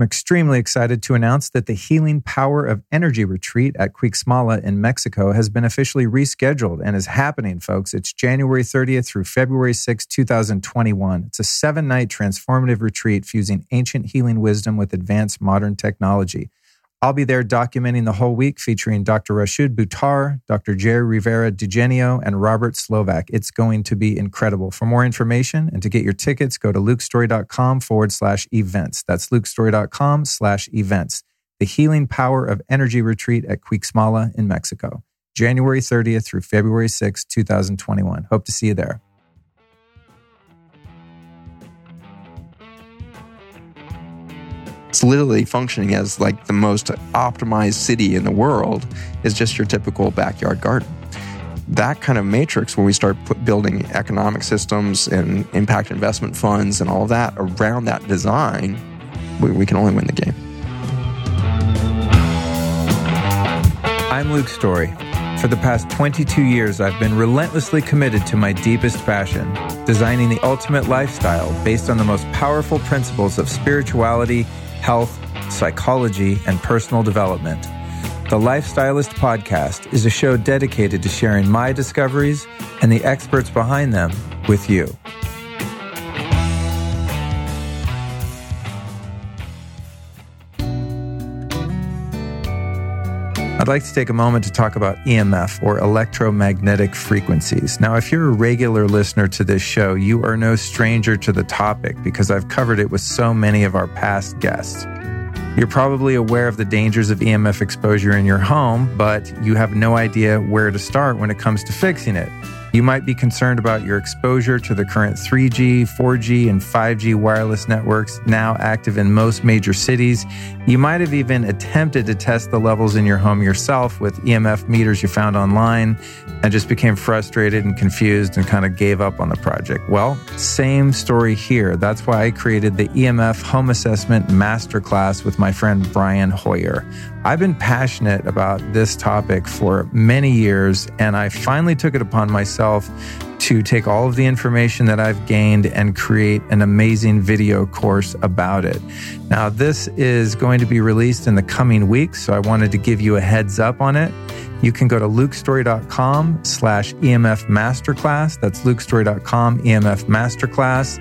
I'm extremely excited to announce that the Healing Power of Energy retreat at Cuixmala in Mexico has been officially rescheduled and is happening, folks. It's January 30th through February 6, 2021. It's a seven night transformative retreat fusing ancient healing wisdom with advanced modern technology. I'll be there documenting the whole week featuring Dr. Rashid Buttar, Dr. Jerry Rivera Digenio, and Robert Slovak. It's going to be incredible. For more information and to get your tickets, go to lukestory.com forward slash events. That's lukestory.com slash events. The Healing Power of Energy Retreat at Cuixmala in Mexico, January 30th through February 6th, 2021. Hope to see you there. It's literally functioning as like the most optimized city in the world is just your typical backyard garden. That kind of matrix where we start building economic systems and impact investment funds and all that around that design we, we can only win the game. I'm luke story. For the past 22 years, I've been relentlessly committed to my deepest passion, designing the ultimate lifestyle based on the most powerful principles of spirituality health, psychology, and personal development. The Lifestylist Podcast is a show dedicated to sharing my discoveries and the experts behind them with you. I'd like to take a moment to talk about EMF or electromagnetic frequencies. Now, if you're a regular listener to this show, you are no stranger to the topic because I've covered it with so many of our past guests. You're probably aware of the dangers of EMF exposure in your home, but you have no idea where to start when it comes to fixing it. You might be concerned about your exposure to the current 3G, 4G, and 5G wireless networks now active in most major cities. You might have even attempted to test the levels in your home yourself with EMF meters you found online and just became frustrated and confused and kind of gave up on the project. Well, same story here. That's why I created the EMF Home Assessment Masterclass with my friend Brian Hoyer. I've been passionate about this topic for many years, and I finally took it upon myself to take all of the information that I've gained and create an amazing video course about it. Now, this is going to be released in the coming weeks, so I wanted to give you a heads up on it. You can go to lukestory.com slash EMF Masterclass. That's lukestory.com EMF Masterclass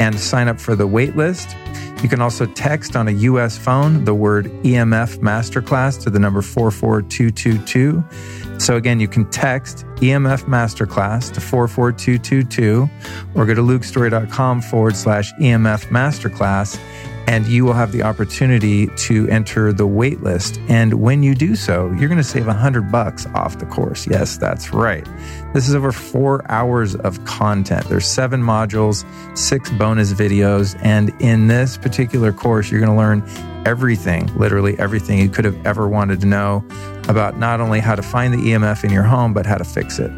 and sign up for the waitlist. You can also text on a US phone the word EMF Masterclass to the number 44222. So again, you can text EMF Masterclass to 44222 or go to lukestory.com forward slash EMF Masterclass and you will have the opportunity to enter the wait list. And when you do so, you're going to save 100 bucks off the course. Yes, that's right. This is over four hours of content. There's seven modules, six bonus videos. And in this particular course, you're going to learn everything, literally everything you could have ever wanted to know about not only how to find the EMF in your home, but how to fix it.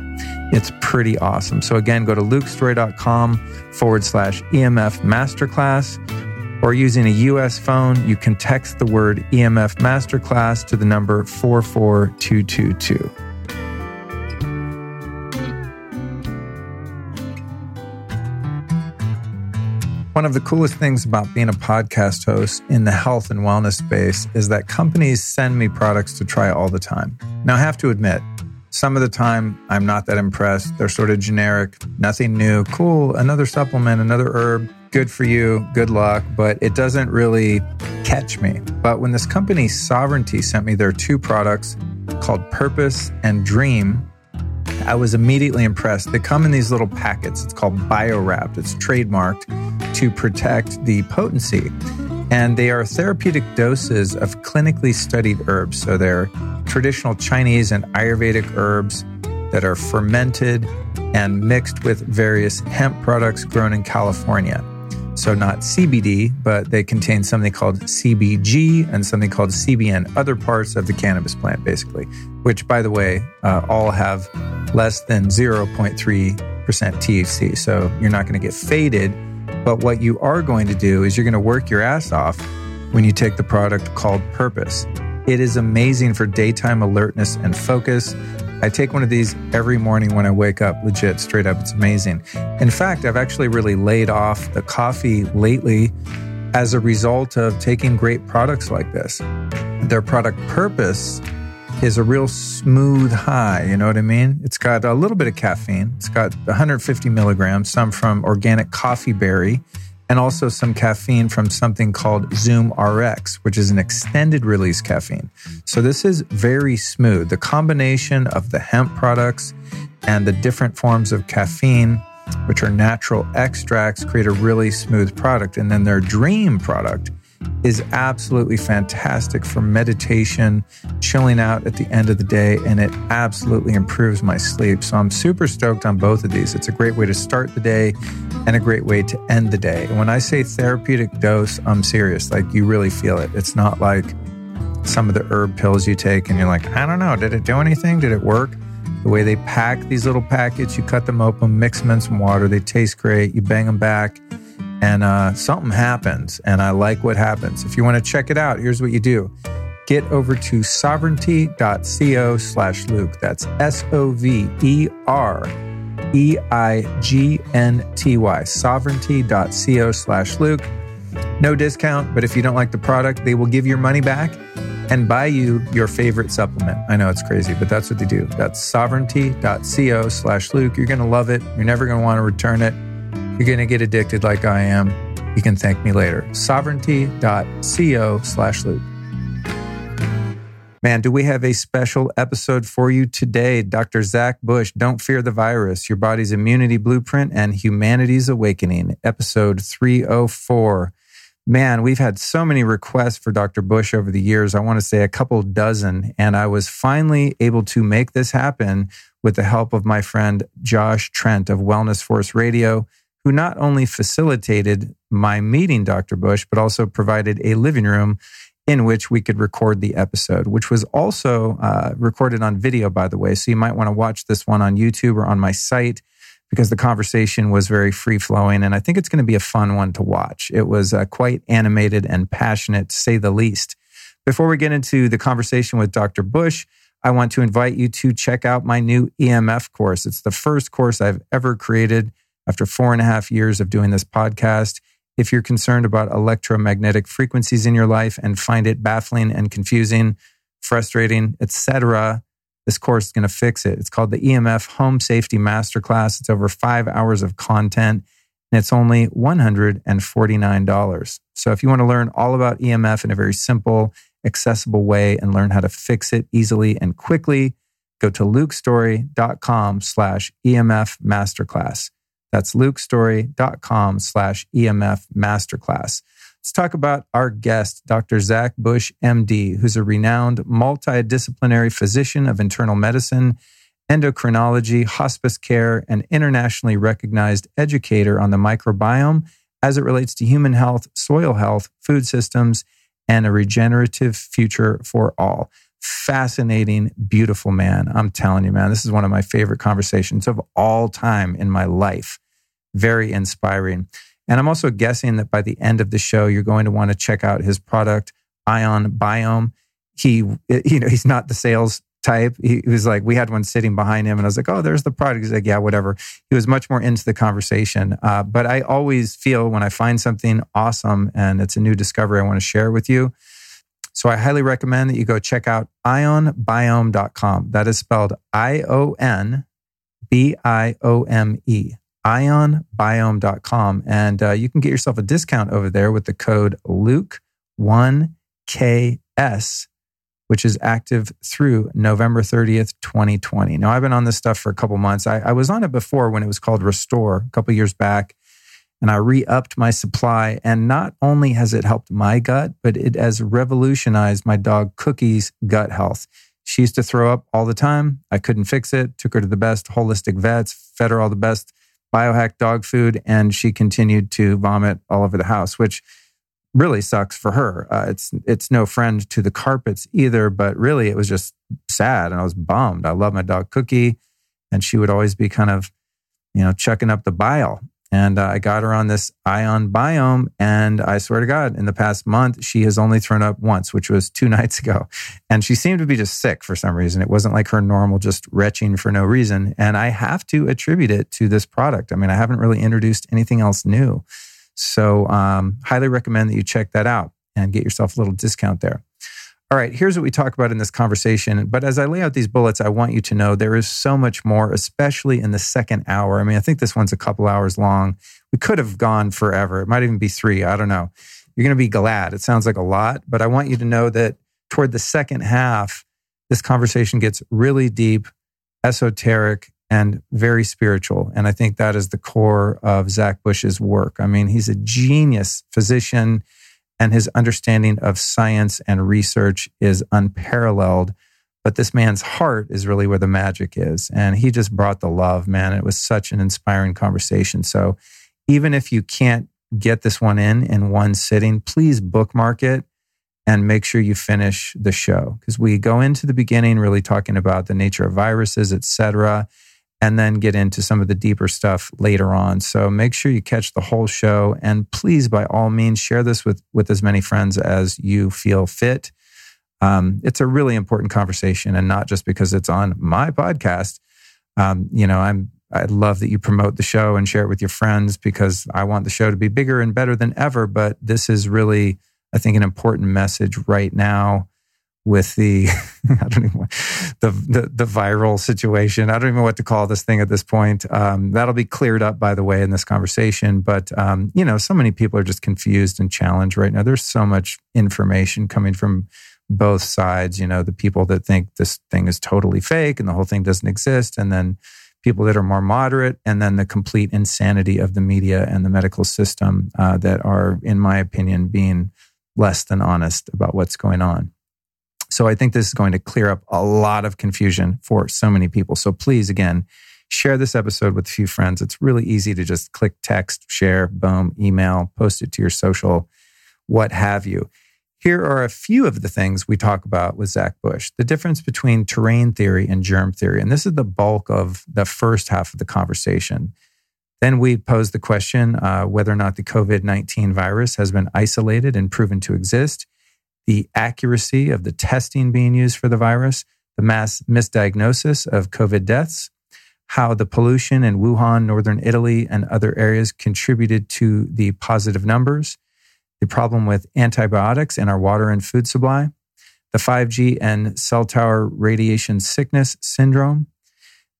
It's pretty awesome. So again, go to lukestory.com forward slash EMF masterclass or using a US phone, you can text the word EMF Masterclass to the number 44222. One of the coolest things about being a podcast host in the health and wellness space is that companies send me products to try all the time. Now, I have to admit, some of the time I'm not that impressed. They're sort of generic, nothing new. Cool, another supplement, another herb good for you, good luck, but it doesn't really catch me. But when this company Sovereignty sent me their two products called Purpose and Dream, I was immediately impressed. They come in these little packets. It's called BioWrapped. It's trademarked to protect the potency. And they are therapeutic doses of clinically studied herbs. So they're traditional Chinese and Ayurvedic herbs that are fermented and mixed with various hemp products grown in California. So, not CBD, but they contain something called CBG and something called CBN, other parts of the cannabis plant, basically, which, by the way, uh, all have less than 0.3% THC. So, you're not going to get faded. But what you are going to do is you're going to work your ass off when you take the product called Purpose. It is amazing for daytime alertness and focus. I take one of these every morning when I wake up, legit, straight up. It's amazing. In fact, I've actually really laid off the coffee lately as a result of taking great products like this. Their product purpose is a real smooth high. You know what I mean? It's got a little bit of caffeine. It's got 150 milligrams, some from organic coffee berry, and also some caffeine from something called Zoom RX, which is an extended release caffeine. So this is very smooth. The combination of the hemp products and the different forms of caffeine, which are natural extracts, create a really smooth product. And then their dream product is absolutely fantastic for meditation, chilling out at the end of the day, and it absolutely improves my sleep. So I'm super stoked on both of these. It's a great way to start the day and a great way to end the day. And when I say therapeutic dose, I'm serious. Like you really feel it. It's not like some of the herb pills you take and you're like, I don't know, did it do anything? Did it work? The way they pack these little packets, you cut them open, mix them in some water, they taste great, you bang them back and uh, something happens, and I like what happens. If you want to check it out, here's what you do get over to sovereignty.co slash Luke. That's S O V E R E I G N T Y, sovereignty.co slash Luke. No discount, but if you don't like the product, they will give your money back and buy you your favorite supplement. I know it's crazy, but that's what they do. That's sovereignty.co slash Luke. You're going to love it. You're never going to want to return it. You're going to get addicted like I am. You can thank me later. Sovereignty.co slash Luke. Man, do we have a special episode for you today? Dr. Zach Bush, Don't Fear the Virus, Your Body's Immunity Blueprint and Humanity's Awakening, episode 304. Man, we've had so many requests for Dr. Bush over the years. I want to say a couple dozen. And I was finally able to make this happen with the help of my friend Josh Trent of Wellness Force Radio who not only facilitated my meeting Dr. Bush, but also provided a living room in which we could record the episode, which was also uh, recorded on video, by the way. So you might want to watch this one on YouTube or on my site because the conversation was very free flowing. And I think it's going to be a fun one to watch. It was uh, quite animated and passionate, to say the least. Before we get into the conversation with Dr. Bush, I want to invite you to check out my new EMF course. It's the first course I've ever created after four and a half years of doing this podcast. If you're concerned about electromagnetic frequencies in your life and find it baffling and confusing, frustrating, etc., this course is going to fix it. It's called the EMF Home Safety Masterclass. It's over five hours of content and it's only $149. So if you want to learn all about EMF in a very simple, accessible way and learn how to fix it easily and quickly, go to lukestory.com slash EMF masterclass. That's lukestory.com slash EMF masterclass. Let's talk about our guest, Dr. Zach Bush, MD, who's a renowned multidisciplinary physician of internal medicine, endocrinology, hospice care, and internationally recognized educator on the microbiome as it relates to human health, soil health, food systems, and a regenerative future for all fascinating, beautiful man. I'm telling you, man, this is one of my favorite conversations of all time in my life. Very inspiring. And I'm also guessing that by the end of the show, you're going to want to check out his product, Ion Biome. He, you know, he's not the sales type. He, was like, we had one sitting behind him, and I was like, oh, there's the product. He's like, yeah, whatever. He was much more into the conversation. Uh, but I always feel when I find something awesome and it's a new discovery, I want to share with you. So I highly recommend that you go check out ionbiome.com. That is spelled I O N B I O M E, ionbiome.com. And uh, you can get yourself a discount over there with the code Luke1KS, which is active through November 30th, 2020. Now, I've been on this stuff for a couple months. I, I was on it before when it was called Restore a couple years back and I re upped my supply. And not only has it helped my gut, but it has revolutionized my dog Cookie's gut health. She used to throw up all the time. I couldn't fix it. Took her to the best holistic vets, fed her all the best biohack dog food, and she continued to vomit all over the house, which really sucks for her. Uh, it's it's no friend to the carpets either, but really it was just sad, and I was bummed. I love my dog Cookie, and she would always be kind of, you know, chucking up the bile. And uh, I got her on this ion biome. And I swear to God, in the past month, she has only thrown up once, which was two nights ago. And she seemed to be just sick for some reason. It wasn't like her normal, just retching for no reason. And I have to attribute it to this product. I mean, I haven't really introduced anything else new. So, um, highly recommend that you check that out and get yourself a little discount there. All right, here's what we talk about in this conversation. But as I lay out these bullets, I want you to know there is so much more, especially in the second hour. I mean, I think this one's a couple hours long. We could have gone forever. It might even be three. I don't know. You're going to be glad. It sounds like a lot, but I want you to know that toward the second half, this conversation gets really deep, esoteric, and very spiritual. And I think that is the core of Zach Bush's work. I mean, he's a genius physician and his understanding of science and research is unparalleled. But this man's heart is really where the magic is. And he just brought the love, man. It was such an inspiring conversation. So even if you can't get this one in in one sitting, please bookmark it and make sure you finish the show because we go into the beginning really talking about the nature of viruses, et cetera and then get into some of the deeper stuff later on. So make sure you catch the whole show and please, by all means, share this with, with as many friends as you feel fit. Um, it's a really important conversation and not just because it's on my podcast. Um, you know, I'm, I love that you promote the show and share it with your friends because I want the show to be bigger and better than ever. But this is really, I think, an important message right now with the I don't even the, the, the viral situation. I don't even know what to call this thing at this point. Um, that'll be cleared up, by the way, in this conversation. But um, you know, so many people are just confused and challenged right now. There's so much information coming from both sides. You know, the people that think this thing is totally fake and the whole thing doesn't exist, and then people that are more moderate, and then the complete insanity of the media and the medical system uh, that are, in my opinion, being less than honest about what's going on. So I think this is going to clear up a lot of confusion for so many people. So please, again, share this episode with a few friends. It's really easy to just click text, share, boom, email, post it to your social, what have you. Here are a few of the things we talk about with Zach Bush the difference between terrain theory and germ theory. And this is the bulk of the first half of the conversation. Then we pose the question uh, whether or not the COVID 19 virus has been isolated and proven to exist the accuracy of the testing being used for the virus, the mass misdiagnosis of COVID deaths, how the pollution in Wuhan, northern Italy, and other areas contributed to the positive numbers, the problem with antibiotics in our water and food supply, the 5G and cell tower radiation sickness syndrome,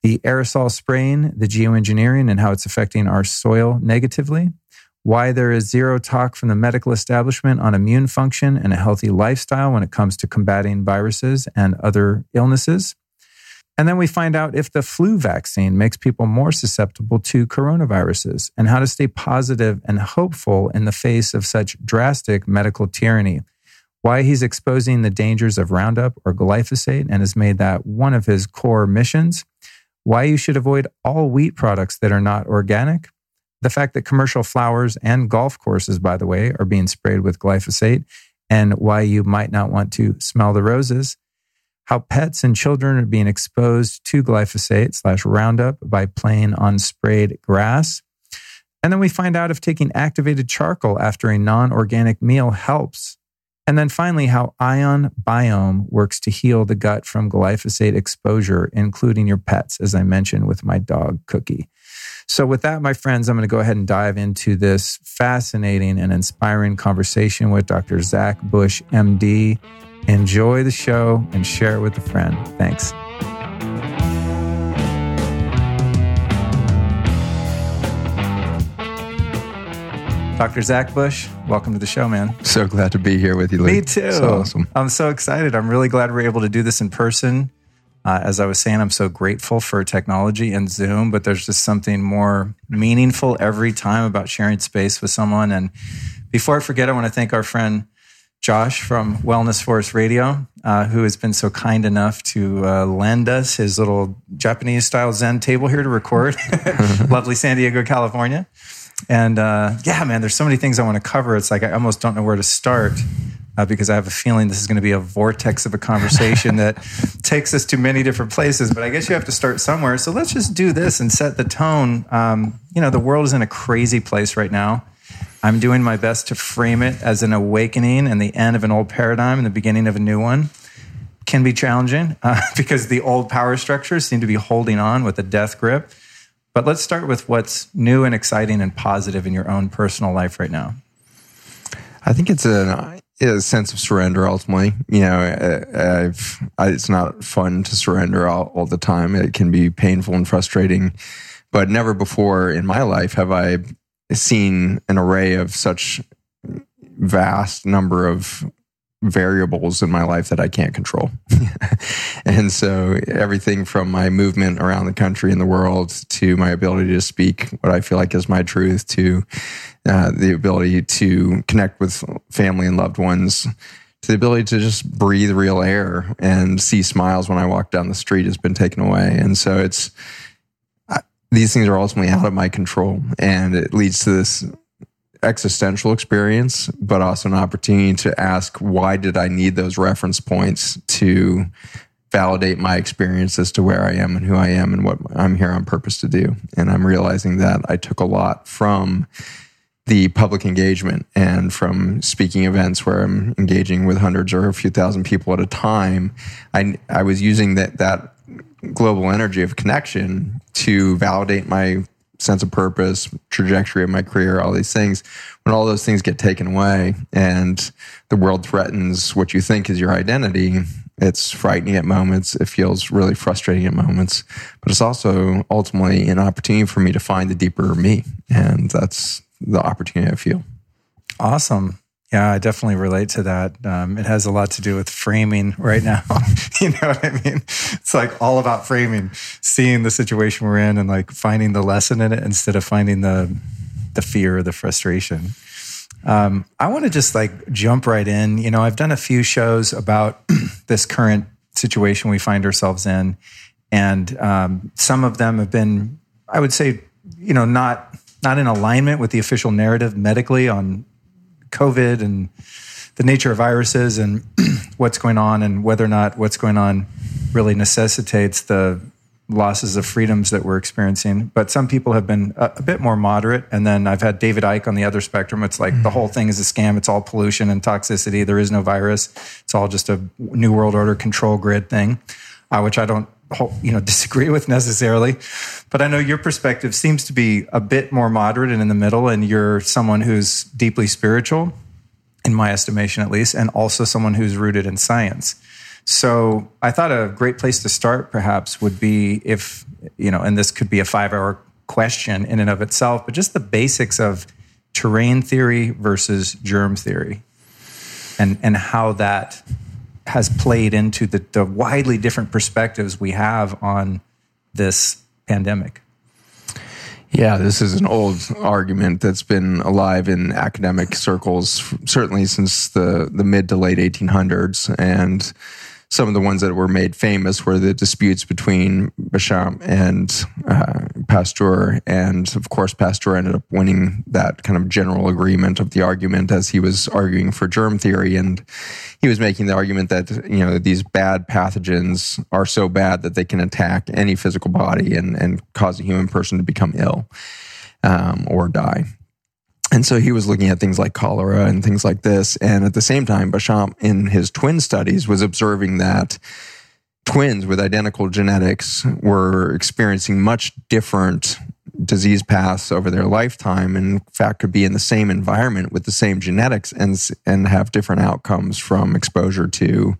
the aerosol spraying, the geoengineering, and how it's affecting our soil negatively, why there is zero talk from the medical establishment on immune function and a healthy lifestyle when it comes to combating viruses and other illnesses. And then we find out if the flu vaccine makes people more susceptible to coronaviruses and how to stay positive and hopeful in the face of such drastic medical tyranny. Why he's exposing the dangers of Roundup or glyphosate and has made that one of his core missions. Why you should avoid all wheat products that are not organic the fact that commercial flowers and golf courses, by the way, are being sprayed with glyphosate, and why you might not want to smell the roses. How pets and children are being exposed to glyphosate slash Roundup by playing on sprayed grass. And then we find out if taking activated charcoal after a non organic meal helps. And then finally, how Ion Biome works to heal the gut from glyphosate exposure, including your pets, as I mentioned with my dog Cookie. So, with that, my friends, I'm going to go ahead and dive into this fascinating and inspiring conversation with Dr. Zach Bush, MD. Enjoy the show and share it with a friend. Thanks. Dr. Zach Bush, welcome to the show, man. So glad to be here with you, Lee. Me too. So awesome. I'm so excited. I'm really glad we're able to do this in person. Uh, as I was saying, I'm so grateful for technology and Zoom, but there's just something more meaningful every time about sharing space with someone. And before I forget, I want to thank our friend Josh from Wellness Force Radio, uh, who has been so kind enough to uh, lend us his little Japanese style Zen table here to record. Lovely San Diego, California. And uh, yeah, man, there's so many things I want to cover. It's like I almost don't know where to start uh, because I have a feeling this is going to be a vortex of a conversation that takes us to many different places. But I guess you have to start somewhere. So let's just do this and set the tone. Um, you know, the world is in a crazy place right now. I'm doing my best to frame it as an awakening and the end of an old paradigm and the beginning of a new one. Can be challenging uh, because the old power structures seem to be holding on with a death grip. But let's start with what's new and exciting and positive in your own personal life right now. I think it's a, a sense of surrender ultimately. You know, uh, I've, I, it's not fun to surrender all, all the time. It can be painful and frustrating, but never before in my life have I seen an array of such vast number of variables in my life that I can't control. and so everything from my movement around the country and the world to my ability to speak what I feel like is my truth to uh, the ability to connect with family and loved ones to the ability to just breathe real air and see smiles when I walk down the street has been taken away. And so it's, these things are ultimately out of my control and it leads to this existential experience, but also an opportunity to ask why did I need those reference points to validate my experience as to where I am and who I am and what I'm here on purpose to do. And I'm realizing that I took a lot from the public engagement and from speaking events where I'm engaging with hundreds or a few thousand people at a time. I, I was using that, that global energy of connection to validate my sense of purpose, trajectory of my career, all these things, when all those things get taken away and the world threatens what you think is your identity, it's frightening at moments. It feels really frustrating at moments, but it's also ultimately an opportunity for me to find the deeper me. And that's the opportunity I feel. Awesome. Yeah, I definitely relate to that. Um, it has a lot to do with framing right now. you know what I mean? It's like all about framing, seeing the situation we're in and like finding the lesson in it instead of finding the the fear or the frustration. Um, I want to just like jump right in. You know, I've done a few shows about this current situation we find ourselves in, and um, some of them have been, I would say, you know, not not in alignment with the official narrative medically on COVID and the nature of viruses and what's going on and whether or not what's going on really necessitates the losses of freedoms that we're experiencing. But some people have been a, a, bit more moderate. And then I've had David Icke on the other spectrum. It's like mm-hmm. the whole thing is a scam. It's all pollution and toxicity. There is no virus. It's all just a new world order control grid thing, uh, which I don't you know disagree with necessarily but i know your perspective seems to be a bit more moderate and in the middle and you're someone who's deeply spiritual in my estimation at least and also someone who's rooted in science. So i thought a great place to start perhaps would be if you know and this could be a 5 hour question in and of itself but just the basics of terrain theory versus germ theory and and how that has played into the, the widely different perspectives we have on this pandemic. Yeah, this is an old argument that's been alive in academic circles, certainly since the, the mid to late 1800s. And some of the ones that were made famous were the disputes between Béchamp and uh, Pasteur. And of course, Pasteur ended up winning that kind of general agreement of the argument as he was arguing for germ theory. And he was making the argument that, you know, these bad pathogens are so bad that they can attack any physical body and, and cause a human person to become ill um, or die. And so he was looking at things like cholera and things like this. And at the same time, Béchamp in his twin studies was observing that twins with identical genetics were experiencing much different disease paths over their lifetime and in fact could be in the same environment with the same genetics and and have different outcomes from exposure to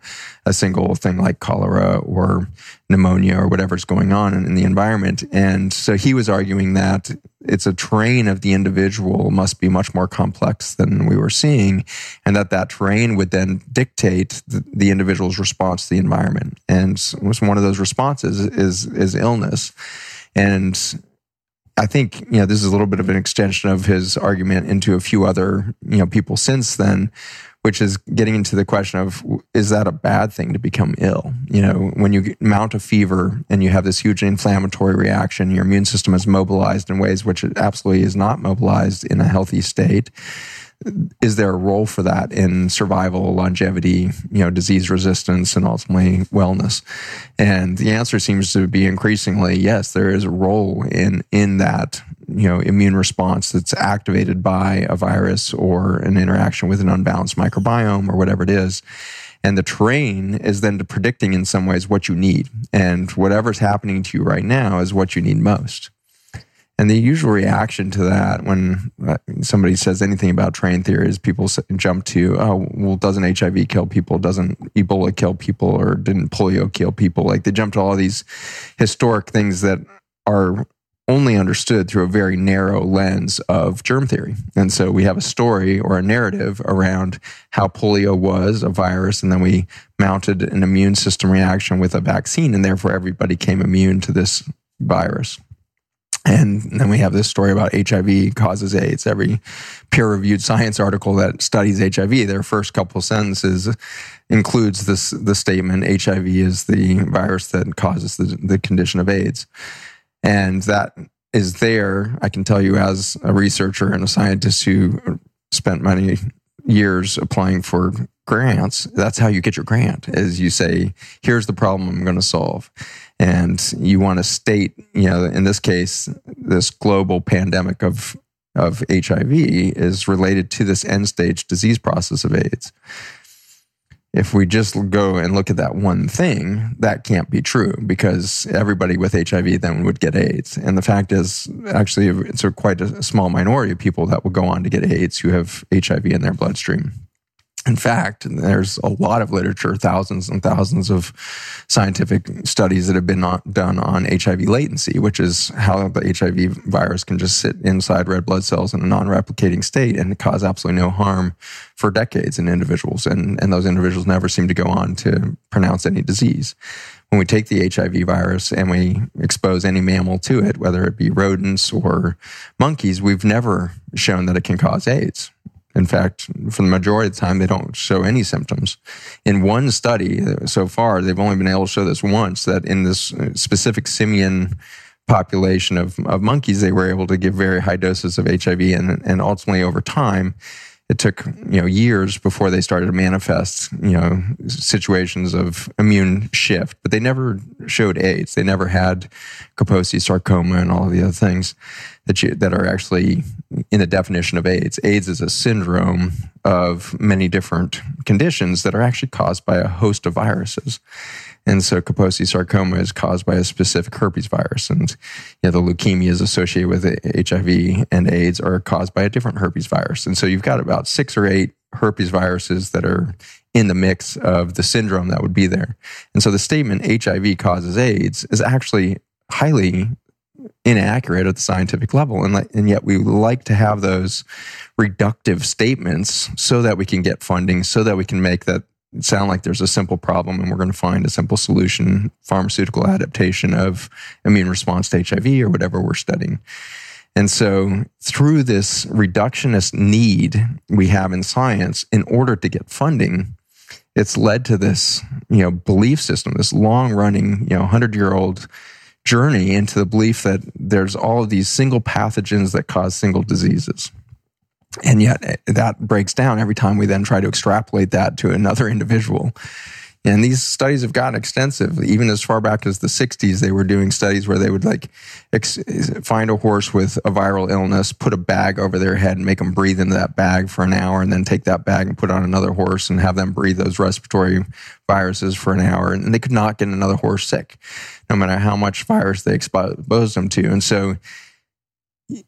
a single thing like cholera or pneumonia or whatever's going on in, in the environment. And so he was arguing that it's a terrain of the individual must be much more complex than we were seeing and that that terrain would then dictate the, the individual's response to the environment. And one of those responses is is illness. And I think you know this is a little bit of an extension of his argument into a few other you know people since then, which is getting into the question of is that a bad thing to become ill? You know, when you mount a fever and you have this huge inflammatory reaction, your immune system is mobilized in ways which it absolutely is not mobilized in a healthy state is there a role for that in survival, longevity, you know, disease resistance, and ultimately wellness? And the answer seems to be increasingly yes. There is a role in in that you know immune response that's activated by a virus or an interaction with an unbalanced microbiome or whatever it is. And the terrain is then predicting in some ways what you need, and whatever's happening to you right now is what you need most. And the usual reaction to that when uh, somebody says anything about terrain theory is people jump to, oh, well, doesn't HIV kill people? Doesn't Ebola kill people? Or didn't polio kill people? Like they jump to all these historic things that are only understood through a very narrow lens of germ theory. And so we have a story or a narrative around how polio was a virus, and then we mounted an immune system reaction with a vaccine, and therefore everybody came immune to this virus. And then we have this story about HIV causes AIDS. Every peer reviewed science article that studies HIV, their first couple sentences includes this, the statement HIV is the virus that causes the, the condition of AIDS. And that is there, I can tell you, as a researcher and a scientist who spent many years applying for grants, that's how you get your grant is you say, here's the problem I'm going to solve. And you want to state, you know, in this case, this global pandemic of of HIV is related to this end stage disease process of AIDS if we just go and look at that one thing, that can't be true because everybody with HIV then would get AIDS. And the fact is, actually, it's a quite a small minority of people that will go on to get AIDS who have HIV in their bloodstream. In fact, there's a lot of literature, thousands and thousands of scientific studies that have been done on HIV latency, which is how the HIV virus can just sit inside red blood cells in a non replicating state and cause absolutely no harm for decades in individuals. And, and those individuals never seem to go on to pronounce any disease. When we take the HIV virus and we expose any mammal to it, whether it be rodents or monkeys, we've never shown that it can cause AIDS in fact, for the majority of the time, they don't show any symptoms. In one study so far, they've only been able to show this once that in this uh, specific simian population of, of monkeys, they were able to give very high doses of HIV. And, and ultimately, over time, it took you know years before they started to manifest you know situations of immune shift but they never showed aids they never had kaposi sarcoma and all of the other things that you, that are actually in the definition of aids aids is a syndrome of many different conditions that are actually caused by a host of viruses and so Kaposi sarcoma is caused by a specific herpes virus. And you know, the leukemias associated with HIV and AIDS are caused by a different herpes virus. And so you've got about six or eight herpes viruses that are in the mix of the syndrome that would be there. And so the statement HIV causes AIDS is actually highly inaccurate at the scientific level. And, and yet we like to have those reductive statements so that we can get funding, so that we can make that sound like there's a simple problem and we're going to find a simple solution, pharmaceutical adaptation of immune response to HIV or whatever we're studying. And so through this reductionist need we have in science in order to get funding, it's led to this, you know, belief system, this long running, you know, 100 year old journey into the belief that there's all of these single pathogens that cause single diseases. And yet eh, that breaks down every time we then try to extrapolate that to another individual. And these studies have gotten extensive. Even as far back as the 60s, they were doing studies where they would like ex- find a horse with a viral illness, put a bag over their head and make them breathe into that bag for an hour, and then take that bag and put on another horse and have them breathe those respiratory viruses for an hour. And they could not get another horse sick, no matter how much virus they exposed them to. And so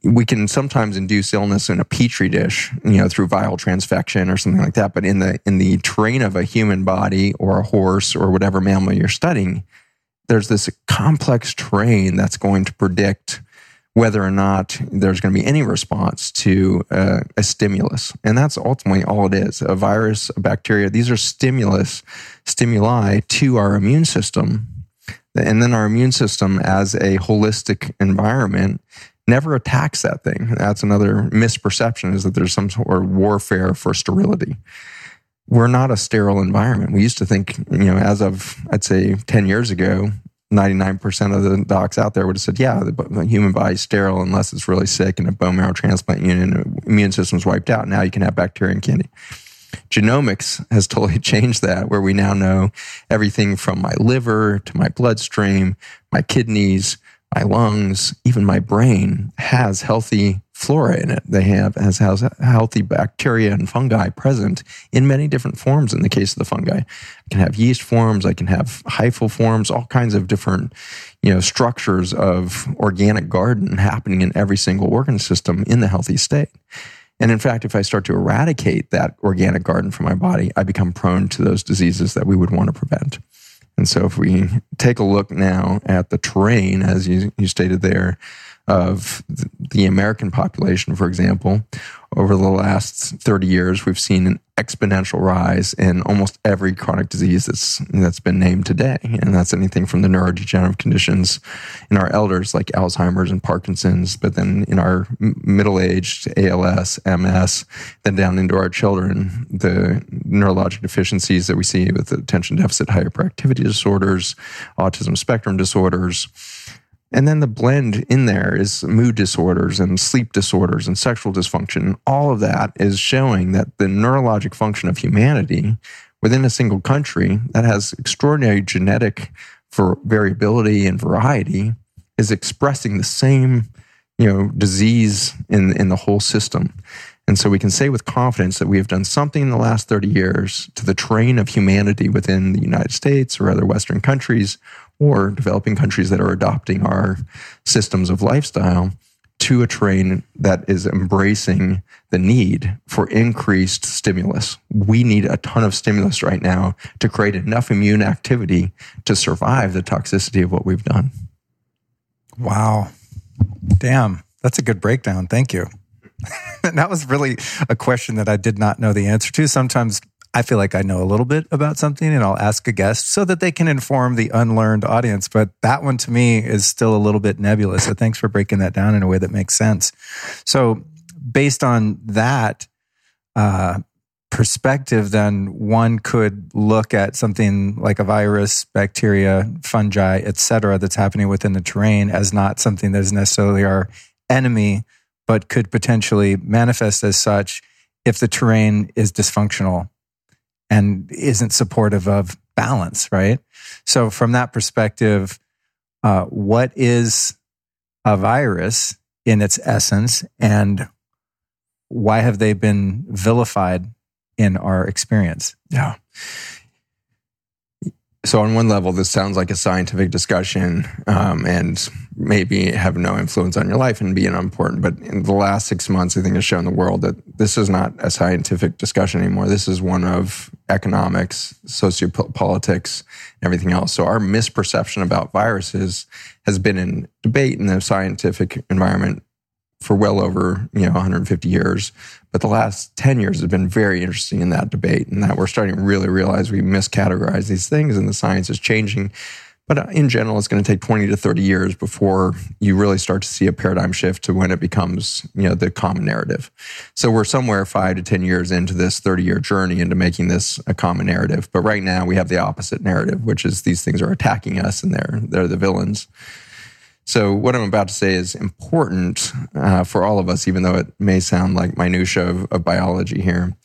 we can sometimes induce illness in a petri dish, you know, through viral transfection or something like that. But in the in the terrain of a human body or a horse or whatever mammal you're studying, there's this complex terrain that's going to predict whether or not there's going to be any response to uh, a stimulus. And that's ultimately all it is. A virus, a bacteria, these are stimulus, stimuli to our immune system. And then our immune system as a holistic environment never attacks that thing. That's another misperception is that there's some sort of warfare for sterility. We're not a sterile environment. We used to think, you know, as of, I'd say 10 years ago, 99% of the docs out there would have said, yeah, the, human body's sterile unless it's really sick and a bone marrow transplant unit immune system's wiped out. Now you can have bacteria and candida. Genomics has totally changed that, where we now know everything from my liver to my bloodstream, my kidneys, my lungs, even my brain has healthy flora in it. They have has, has healthy bacteria and fungi present in many different forms. In the case of the fungi, I can have yeast forms, I can have hyphal forms, all kinds of different you know structures of organic garden happening in every single organ system in the healthy state. And in fact, if I start to eradicate that organic garden from my body, I become prone to those diseases that we would want to prevent. And so if we take a look now at the terrain, as you, you stated there, of the American population, for example, over the last 30 years, we've seen an exponential rise in almost every chronic disease that's, that's been named today. And that's anything from the neurodegenerative conditions in our elders, like Alzheimer's and Parkinson's, but then in our middle aged, ALS, MS, then down into our children, the neurologic deficiencies that we see with attention deficit hyperactivity disorders, autism spectrum disorders and then the blend in there is mood disorders and sleep disorders and sexual dysfunction. All of that is showing that the neurologic function of humanity within a single country that has extraordinary genetic for variability and variety is expressing the same, you know, disease in in the whole system. And so we can say with confidence that we have done something in the last 30 years to the terrain of humanity within the United States or other Western countries or developing countries that are adopting our systems of lifestyle to a terrain that is embracing the need for increased stimulus. We need a ton of stimulus right now to create enough immune activity to survive the toxicity of what we've done. Wow. Damn. That's a good breakdown. Thank you. that was really a question that I did not know the answer to. Sometimes I feel like I know a little bit about something and I'll ask a guest so that they can inform the unlearned audience. But that one to me is still a little bit nebulous. So thanks for breaking that down in a way that makes sense. So, based on that uh, perspective, then one could look at something like a virus, bacteria, fungi, et cetera, that's happening within the terrain as not something that is necessarily our enemy, but could potentially manifest as such if the terrain is dysfunctional and isn't supportive of balance, right? So, from that perspective, uh, what is a virus in its essence, and why have they been vilified in our experience? Yeah. So, on one level, this sounds like a scientific discussion um, and maybe have no influence on your life and be unimportant. But in the last six months, I think has shown the world that this is not a scientific discussion anymore. This is one of economics, sociopolitics, and everything else. So, our misperception about viruses has been in debate in the scientific environment for well over you know 150 years but the last 10 years has been very interesting in that debate and that we're starting to really realize we miscategorize these things and the science is changing but uh, in general it's going to take 20 to 30 years before you really start to see a paradigm shift to when it becomes you know the common narrative. So we're somewhere 5 to 10 years into this 30 year journey into making this a common narrative. But right now we have the opposite narrative which is these things are attacking us and they're they're the villains. So what I'm about to say is important uh, for all of us, even though it may sound like minutia of, of biology here.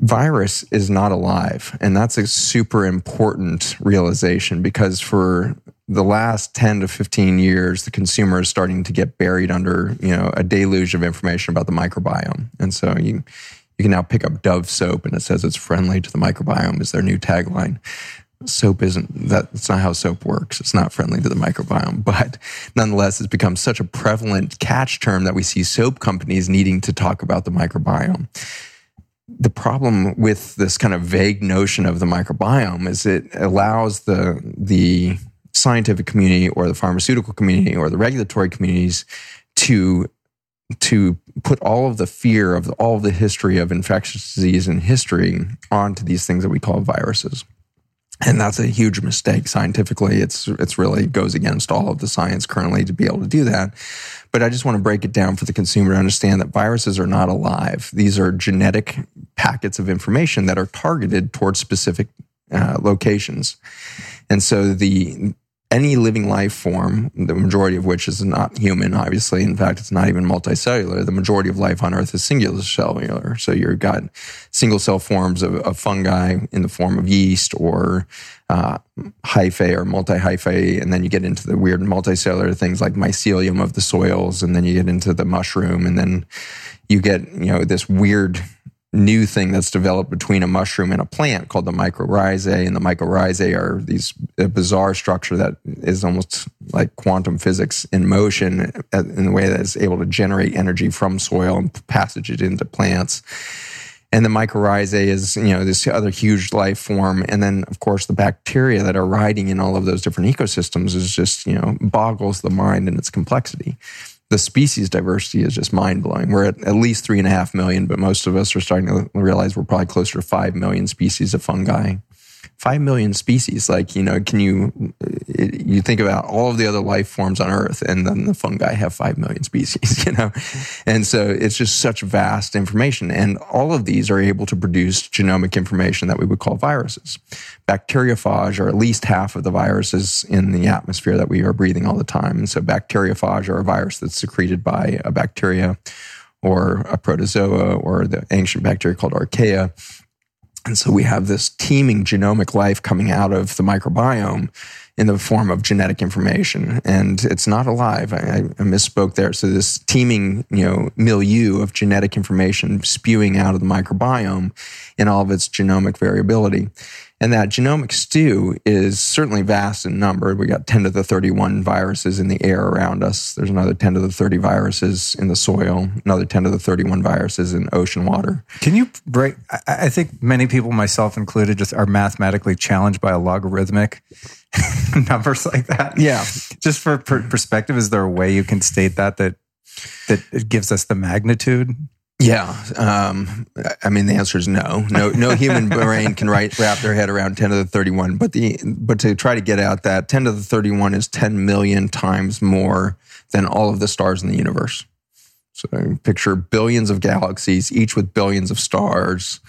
Virus is not alive, and that's a super important realization because for the last 10 to 15 years, the consumer is starting to get buried under, you know, a deluge of information about the microbiome. And so you you can now pick up Dove soap and it says it's friendly to the microbiome is their new tagline. Soap isn't that that's not how soap works. It's not friendly to the microbiome. But nonetheless it's become such a prevalent catch term that we see soap companies needing to talk about the microbiome the problem with this kind of vague notion of the microbiome is it allows the the scientific community or the pharmaceutical community or the regulatory communities to to put all of the fear of all of the history of infectious disease and history onto these things that we call viruses and that's a huge mistake scientifically. It's it's really goes against all of the science currently to be able to do that. But I just want to break it down for the consumer to understand that viruses are not alive. These are genetic packets of information that are targeted towards specific uh, locations. And so the any living life form, the majority of which is not human, obviously. In fact, it's not even multicellular. The majority of life on Earth is singular cellular. So you've got single cell forms of, of fungi in the form of yeast or uh, hyphae or multi hyphae. And then you get into the weird multicellular things like mycelium of the soils. And then you get into the mushroom. And then you get, you know, this weird new thing that's developed between a mushroom and a plant called the mycorrhizae. And the mycorrhizae are these bizarre structure that is almost like quantum physics in motion in the way that is able to generate energy from soil and passage it into plants. And the mycorrhizae is, you know, this other huge life form. And then, of course, the bacteria that are riding in all of those different ecosystems is just, you know, boggles the mind in its complexity the species diversity is just mind blowing. We're at at least three and a half million, but most of us are starting to realize we're probably closer to five million species of fungi five million species. Like, you know, can you, uh, you think about all of the other life forms on Earth and then the fungi have five million species, you know? And so it's just such vast information. And all of these are able to produce genomic information that we would call viruses. Bacteriophage are at least half of the viruses in the atmosphere that we are breathing all the time. So bacteriophage are a virus that's secreted by a bacteria or a protozoa or the ancient bacteria called archaea and so we have this teeming genomic life coming out of the microbiome in the form of genetic information. And it's not alive. I, I, misspoke there. So this teeming, you know, milieu of genetic information spewing out of the microbiome in all of its genomic variability. And that genomic stew is certainly vast in number. We got 10 to the 31 viruses in the air around us. There's another 10 to the 30 viruses in the soil, another 10 to the 31 viruses in ocean water. Can you break? I think many people, myself included, just are mathematically challenged by a logarithmic numbers like that. Yeah. Just for perspective, is there a way you can state that that that it gives us the magnitude? Yeah, um, I mean the answer is no. No, no human brain can write, wrap their head around ten to the thirty-one. But the but to try to get out that ten to the thirty-one is ten million times more than all of the stars in the universe. So picture billions of galaxies, each with billions of stars,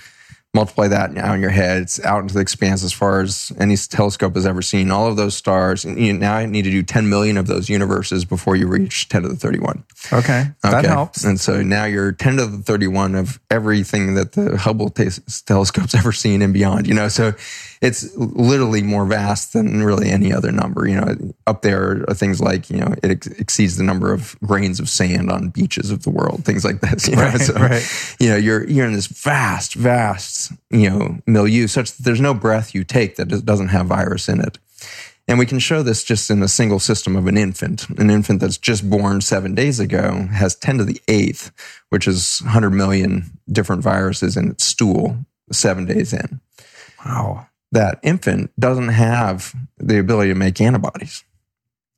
multiply that now in your head. It's out into the expanse as far as any telescope has ever seen. All of those stars. And you, now I need to do 10 million of those universes before you reach 10 to the 31. Okay. okay. That helps. And so now you're 10 to the 31 of everything that the Hubble t- telescope's ever seen and beyond, you know? So it's literally more vast than really any other number. You know, up there are things like, you know, it ex- exceeds the number of grains of sand on beaches of the world, things like this. You know? So, right. you know, you're, you're in this vast, vast, you know, milieu such that there's no breath you take that doesn't have virus in it. And we can show this just in a single system of an infant. An infant that's just born seven days ago has 10 to the eighth, which is 100 million different viruses in its stool seven days in. Wow that infant doesn't have the ability to make antibodies.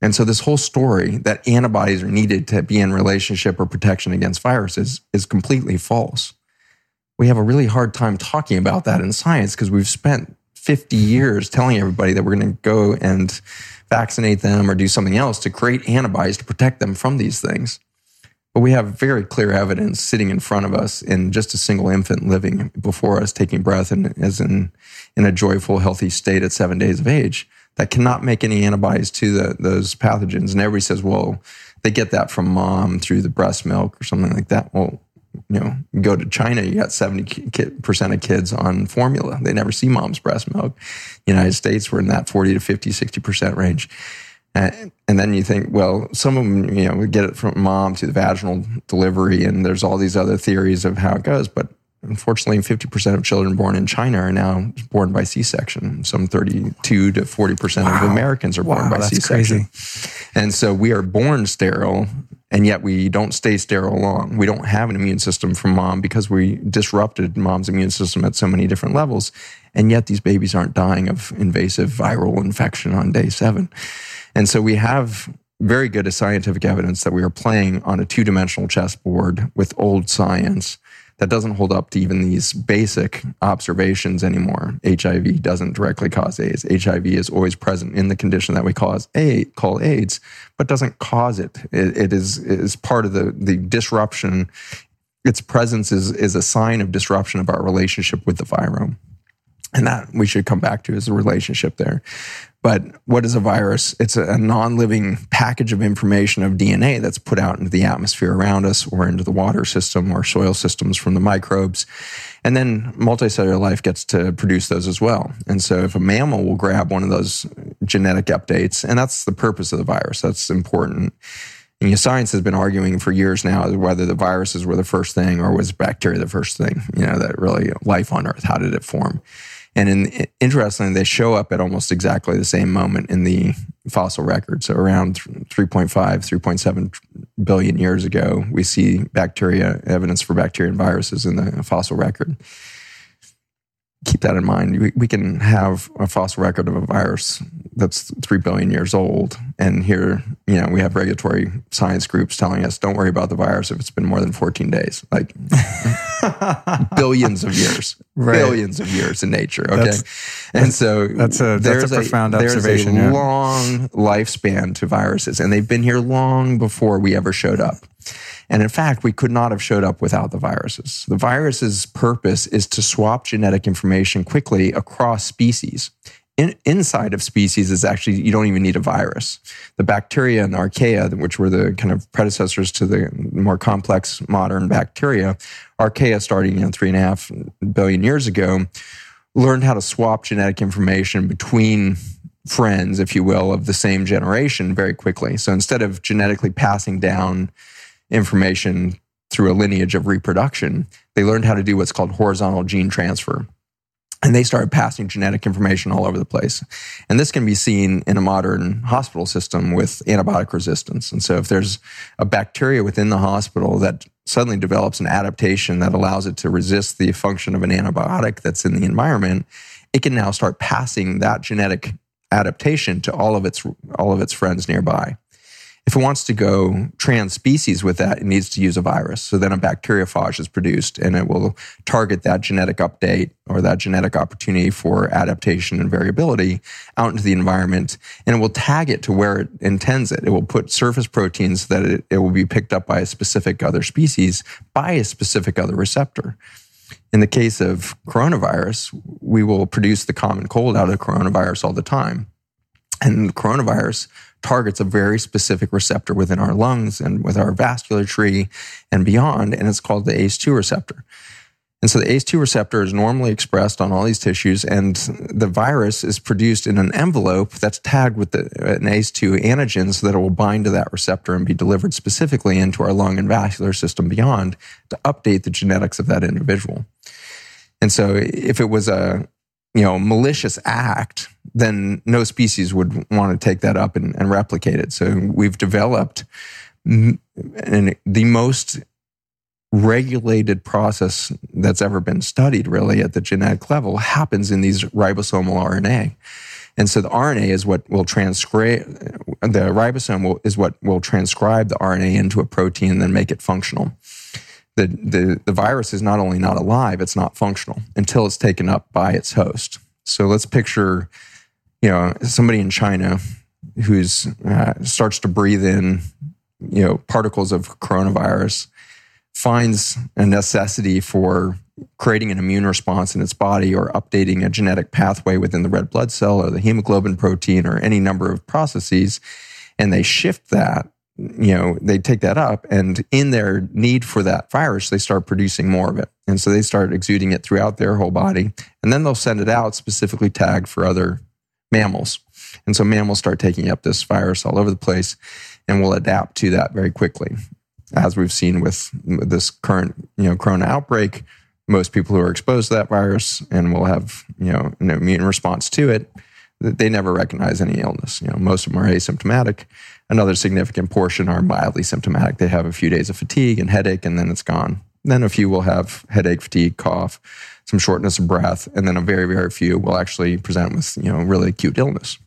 And so this whole story that antibodies are needed to be in relationship or protection against viruses is completely false. We have a really hard time talking about that in science because we've spent 50 years telling everybody that we're going to go and vaccinate them or do something else to create antibodies to protect them from these things. But we have very clear evidence sitting in front of us in just a single infant living before us, taking breath and as in, in a joyful, healthy state at seven days of age that cannot make any antibodies to the, those pathogens. And everybody says, well, they get that from mom through the breast milk or something like that. Well, you know, go to China, you got 70% of kids on formula. They never see mom's breast milk. United States, we're in that 40 to 50, 60% range. And, and then you think, well, some of them, you know, we get it from mom to the vaginal delivery, and there's all these other theories of how it goes. But unfortunately, 50% of children born in China are now born by C-section. Some 32 to 40% wow. of Americans are born by C-section. Crazy. And so we are born sterile, and yet we don't stay sterile long. We don't have an immune system from mom because we disrupted mom's immune system at so many different levels. And yet these babies aren't dying of invasive viral infection on day seven. And so we have very good scientific evidence that we are playing on a two dimensional chessboard with old science that doesn't hold up to even these basic observations anymore. HIV doesn't directly cause AIDS. HIV is always present in the condition that we cause call AIDS, but doesn't cause it. It, it is, is part of the, the disruption. Its presence is, is a sign of disruption of our relationship with the virome. And that we should come back to is the relationship there. But what is a virus? It's a, non living package of information of DNA that's put out into the atmosphere around us or into the water system or soil systems from the microbes. And then multicellular life gets to produce those as well. And so if a mammal will grab one of those genetic updates, and that's the purpose of the virus, that's important. And you know, science has been arguing for years now whether the viruses were the first thing or was bacteria the first thing, you know, that really life on Earth, how did it form? And in, interestingly, they show up at almost exactly the same moment in the fossil record. So around 3.5, 3.7 billion years ago, we see bacteria, evidence for bacteria and viruses in the fossil record keep that in mind. We, we, can have a fossil record of a virus that's three billion years old, and here, you know, we have regulatory science groups telling us, "Don't worry about the virus if it's been more than 14 days." Like billions of years, right. billions of years in nature. Okay, that's, and so that's a that's a profound a, observation. There's a yeah. long lifespan to viruses, and they've been here long before we ever showed up. And in fact, we could not have showed up without the viruses. The virus's purpose is to swap genetic information quickly across species. In, inside of species is actually you don't even need a virus. The bacteria and archaea, which were the kind of predecessors to the more complex modern bacteria, archaea starting you know three and a half billion years ago, learned how to swap genetic information between friends, if you will, of the same generation very quickly. So instead of genetically passing down information through a lineage of reproduction, they learned how to do what's called horizontal gene transfer. And they started passing genetic information all over the place. And this can be seen in a modern hospital system with antibiotic resistance. And so if there's a bacteria within the hospital that suddenly develops an adaptation that allows it to resist the function of an antibiotic that's in the environment, it can now start passing that genetic adaptation to all of its all of its friends nearby. If it wants to go trans species with that, it needs to use a virus. So then a bacteriophage is produced and it will target that genetic update or that genetic opportunity for adaptation and variability out into the environment and it will tag it to where it intends it. It will put surface proteins that it, it will be picked up by a specific other species by a specific other receptor. In the case of coronavirus, we will produce the common cold out of coronavirus all the time. And coronavirus targets a very specific receptor within our lungs and with our vascular tree and beyond, and it's called the ACE2 receptor. And so the ACE2 receptor is normally expressed on all these tissues, and the virus is produced in an envelope that's tagged with the, an ACE2 antigen so that it will bind to that receptor and be delivered specifically into our lung and vascular system beyond to update the genetics of that individual. And so if it was a you know malicious act, then no species would want to take that up and, and replicate it. So we've developed m- the most regulated process that's ever been studied really at the genetic level happens in these ribosomal RNA. And so the RNA is what will transcribe, the ribosome will, is what will transcribe the RNA into a protein and then make it functional. The, the, the virus is not only not alive, it's not functional until it's taken up by its host. So let's picture you know, somebody in China who's uh, starts to breathe in, you know, particles of coronavirus, finds a necessity for creating an immune response in its body or updating a genetic pathway within the red blood cell or the hemoglobin protein or any number of processes, and they shift that. You know, they take that up, and in their need for that virus, they start producing more of it. And so they start exuding it throughout their whole body. And then they'll send it out specifically tagged for other mammals. And so mammals start taking up this virus all over the place and will adapt to that very quickly. As we've seen with this current, you know, corona outbreak, most people who are exposed to that virus and will have, you know, an immune response to it, they never recognize any illness. You know, most of them are asymptomatic. Another significant portion are mildly symptomatic. They have a few days of fatigue and headache, and then it's gone. Then a few will have headache, fatigue, cough, some shortness of breath, and then a very, very few will actually present with, you know, really acute illness.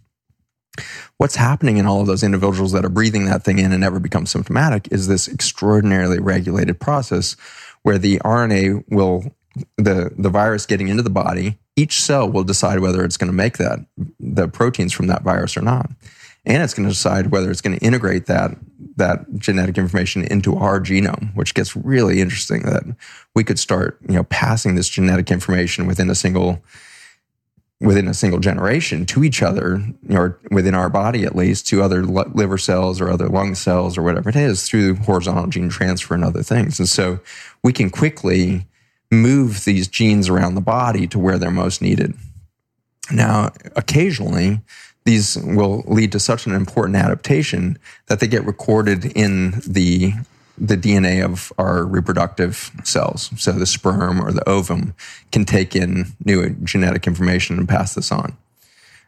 What's happening in all of those individuals that are breathing that thing in and never become symptomatic is this extraordinarily regulated process where the RNA will, the, the virus getting into the body, each cell will decide whether it's going to make that, the proteins from that virus or not and it's going to decide whether it's going to integrate that that genetic information into our genome, which gets really interesting. That we could start, you know, passing this genetic information within a single within a single generation to each other, or within our body at least, to other liver cells or other lung cells or whatever it is through horizontal gene transfer and other things. And so we can quickly move these genes around the body to where they're most needed. Now, occasionally, these will lead to such an important adaptation that they get recorded in the the DNA of our reproductive cells. So the sperm or the ovum can take in new genetic information and pass this on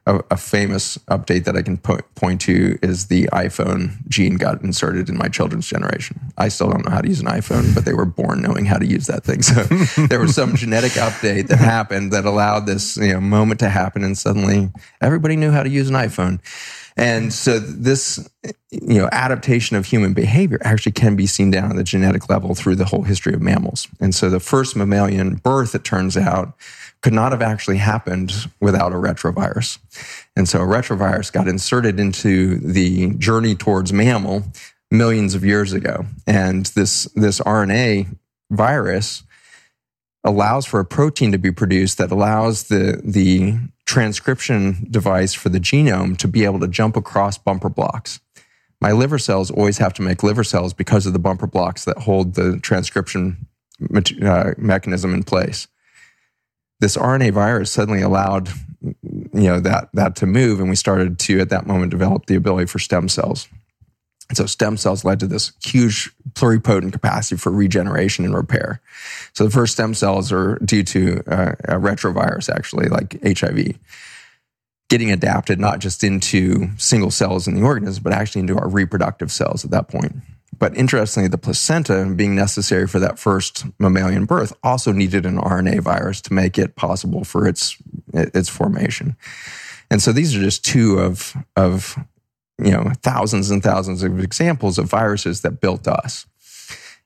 a, a famous update that I can po- point to is the iPhone gene got inserted in my children's generation. I still don't know how to use an iPhone, but they were born knowing how to use that thing. So there was some genetic update that happened that allowed this you know, moment to happen, and suddenly everybody knew how to use an iPhone. And so this, you know, adaptation of human behavior actually can be seen down at the genetic level through the whole history of mammals. And so the first mammalian birth, it turns out, could not have actually happened without a retrovirus. And so a retrovirus got inserted into the journey towards mammal millions of years ago. And this, this RNA virus allows for a protein to be produced that allows the, the transcription device for the genome to be able to jump across bumper blocks. My liver cells always have to make liver cells because of the bumper blocks that hold the transcription uh, mechanism in place this RNA virus suddenly allowed you know that that to move, and we started to at that moment develop the ability for stem cells. And so stem cells led to this huge pluripotent capacity for regeneration and repair. So the first stem cells are due to uh, a retrovirus, actually, like HIV, getting adapted not just into single cells in the organism, but actually into our reproductive cells at that point. But interestingly, the placenta being necessary for that first mammalian birth also needed an RNA virus to make it possible for its its formation. And so these are just two of of you know thousands and thousands of examples of viruses that built us.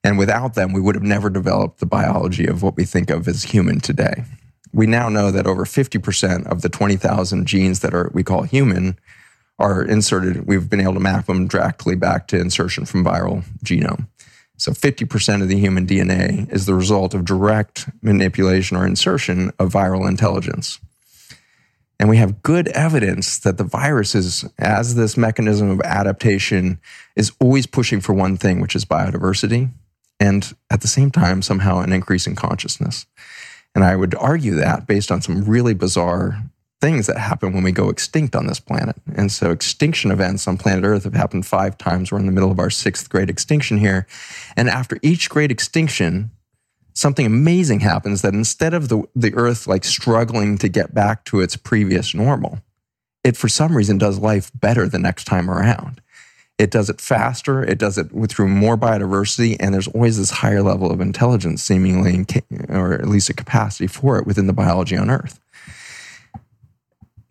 And without them, we would have never developed the biology of what we think of as human today. We now know that over 50% of the 20,000 genes that are we call human are inserted, we've been able to map them directly back to insertion from viral genome. So 50% of the human DNA is the result of direct manipulation or insertion of viral intelligence. And we have good evidence that the virus is, as this mechanism of adaptation, is always pushing for one thing, which is biodiversity, and at the same time, somehow an increase in consciousness. And I would argue that based on some really bizarre things that happen when we go extinct on this planet. And so extinction events on planet Earth have happened five times. We're in the middle of our sixth great extinction here. And after each great extinction, something amazing happens that instead of the, the Earth like struggling to get back to its previous normal, it for some reason does life better the next time around. It does it faster, it does it with through more biodiversity, and there's always this higher level of intelligence, seemingly, or at least a capacity for it within the biology on Earth.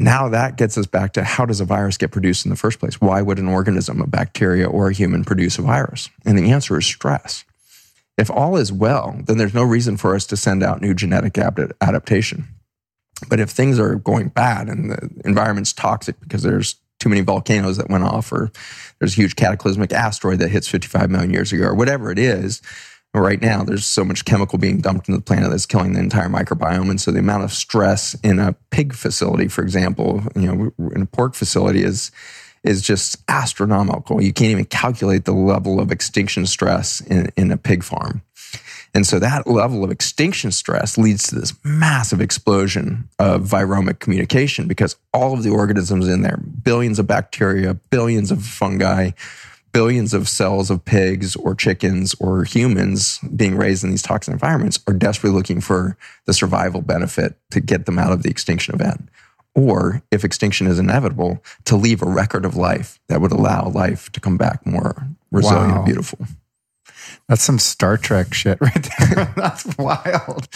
Now that gets us back to how does a virus get produced in the first place? Why would an organism, a bacteria or a human, produce a virus? And the answer is stress. If all is well, then there's no reason for us to send out new genetic adaptation. But if things are going bad and the environment's toxic because there's too many volcanoes that went off, or there's a huge cataclysmic asteroid that hits 55 million years ago, or whatever it is, right now there's so much chemical being dumped into the planet that's killing the entire microbiome. And so the amount of stress in a pig facility for example you know in a pork facility is is just astronomical. You can't even calculate the level of extinction stress in, in a pig farm. And so that level of extinction stress leads to this massive explosion of viromic communication because all of the organisms in there billions of bacteria billions of fungi billions of cells of pigs or chickens or humans being raised in these toxic environments are desperately looking for the survival benefit to get them out of the extinction event. Or if extinction is inevitable, to leave a record of life that would allow life to come back more resilient wow. and beautiful. That's some Star Trek shit right there. That's wild.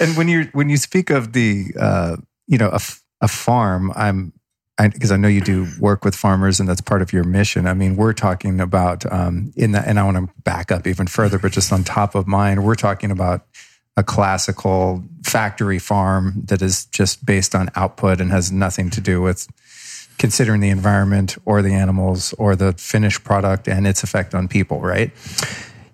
And when you when you speak of the uh, you know a, a farm, I'm because I, I, know you do work with farmers and that's part of your mission. I mean, we're talking about um, in that, and I want to back up even further, but just on top of mine, we're talking about a classical factory farm that is just based on output and has nothing to do with considering the environment or the animals or the finished product and its effect on people, right?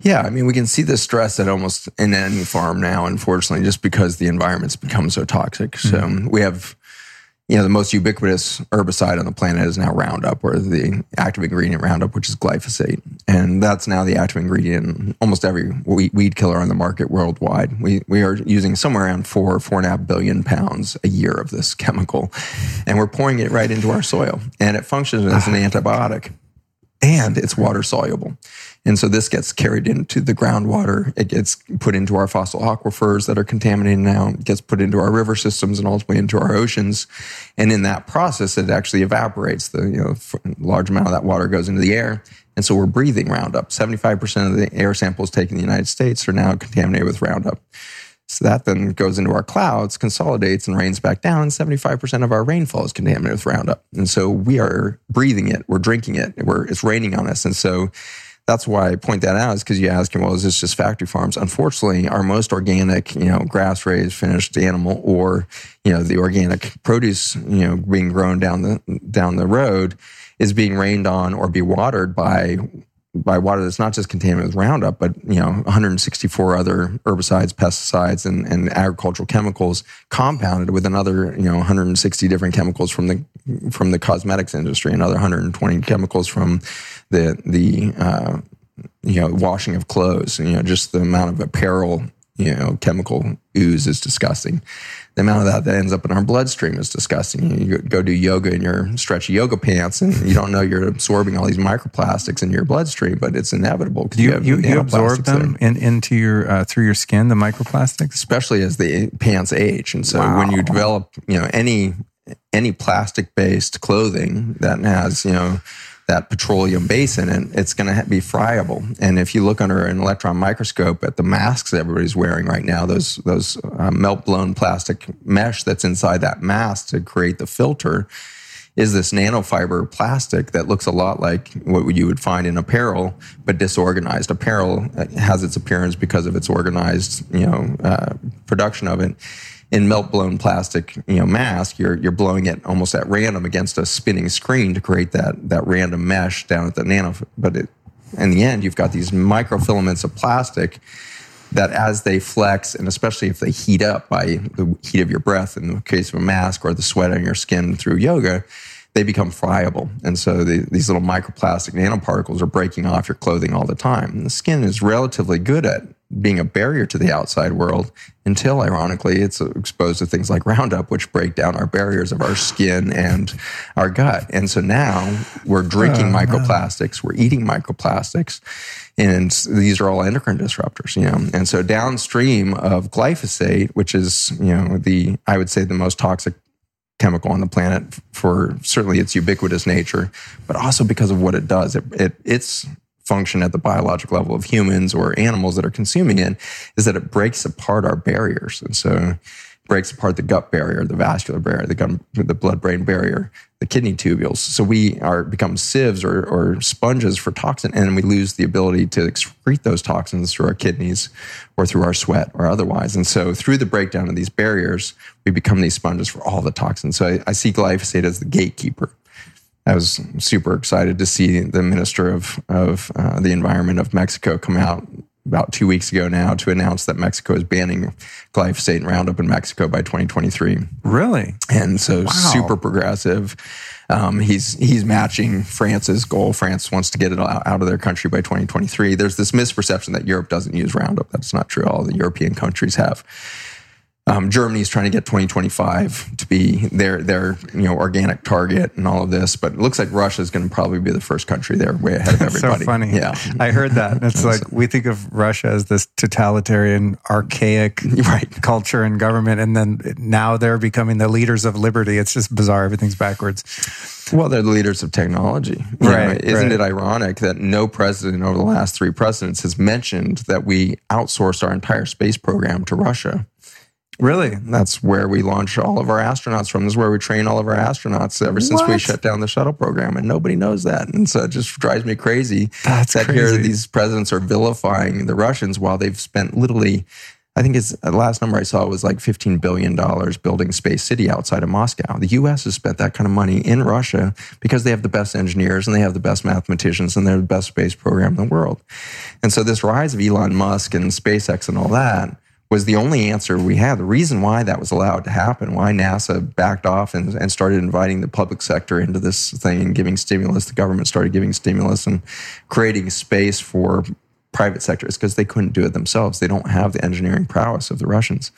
Yeah, I mean, we can see the stress at almost in any farm now, unfortunately, just because the environment's become so toxic. Mm-hmm. So we have you know, the most ubiquitous herbicide on the planet is now Roundup, or the active ingredient Roundup, which is glyphosate. And that's now the active ingredient in almost every weed killer on the market worldwide. We, we are using somewhere around four, four and a half billion pounds a year of this chemical. And we're pouring it right into our soil. And it functions as an ah. antibiotic. And it's water soluble. And so this gets carried into the groundwater. It gets put into our fossil aquifers that are contaminated now. It gets put into our river systems and ultimately into our oceans. And in that process, it actually evaporates. The you know large amount of that water goes into the air. And so we're breathing Roundup. 75% of the air samples taken in the United States are now contaminated with Roundup. So that then goes into our clouds, consolidates, and rains back down. 75% of our rainfall is contaminated with Roundup. And so we are breathing it, we're drinking it, we're, it's raining on us. And so that's why I point that out is because you ask him, well, is this just factory farms? Unfortunately, our most organic, you know, grass raised finished animal or, you know, the organic produce, you know, being grown down the, down the road is being rained on or be watered by by water that's not just contaminated with Roundup, but you know 164 other herbicides, pesticides, and, and agricultural chemicals compounded with another you know 160 different chemicals from the from the cosmetics industry, another 120 chemicals from the the uh, you know washing of clothes. And, you know just the amount of apparel you know chemical ooze is disgusting the amount of that that ends up in our bloodstream is disgusting. You go do yoga in your stretchy yoga pants, and you don't know you're absorbing all these microplastics in your bloodstream, but it's inevitable. You, you, you, you absorb them in, into your uh, through your skin, the microplastics, especially as the pants age. And so wow. when you develop, you know, any any plastic based clothing that has, you know that petroleum basin and it's going to be friable. And if you look under an electron microscope at the masks everybody's wearing right now, those those uh, melt blown plastic mesh that's inside that mask to create the filter is this nanofiber plastic that looks a lot like what you would find in apparel, but disorganized. Apparel uh, has its appearance because of its organized, you know, uh, production of it in melt blown plastic, you know, mask, you're you're blowing it almost at random against a spinning screen to create that that random mesh down at the nano. But it, in the end, you've got these microfilaments of plastic that, as they flex, and especially if they heat up by the heat of your breath, in the case of a mask, or the sweat on your skin through yoga, they become friable. And so the, these little microplastic nanoparticles are breaking off your clothing all the time. And the skin is relatively good at being a barrier to the outside world until ironically it's exposed to things like roundup which break down our barriers of our skin and our gut. And so now we're drinking oh, microplastics we're eating microplastics and these are all endocrine disruptors you know. And so downstream of glyphosate which is you know the i would say the most toxic chemical on the planet for certainly its ubiquitous nature but also because of what it does it, it it's function at the biologic level of humans or animals that are consuming it is that it breaks apart our barriers. And so breaks apart the gut barrier, the vascular barrier, the, the blood-brain barrier, the kidney tubules. So we are become sieves or, or sponges for toxin, and we lose the ability to excrete those toxins through our kidneys or through our sweat or otherwise. And so through the breakdown of these barriers, we become these sponges for all the toxins. So I, I see glyphosate as the gatekeeper I was super excited to see the Minister of, of uh, the Environment of Mexico come out about two weeks ago now to announce that Mexico is banning glyphosate and Roundup in Mexico by 2023. Really? And so wow. super progressive. Um, he's he's matching France's goal. France wants to get it out of their country by 2023. There's this misperception that Europe doesn't use Roundup. That's not true. All the European countries have. Um, is trying to get 2025 to be their their you know organic target and all of this, but it looks like Russia is going to probably be the first country there, way ahead of everybody. so funny, yeah. I heard that. It's like we think of Russia as this totalitarian, archaic right. culture and government, and then now they're becoming the leaders of liberty. It's just bizarre. Everything's backwards. Well, they're the leaders of technology, right? Know, isn't right. it ironic that no president over the last three presidents has mentioned that we outsourced our entire space program to Russia? Really? That's where we launch all of our astronauts from. This is where we train all of our astronauts ever since what? we shut down the shuttle program. And nobody knows that. And so it just drives me crazy That's that crazy. here these presidents are vilifying the Russians while they've spent literally, I think it's the uh, last number I saw was like $15 billion building Space City outside of Moscow. The US has spent that kind of money in Russia because they have the best engineers and they have the best mathematicians and they're the best space program in the world. And so this rise of Elon Musk and SpaceX and all that was the only answer we had. The reason why that was allowed to happen, why NASA backed off and, and started inviting the public sector into this thing and giving stimulus, the government started giving stimulus and creating space for private sector is because they couldn't do it themselves. They don't have the engineering prowess of the Russians.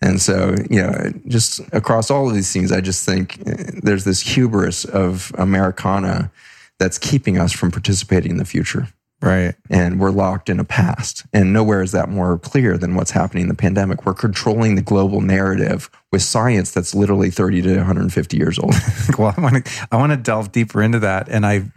And so, you know, just across all of these things, I just think uh, there's this hubris of Americana that's keeping us from participating in the future. Right. And we're locked in a past. And nowhere is that more clear than what's happening in the pandemic. We're controlling the global narrative with science that's literally 30 to 150 years old. well, I want to I want to delve deeper into that and I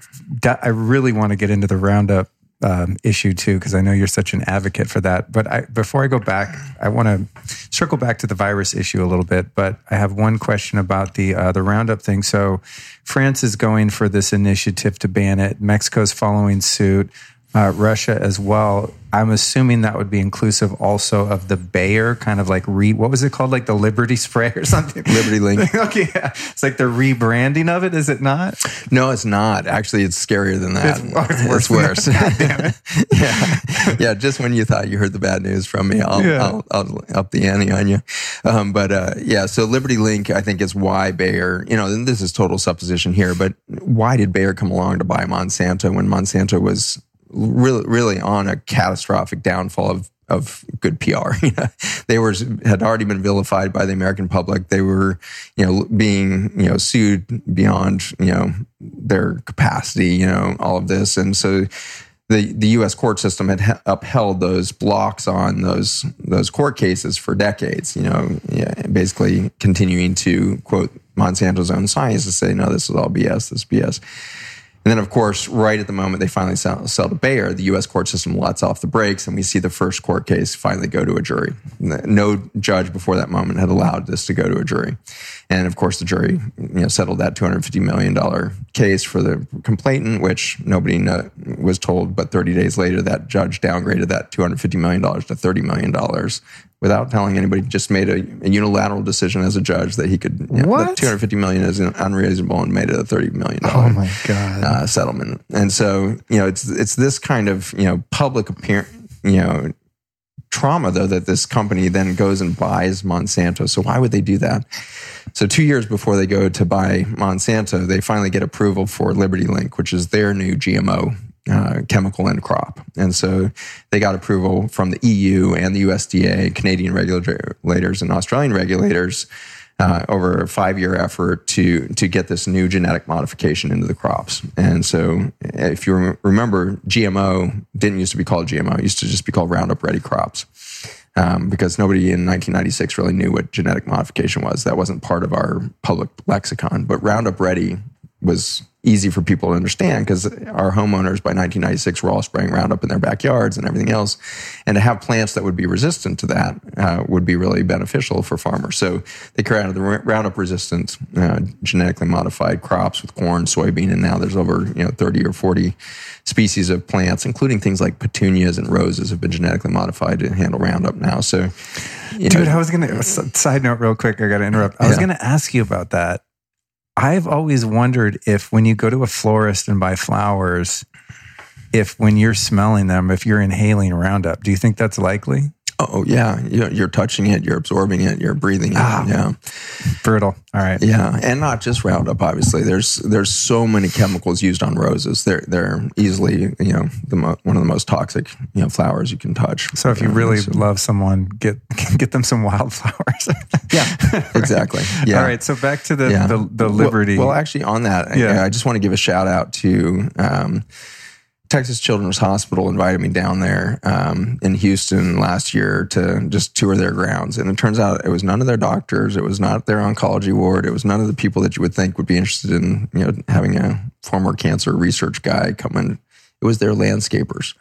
I really want to get into the roundup um, issue too because I know you're such an advocate for that. But I, before I go back, I want to circle back to the virus issue a little bit. But I have one question about the uh, the Roundup thing. So France is going for this initiative to ban it. Mexico's following suit uh, Russia as well. I'm assuming that would be inclusive also of the Bayer kind of like re what was it called like the Liberty spray or something Liberty Link. okay, yeah. it's like the rebranding of it. Is it not? No, it's not. Actually, it's scarier than that. It's, oh, it's worse. It's worse. yeah, yeah. Just when you thought you heard the bad news from me, I'll, yeah. I'll, I'll up the ante on you. Um, but uh, yeah, so Liberty Link, I think, is why Bayer. You know, this is total supposition here, but why did Bayer come along to buy Monsanto when Monsanto was really, really on a catastrophic downfall of of good PR. they were had already been vilified by the American public. They were, you know, being you know sued beyond you know their capacity. You know, all of this, and so the the U.S. court system had upheld those blocks on those those court cases for decades. You know, yeah, basically continuing to quote Monsanto's own science to say, no, this is all BS. This is BS. And then, of course, right at the moment they finally sell, sell to Bayer, the U.S. court system lets off the brakes, and we see the first court case finally go to a jury. No judge before that moment had allowed this to go to a jury, and of course, the jury you know, settled that 250 million dollar case for the complainant, which nobody know, was told. But 30 days later, that judge downgraded that 250 million dollars to 30 million dollars without telling anybody, just made a, a, unilateral decision as a judge that he could, you know, what? 250 million is unreasonable and made it a 30 million oh my God. Uh, settlement. And so, you know, it's, it's this kind of, you know, public appearance, you know, trauma though that this company then goes and buys Monsanto. So why would they do that? So two years before they go to buy Monsanto, they finally get approval for Liberty Link, which is their new GMO uh, chemical and crop. And so they got approval from the EU and the USDA, Canadian regulators, and Australian regulators uh, over a five year effort to, to get this new genetic modification into the crops. And so if you remember, GMO didn't used to be called GMO, it used to just be called Roundup Ready crops. Um, because nobody in 1996 really knew what genetic modification was. That wasn't part of our public lexicon. But Roundup Ready was easy for people to understand because our homeowners by 1996 were all spraying Roundup in their backyards and everything else. And to have plants that would be resistant to that uh, would be really beneficial for farmers. So they created the Roundup resistant uh, genetically modified crops with corn, soybean, and now there's over you know 30 or 40 species of plants, including things like petunias and roses, have been genetically modified to handle Roundup now. So, dude, know, I was gonna side note real quick. I got to interrupt. I was gonna ask you about that I've always wondered if when you go to a florist and buy flowers, if when you're smelling them, if you're inhaling Roundup, do you think that's likely? Oh yeah, you're touching it, you're absorbing it, you're breathing it. Ah, yeah, brutal. All right. Yeah, and not just Roundup. Obviously, there's there's so many chemicals used on roses. They're they're easily you know the mo- one of the most toxic you know flowers you can touch. So if you really so, love someone, get get them some wildflowers. yeah, exactly. Yeah. All right. So back to the yeah. the, the, Liberty. Well, well, actually, on that, yeah. I, I just want to give a shout out to. Um, Texas Children's Hospital invited me down there um, in Houston last year to just tour their grounds. And it turns out it was none of their doctors, it was not their oncology ward, it was none of the people that you would think would be interested in you know having a former cancer research guy come in. It was their landscapers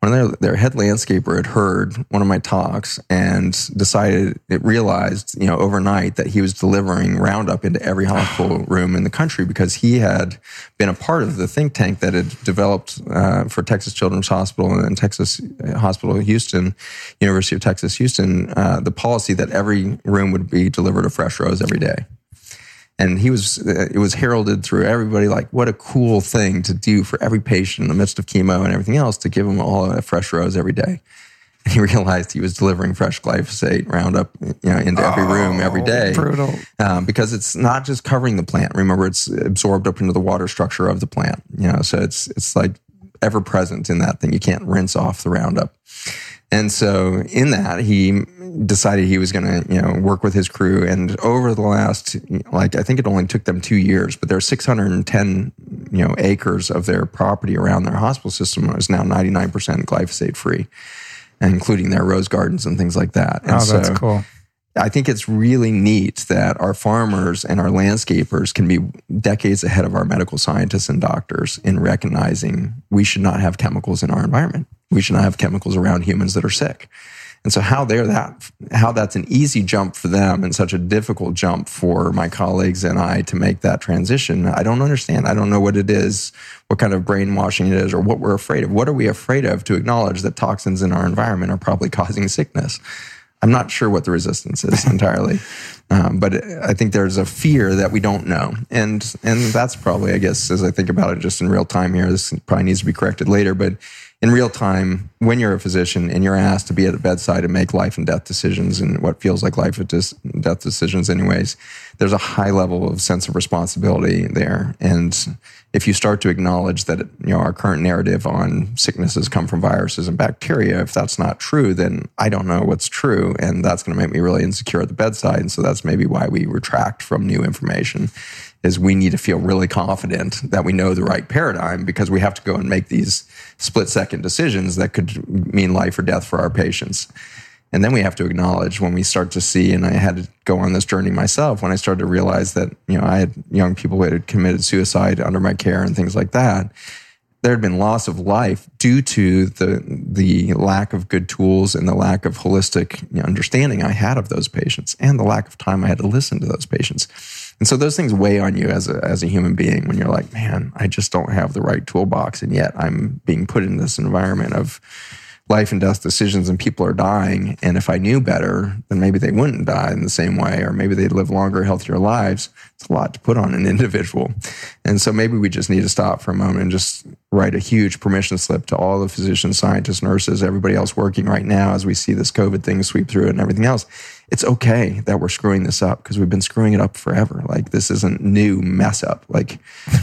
one of their, their head landscaper had heard one of my talks and decided it realized you know overnight that he was delivering roundup into every hospital room in the country because he had been a part of the think tank that had developed uh, for texas children's hospital and texas uh, hospital houston university of texas houston uh, the policy that every room would be delivered a fresh rose every day and he was it was heralded through everybody like what a cool thing to do for every patient in the midst of chemo and everything else to give them all a fresh rose every day And he realized he was delivering fresh glyphosate Roundup, you know, into every oh, room every day. Brutal. Um, because it's not just covering the plant. Remember, it's absorbed up into the water structure of the plant. You know, so it's it's like ever present in that thing. You can't rinse off the Roundup. And so in that, he decided he was going to, you know, work with his crew. And over the last, like, I think it only took them two years, but there's 610, you know, acres of their property around their hospital system is now 99% glyphosate free, including their rose gardens and things like that. And oh, that's so, cool. I think it's really neat that our farmers and our landscapers can be decades ahead of our medical scientists and doctors in recognizing we should not have chemicals in our environment. We should not have chemicals around humans that are sick. And so how they're that how that's an easy jump for them and such a difficult jump for my colleagues and I to make that transition, I don't understand. I don't know what it is, what kind of brainwashing it is, or what we're afraid of. What are we afraid of to acknowledge that toxins in our environment are probably causing sickness? I'm not sure what the resistance is entirely, um, but I think there's a fear that we don't know, and and that's probably, I guess, as I think about it, just in real time here. This probably needs to be corrected later, but in real time, when you're a physician and you're asked to be at the bedside and make life and death decisions and what feels like life and death decisions, anyways, there's a high level of sense of responsibility there. And if you start to acknowledge that you know our current narrative on sicknesses come from viruses and bacteria, if that's not true, then I don't know what's true, and that's going to make me really insecure at the bedside. And so that's maybe why we retract from new information is we need to feel really confident that we know the right paradigm because we have to go and make these split second decisions that could mean life or death for our patients. And then we have to acknowledge when we start to see, and I had to go on this journey myself when I started to realize that, you know, I had young people who had committed suicide under my care and things like that. There had been loss of life due to the the lack of good tools and the lack of holistic understanding I had of those patients and the lack of time I had to listen to those patients. And so those things weigh on you as a, as a human being when you're like, man, I just don't have the right toolbox. And yet I'm being put in this environment of life and death decisions and people are dying. And if I knew better, then maybe they wouldn't die in the same way, or maybe they'd live longer, healthier lives. It's a lot to put on an individual. And so maybe we just need to stop for a moment and just write a huge permission slip to all the physicians, scientists, nurses, everybody else working right now as we see this COVID thing sweep through it and everything else. It's okay that we're screwing this up because we've been screwing it up forever. Like this isn't new mess up. Like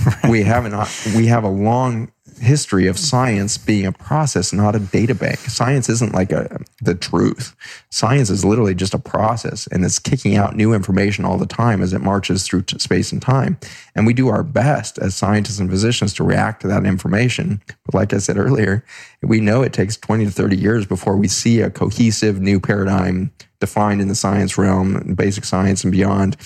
right. we haven't, we have a long history of science being a process, not a data bank. Science isn't like a, the truth. Science is literally just a process and it's kicking out new information all the time as it marches through space and time. And we do our best as scientists and physicians to react to that information. But like I said earlier, we know it takes 20 to 30 years before we see a cohesive new paradigm defined in the science realm, basic science and beyond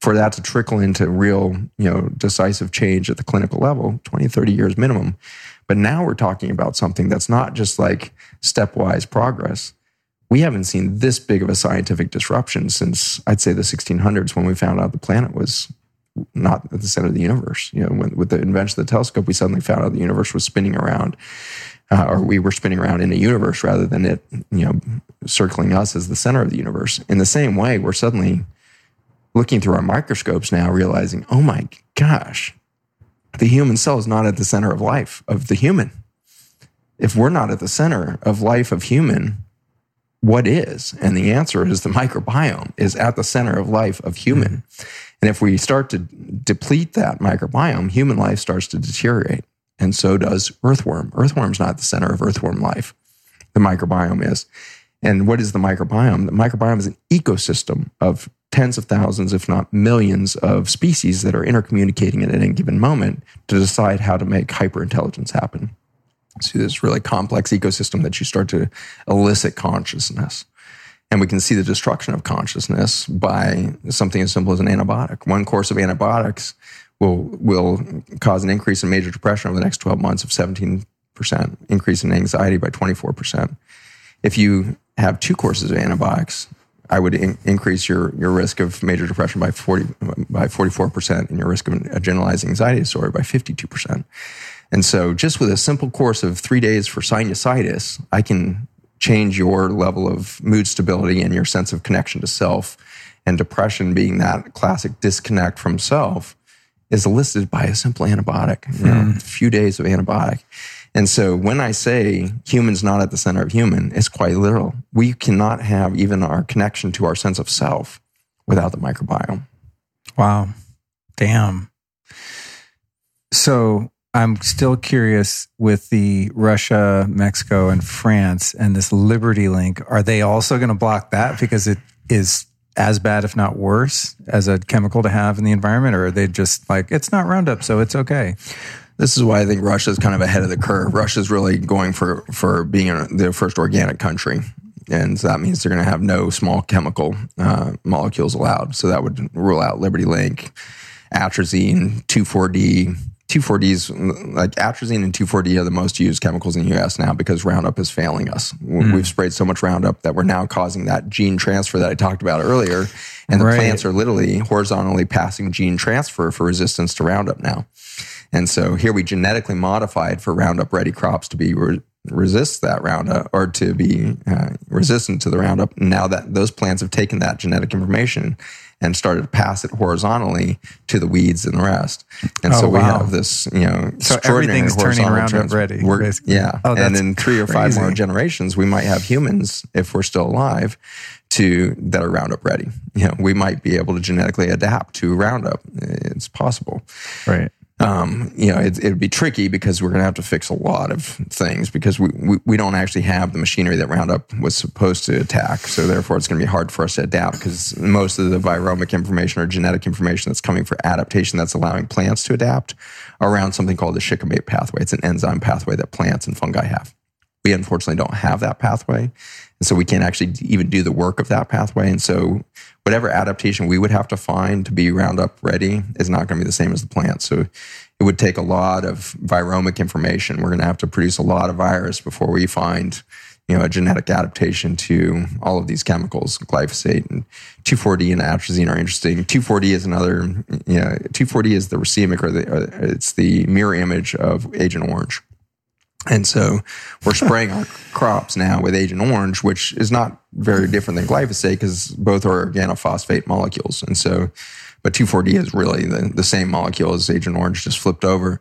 for that to trickle into real, you know, decisive change at the clinical level, 20, 30 years minimum. But now we're talking about something that's not just like stepwise progress. We haven't seen this big of a scientific disruption since I'd say the 1600s when we found out the planet was not at the center of the universe. You know, when, with the invention of the telescope, we suddenly found out the universe was spinning around, uh, or we were spinning around in a universe rather than it, you know, circling us as the center of the universe. In the same way, we're suddenly looking through our microscopes now, realizing, oh my gosh, the human cell is not at the center of life of the human. If we're not at the center of life of human, what is? And the answer is the microbiome is at the center of life of human. And if we start to deplete that microbiome, human life starts to deteriorate. And so does earthworm. Earthworm's not the center of earthworm life. The microbiome is. And what is the microbiome? The microbiome is an ecosystem of tens of thousands, if not millions, of species that are intercommunicating at any given moment to decide how to make hyperintelligence happen. See this really complex ecosystem that you start to elicit consciousness. And we can see the destruction of consciousness by something as simple as an antibiotic. One course of antibiotics will, will cause an increase in major depression over the next 12 months of 17%, increase in anxiety by 24%. If you have two courses of antibiotics, I would in- increase your, your risk of major depression by 40, by 44% and your risk of a generalized anxiety disorder by 52%. And so just with a simple course of three days for sinusitis, I can change your level of mood stability and your sense of connection to self. And depression being that classic disconnect from self is elicited by a simple antibiotic, you know, hmm. a few days of antibiotic. And so when I say human's not at the center of human, it's quite literal. We cannot have even our connection to our sense of self without the microbiome. Wow. Damn. So I'm still curious with the Russia, Mexico, and France and this Liberty Link. Are they also going to block that because it is as bad, if not worse, as a chemical to have in the environment? Or are they just like, it's not Roundup, so it's okay? This is why I think Russia is kind of ahead of the curve. Russia is really going for, for being the first organic country. And so that means they're going to have no small chemical uh, molecules allowed. So that would rule out Liberty Link, atrazine, 2,4-D, 2,4-Ds, like atrazine and 2,4-D are the most used chemicals in the US now because Roundup is failing us. Mm. We've sprayed so much Roundup that we're now causing that gene transfer that I talked about earlier. And the right. plants are literally horizontally passing gene transfer for resistance to Roundup now. And so here we genetically modified for Roundup ready crops to be re- resist that Roundup or to be uh, resistant to the Roundup. Now that those plants have taken that genetic information and started to pass it horizontally to the weeds and the rest. And oh, so we wow. have this, you know, so everything's turning Roundup ready. Yeah. Oh, and in three or five more generations, we might have humans, if we're still alive, to that are Roundup ready. You know, we might be able to genetically adapt to Roundup. It's possible. Right um, you know, it, would be tricky because we're going to have to fix a lot of things because we, we, we, don't actually have the machinery that Roundup was supposed to attack. So therefore, it's going to be hard for us to adapt because most of the viromic information or genetic information that's coming for adaptation that's allowing plants to adapt around something called the shikimate pathway. It's an enzyme pathway that plants and fungi have. We unfortunately don't have that pathway. And so we can't actually even do the work of that pathway. And so whatever adaptation we would have to find to be Roundup ready is not going to be the same as the plant. So it would take a lot of viromic information. We're going to have to produce a lot of virus before we find you know, a genetic adaptation to all of these chemicals, glyphosate and 2,4-D and atrazine are interesting. 2,4-D is another, you know, 2,4-D is the racemic or, the, or it's the mirror image of Agent Orange. And so we're spraying our crops now with Agent Orange, which is not very different than glyphosate because both are organophosphate molecules. And so, but 2,4-D is really the, the same molecule as Agent Orange, just flipped over.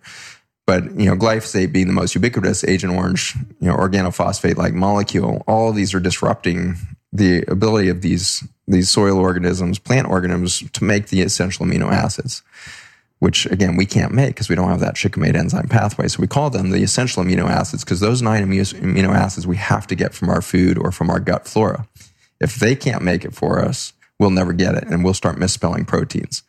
But, you know, glyphosate being the most ubiquitous Agent Orange, you know, organophosphate like molecule, all of these are disrupting the ability of these, these soil organisms, plant organisms to make the essential amino acids which again we can't make because we don't have that shikimate enzyme pathway. So we call them the essential amino acids because those nine amino acids we have to get from our food or from our gut flora. If they can't make it for us, we'll never get it and we'll start misspelling proteins.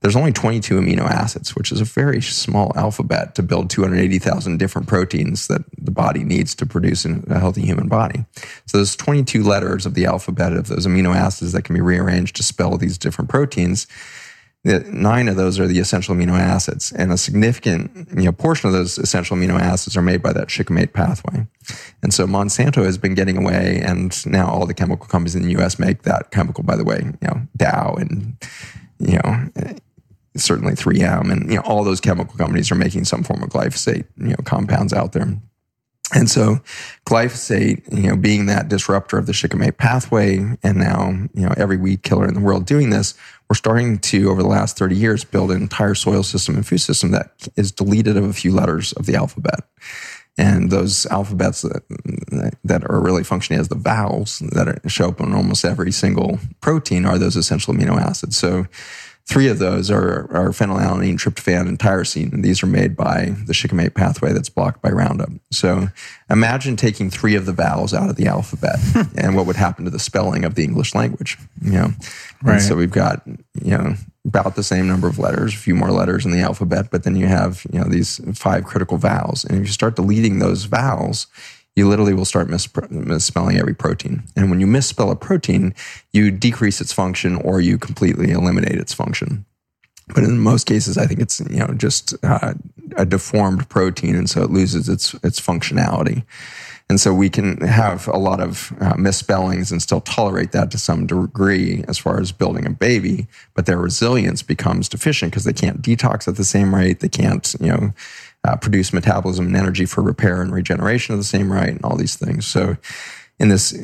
There's only 22 amino acids, which is a very small alphabet to build 280,000 different proteins that the body needs to produce in a healthy human body. So there's 22 letters of the alphabet of those amino acids that can be rearranged to spell these different proteins nine of those are the essential amino acids, and a significant you know, portion of those essential amino acids are made by that shikimate pathway. And so Monsanto has been getting away, and now all the chemical companies in the U.S. make that chemical. By the way, you know Dow and you know certainly 3M, and you know all those chemical companies are making some form of glyphosate you know compounds out there. And so glyphosate, you know, being that disruptor of the shikimate pathway, and now, you know, every weed killer in the world doing this, we're starting to, over the last 30 years, build an entire soil system and food system that is deleted of a few letters of the alphabet. And those alphabets that, that are really functioning as the vowels that show up on almost every single protein are those essential amino acids. So Three of those are, are phenylalanine, tryptophan, and tyrosine. And these are made by the shikimate pathway that's blocked by Roundup. So imagine taking three of the vowels out of the alphabet and what would happen to the spelling of the English language. You know, right. And so we've got you know about the same number of letters, a few more letters in the alphabet, but then you have you know these five critical vowels, and if you start deleting those vowels, you literally will start misspelling every protein. And when you misspell a protein, you decrease its function or you completely eliminate its function. But in most cases, I think it's you know just uh, a deformed protein, and so it loses its its functionality. And so we can have a lot of uh, misspellings and still tolerate that to some degree as far as building a baby, but their resilience becomes deficient because they can't detox at the same rate. They can't, you know, uh, produce metabolism and energy for repair and regeneration of the same right and all these things. So in this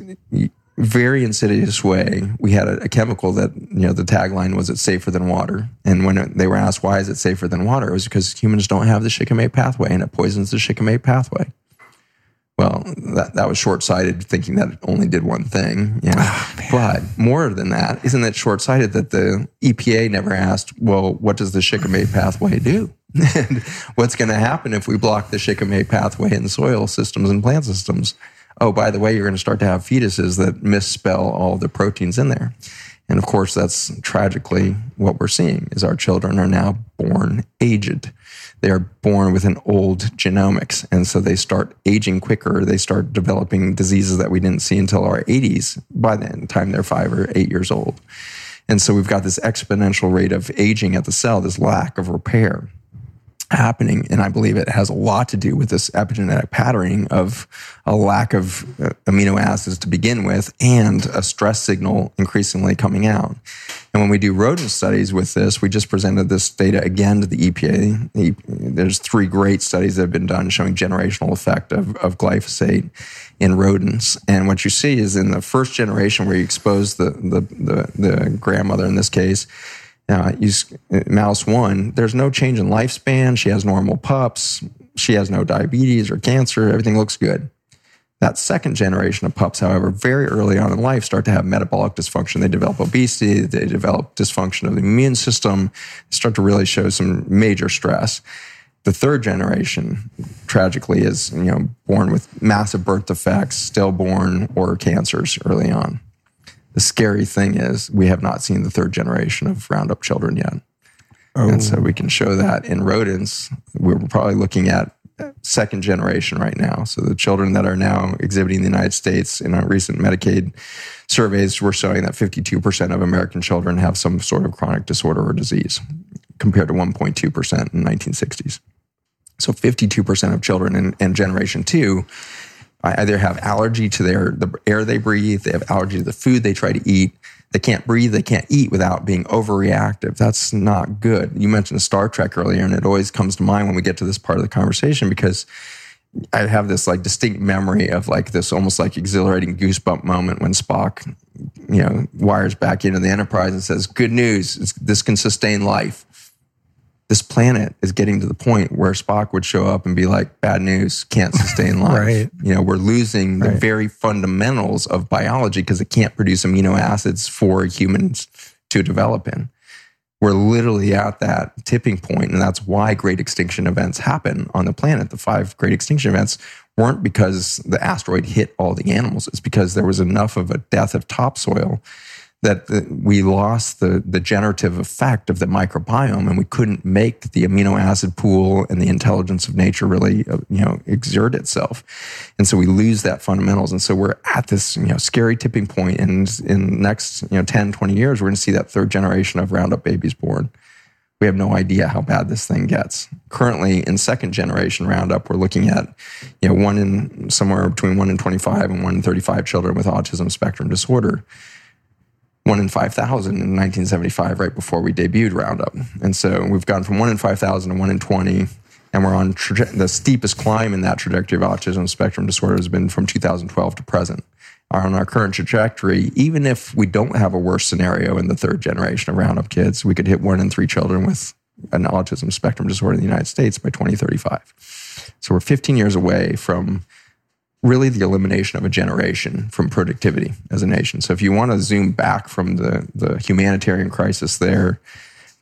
very insidious way, we had a, a, chemical that, you know, the tagline was it's safer than water. And when it, they were asked, why is it safer than water? It was because humans don't have the shikimate pathway and it poisons the shikimate pathway. Well, that, that was short sighted, thinking that it only did one thing. Yeah. Oh, but more than that, isn't it short sighted that the EPA never asked, well, what does the shikimate pathway do? And what's going to happen if we block the shikimate pathway in soil systems and plant systems? Oh, by the way, you're going to start to have fetuses that misspell all the proteins in there. And of course, that's tragically what we're seeing is our children are now born aged they are born with an old genomics. And so they start aging quicker. They start developing diseases that we didn't see until our 80s by the time they're five or eight years old. And so we've got this exponential rate of aging at the cell, this lack of repair happening. And I believe it has a lot to do with this epigenetic patterning of a lack of uh, amino acids to begin with and a stress signal increasingly coming out. And when we do rodent studies with this, we just presented this data again to the EPA. There's three great studies that have been done showing generational effect of, of glyphosate in rodents. And what you see is in the first generation where you expose the, the, the, the grandmother in this case, uh, use mouse one, there's no change in lifespan. She has normal pups. She has no diabetes or cancer. Everything looks good. That second generation of pups, however, very early on in life start to have metabolic dysfunction. They develop obesity, they develop dysfunction of the immune system, start to really show some major stress. The third generation, tragically, is you know born with massive birth defects, stillborn, or cancers early on. The scary thing is we have not seen the third generation of Roundup children yet. Oh. And so we oh. can show that in rodents. We're probably looking at second generation right now. So the children that are now exhibiting in the United States in our recent Medicaid surveys, we're showing that 52% of American children have some sort of chronic disorder or disease compared to 1.2% in 1960s. So 52% of children in, in generation two either have allergy to their the air they breathe, they have allergy to the food they try to eat. They can't breathe, they can't eat without being overreactive. That's not good. You mentioned Star Trek earlier, and it always comes to mind when we get to this part of the conversation because I have this like distinct memory of like this almost like exhilarating goosebump moment when Spock, you know, wires back into the Enterprise and says, "Good news, this can sustain life." This planet is getting to the point where Spock would show up and be like, bad news, can't sustain life. right. You know, we're losing the right. very fundamentals of biology because it can't produce amino acids for humans to develop in. We're literally at that tipping point, and that's why great extinction events happen on the planet. The five great extinction events weren't because the asteroid hit all the animals, it's because there was enough of a death of topsoil that we lost the, the generative effect of the microbiome and we couldn't make the amino acid pool and the intelligence of nature really uh, you know exert itself. And so we lose that fundamentals. And so we're at this you know scary tipping point and in next you know 10 20 years we're going to see that third generation of roundup babies born. We have no idea how bad this thing gets. Currently, in second generation Roundup, we're looking at, you know, one in somewhere between one in 25 and one in 35 children with autism spectrum disorder one in 5,000 in 1975, right before we debuted Roundup. And so we've gone from one in 5,000 to one in 20. And we're on the steepest climb in that trajectory of autism spectrum disorder has been from 2012 to present. On our current trajectory, even if we don't have a worse scenario in the third generation of Roundup kids, we could hit one in three children with an autism spectrum disorder in the United States by 2035. So we're 15 years away from really the elimination of a generation from productivity as a nation. So if you want to zoom back from the, the humanitarian crisis there,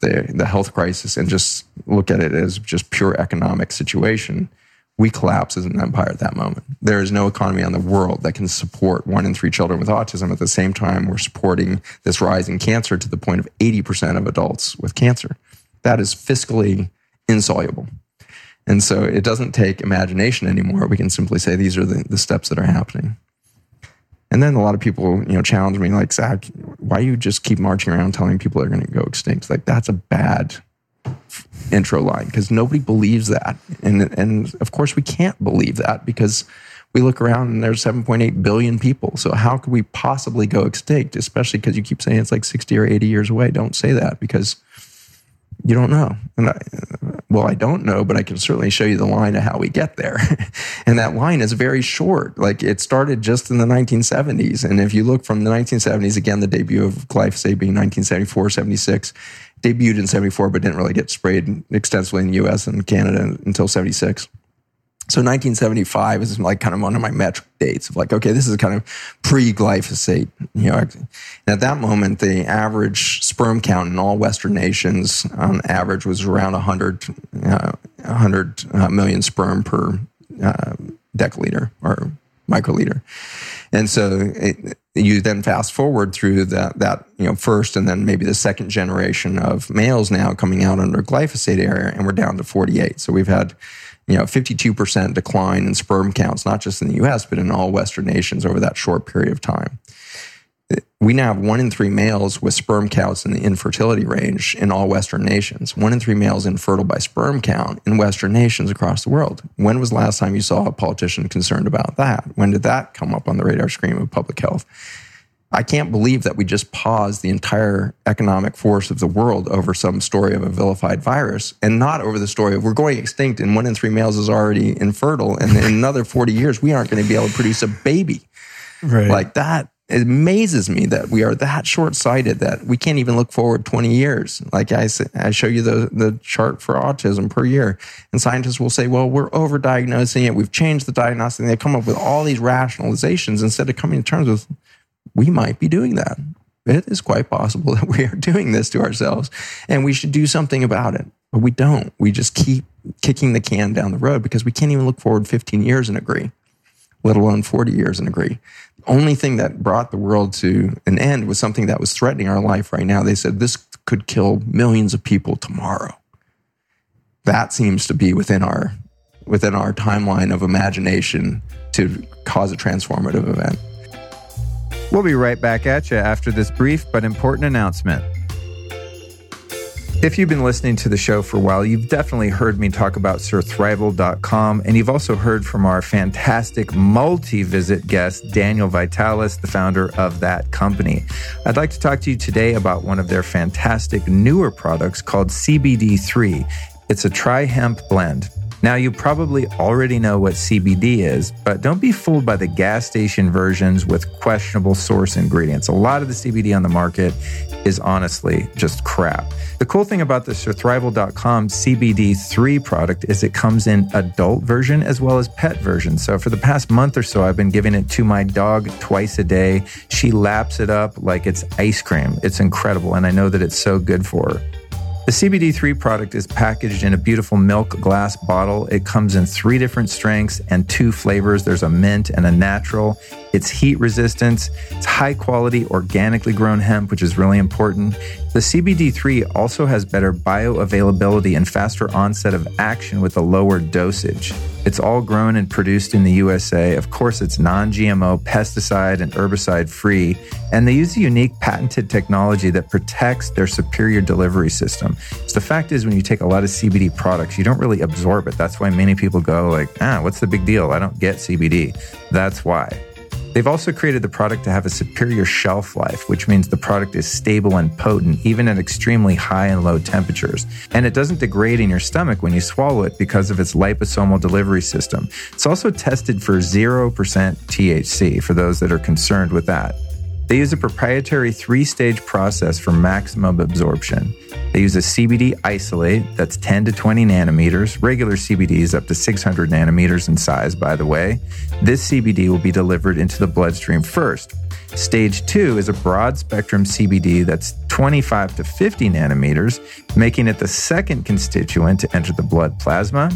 the, the health crisis, and just look at it as just pure economic situation, we collapse as an empire at that moment. There is no economy on the world that can support one in three children with autism. At the same time, we're supporting this rise in cancer to the point of 80% of adults with cancer. That is fiscally insoluble. And so it doesn't take imagination anymore. We can simply say these are the, the steps that are happening. And then a lot of people, you know, challenge me like, Zach, why you just keep marching around telling people they're going to go extinct? Like that's a bad intro line because nobody believes that. And, and of course we can't believe that because we look around and there's 7.8 billion people. So how could we possibly go extinct? Especially because you keep saying it's like 60 or 80 years away. Don't say that because you don't know. And I, Well, I don't know, but I can certainly show you the line of how we get there. and that line is very short. Like it started just in the 1970s. And if you look from the 1970s, again, the debut of glyphosate being 1974, 76, debuted in 74, but didn't really get sprayed extensively in the US and Canada until 76. So 1975 is like kind of one of my metric dates of like, okay, this is kind of pre-glyphosate. You know, and at that moment, the average sperm count in all Western nations, on average, was around 100, uh, 100 uh, million sperm per uh, deciliter or microliter. And so it, you then fast forward through that, that, you know, first and then maybe the second generation of males now coming out under glyphosate area, and we're down to 48. So we've had you know, 52% decline in sperm counts, not just in the US, but in all Western nations over that short period of time. We now have one in three males with sperm counts in the infertility range in all Western nations. One in three males infertile by sperm count in Western nations across the world. When was the last time you saw a politician concerned about that? When did that come up on the radar screen of public health? I can't believe that we just paused the entire economic force of the world over some story of a vilified virus and not over the story of we're going extinct and one in three males is already infertile. And in another 40 years, we aren't going to be able to produce a baby. Right. Like that. It amazes me that we are that short sighted that we can't even look forward 20 years. Like I, I show you the, the chart for autism per year. And scientists will say, well, we're overdiagnosing it. We've changed the diagnosis. And they come up with all these rationalizations instead of coming to terms with we might be doing that. It is quite possible that we are doing this to ourselves and we should do something about it. But we don't. We just keep kicking the can down the road because we can't even look forward 15 years and agree, let alone 40 years and agree. The only thing that brought the world to an end was something that was threatening our life right now. They said this could kill millions of people tomorrow. That seems to be within our within our timeline of imagination to cause a transformative event. We'll be right back at you after this brief but important announcement. If you've been listening to the show for a while, you've definitely heard me talk about surthrival.com, and you've also heard from our fantastic multi visit guest, Daniel Vitalis, the founder of that company. I'd like to talk to you today about one of their fantastic newer products called CBD3. It's a tri hemp blend. Now, you probably already know what CBD is, but don't be fooled by the gas station versions with questionable source ingredients. A lot of the CBD on the market is honestly just crap. The cool thing about the Surthrival.com CBD3 product is it comes in adult version as well as pet version. So for the past month or so, I've been giving it to my dog twice a day. She laps it up like it's ice cream. It's incredible. And I know that it's so good for her. The CBD3 product is packaged in a beautiful milk glass bottle. It comes in three different strengths and two flavors. There's a mint and a natural. It's heat resistant. It's high quality, organically grown hemp, which is really important. The CBD3 also has better bioavailability and faster onset of action with a lower dosage. It's all grown and produced in the USA. Of course, it's non GMO, pesticide, and herbicide free. And they use a unique patented technology that protects their superior delivery system. So the fact is, when you take a lot of CBD products, you don't really absorb it. That's why many people go, like, ah, what's the big deal? I don't get CBD. That's why. They've also created the product to have a superior shelf life, which means the product is stable and potent even at extremely high and low temperatures. And it doesn't degrade in your stomach when you swallow it because of its liposomal delivery system. It's also tested for 0% THC for those that are concerned with that. They use a proprietary three stage process for maximum absorption. They use a CBD isolate that's 10 to 20 nanometers. Regular CBD is up to 600 nanometers in size, by the way. This CBD will be delivered into the bloodstream first. Stage two is a broad spectrum CBD that's 25 to 50 nanometers, making it the second constituent to enter the blood plasma.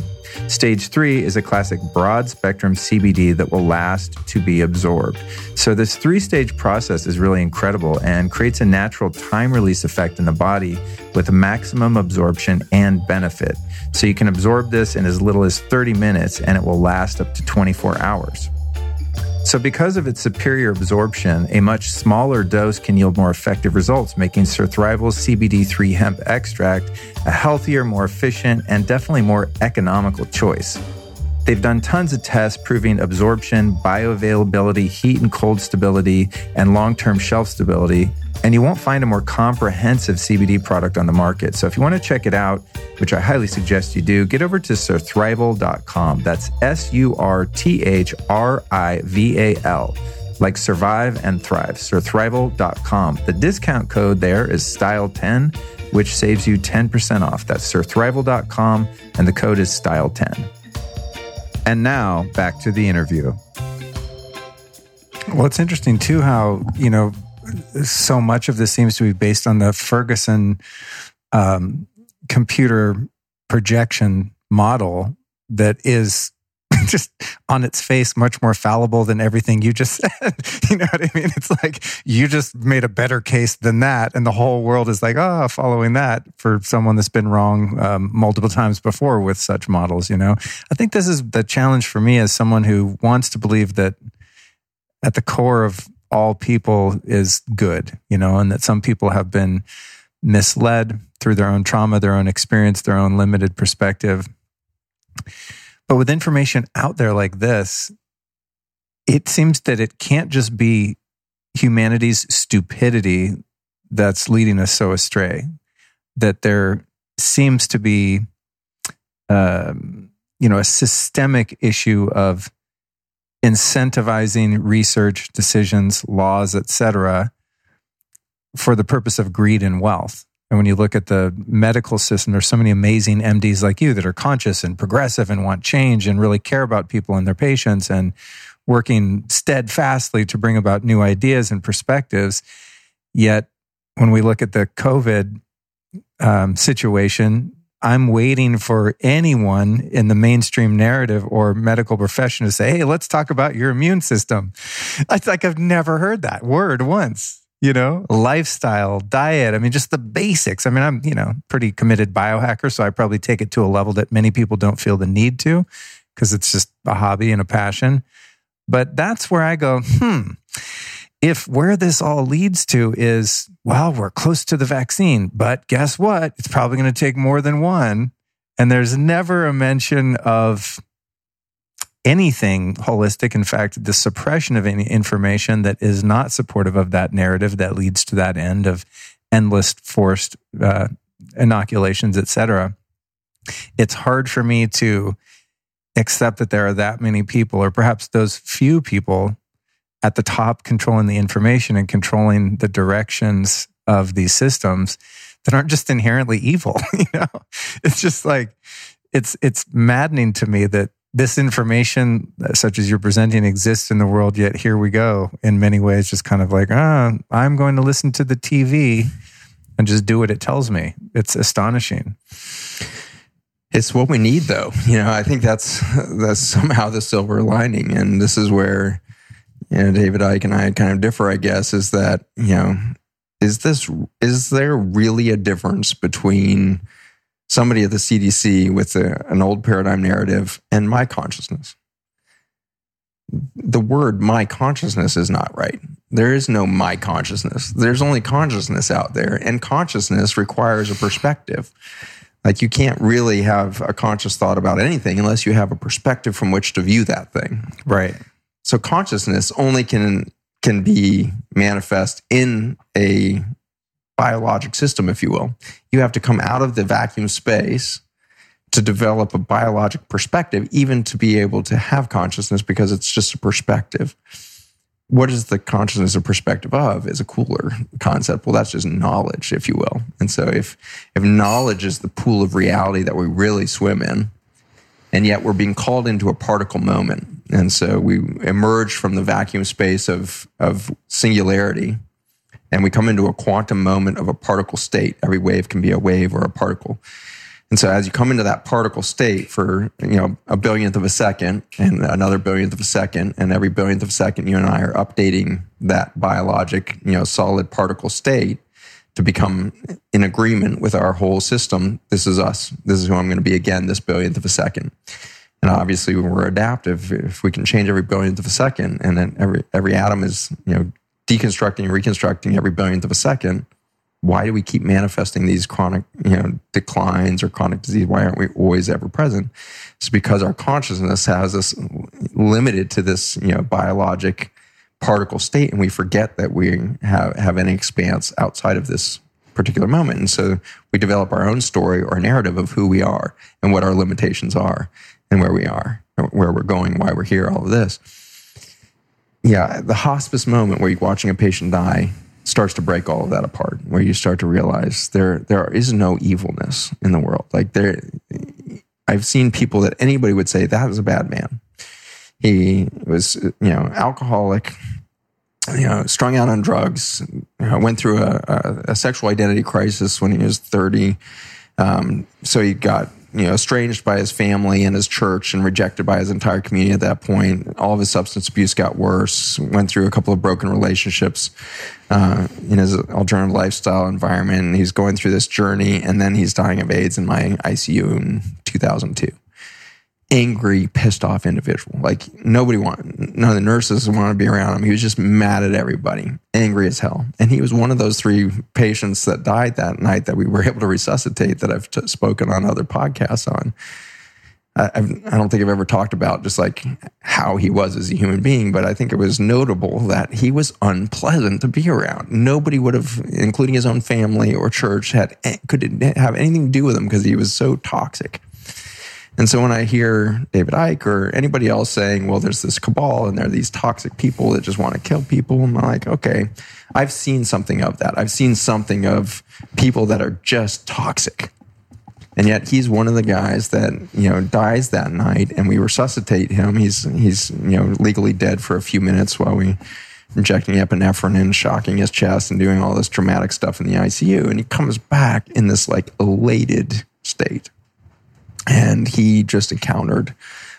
Stage three is a classic broad spectrum CBD that will last to be absorbed. So, this three stage process is really incredible and creates a natural time release effect in the body with maximum absorption and benefit. So, you can absorb this in as little as 30 minutes and it will last up to 24 hours. So, because of its superior absorption, a much smaller dose can yield more effective results, making Surthrival's CBD3 hemp extract a healthier, more efficient, and definitely more economical choice. They've done tons of tests proving absorption, bioavailability, heat and cold stability, and long term shelf stability. And you won't find a more comprehensive CBD product on the market. So if you want to check it out, which I highly suggest you do, get over to surthrival.com. That's S U R T H R I V A L, like survive and thrive. Surthrival.com. The discount code there is style10, which saves you 10% off. That's surthrival.com, and the code is style10. And now back to the interview. Well, it's interesting too how, you know, so much of this seems to be based on the Ferguson um, computer projection model that is just on its face much more fallible than everything you just said. you know what I mean? It's like you just made a better case than that, and the whole world is like, oh, following that for someone that's been wrong um, multiple times before with such models. You know, I think this is the challenge for me as someone who wants to believe that at the core of all people is good. You know, and that some people have been misled through their own trauma, their own experience, their own limited perspective. But with information out there like this, it seems that it can't just be humanity's stupidity that's leading us so astray, that there seems to be, um, you know, a systemic issue of incentivizing research, decisions, laws, etc., for the purpose of greed and wealth. And when you look at the medical system, there's so many amazing MDs like you that are conscious and progressive and want change and really care about people and their patients and working steadfastly to bring about new ideas and perspectives. Yet, when we look at the COVID um, situation, I'm waiting for anyone in the mainstream narrative or medical profession to say, Hey, let's talk about your immune system. It's like I've never heard that word once you know, lifestyle, diet. I mean, just the basics. I mean, I'm, you know, pretty committed biohacker, so I probably take it to a level that many people don't feel the need to because it's just a hobby and a passion. But that's where I go, hmm, if where this all leads to is, well, we're close to the vaccine, but guess what? It's probably going to take more than one. And there's never a mention of anything holistic. In fact, the suppression of any information that is not supportive of that narrative that leads to that end of endless forced uh, inoculations, etc. It's hard for me to accept that there are that many people, or perhaps those few people at the top controlling the information and controlling the directions of these systems that aren't just inherently evil. you know, it's just like it's it's maddening to me that this information, such as you're presenting, exists in the world. Yet here we go. In many ways, just kind of like, ah, I'm going to listen to the TV and just do what it tells me. It's astonishing. It's what we need, though. You know, I think that's that's somehow the silver lining, and this is where you know David Icke and I kind of differ. I guess is that you know is this is there really a difference between somebody at the CDC with a, an old paradigm narrative and my consciousness. The word my consciousness is not right. There is no my consciousness. There's only consciousness out there, and consciousness requires a perspective. Like you can't really have a conscious thought about anything unless you have a perspective from which to view that thing. Right. So consciousness only can can be manifest in a biologic system, if you will. You have to come out of the vacuum space to develop a biologic perspective, even to be able to have consciousness, because it's just a perspective. What is the consciousness a perspective of is a cooler concept. Well, that's just knowledge, if you will. And so if if knowledge is the pool of reality that we really swim in, and yet we're being called into a particle moment. And so we emerge from the vacuum space of, of singularity and we come into a quantum moment of a particle state. Every wave can be a wave or a particle. And so as you come into that particle state for, you know, a billionth of a second and another billionth of a second, and every billionth of a second, you and I are updating that biologic, you know, solid particle state to become in agreement with our whole system. This is us. This is who I'm going to be again this billionth of a second. And obviously, when we're adaptive, if we can change every billionth of a second, and then every every atom is you know deconstructing and reconstructing every billionth of a second, why do we keep manifesting these chronic, you know, declines or chronic disease? Why aren't we always ever present? It's because our consciousness has us limited to this, you know, biologic particle state, and we forget that we have have any expanse outside of this particular moment. And so we develop our own story or narrative of who we are and what our limitations are and where we are, where we're going, why we're here, all of this. Yeah, the hospice moment where you're watching a patient die starts to break all of that apart, where you start to realize there there is no evilness in the world. Like there, I've seen people that anybody would say that was a bad man. He was, you know, alcoholic, you know, strung out on drugs, you know, went through a, a, a, sexual identity crisis when he was 30. Um, so he got you know, estranged by his family and his church and rejected by his entire community at that point. All of his substance abuse got worse, went through a couple of broken relationships uh, in his alternative lifestyle environment. He's going through this journey, and then he's dying of AIDS in my ICU in 2002 angry, pissed off individual. Like nobody wanted, none of the nurses wanted to be around him. He was just mad at everybody, angry as hell. And he was one of those three patients that died that night that we were able to resuscitate that I've t- spoken on other podcasts on. I, I don't think I've ever talked about just like how he was as a human being, but I think it was notable that he was unpleasant to be around. Nobody would have, including his own family or church, had eh, could have anything to do with him because he was so toxic. And so when I hear David Icke or anybody else saying, well, there's this cabal and there are these toxic people that just want to kill people, I'm like, okay, I've seen something of that. I've seen something of people that are just toxic. And yet he's one of the guys that, you know, dies that night and we resuscitate him. He's, he's, you know, legally dead for a few minutes while we injecting epinephrine and shocking his chest and doing all this dramatic stuff in the ICU. And he comes back in this like elated state and he just encountered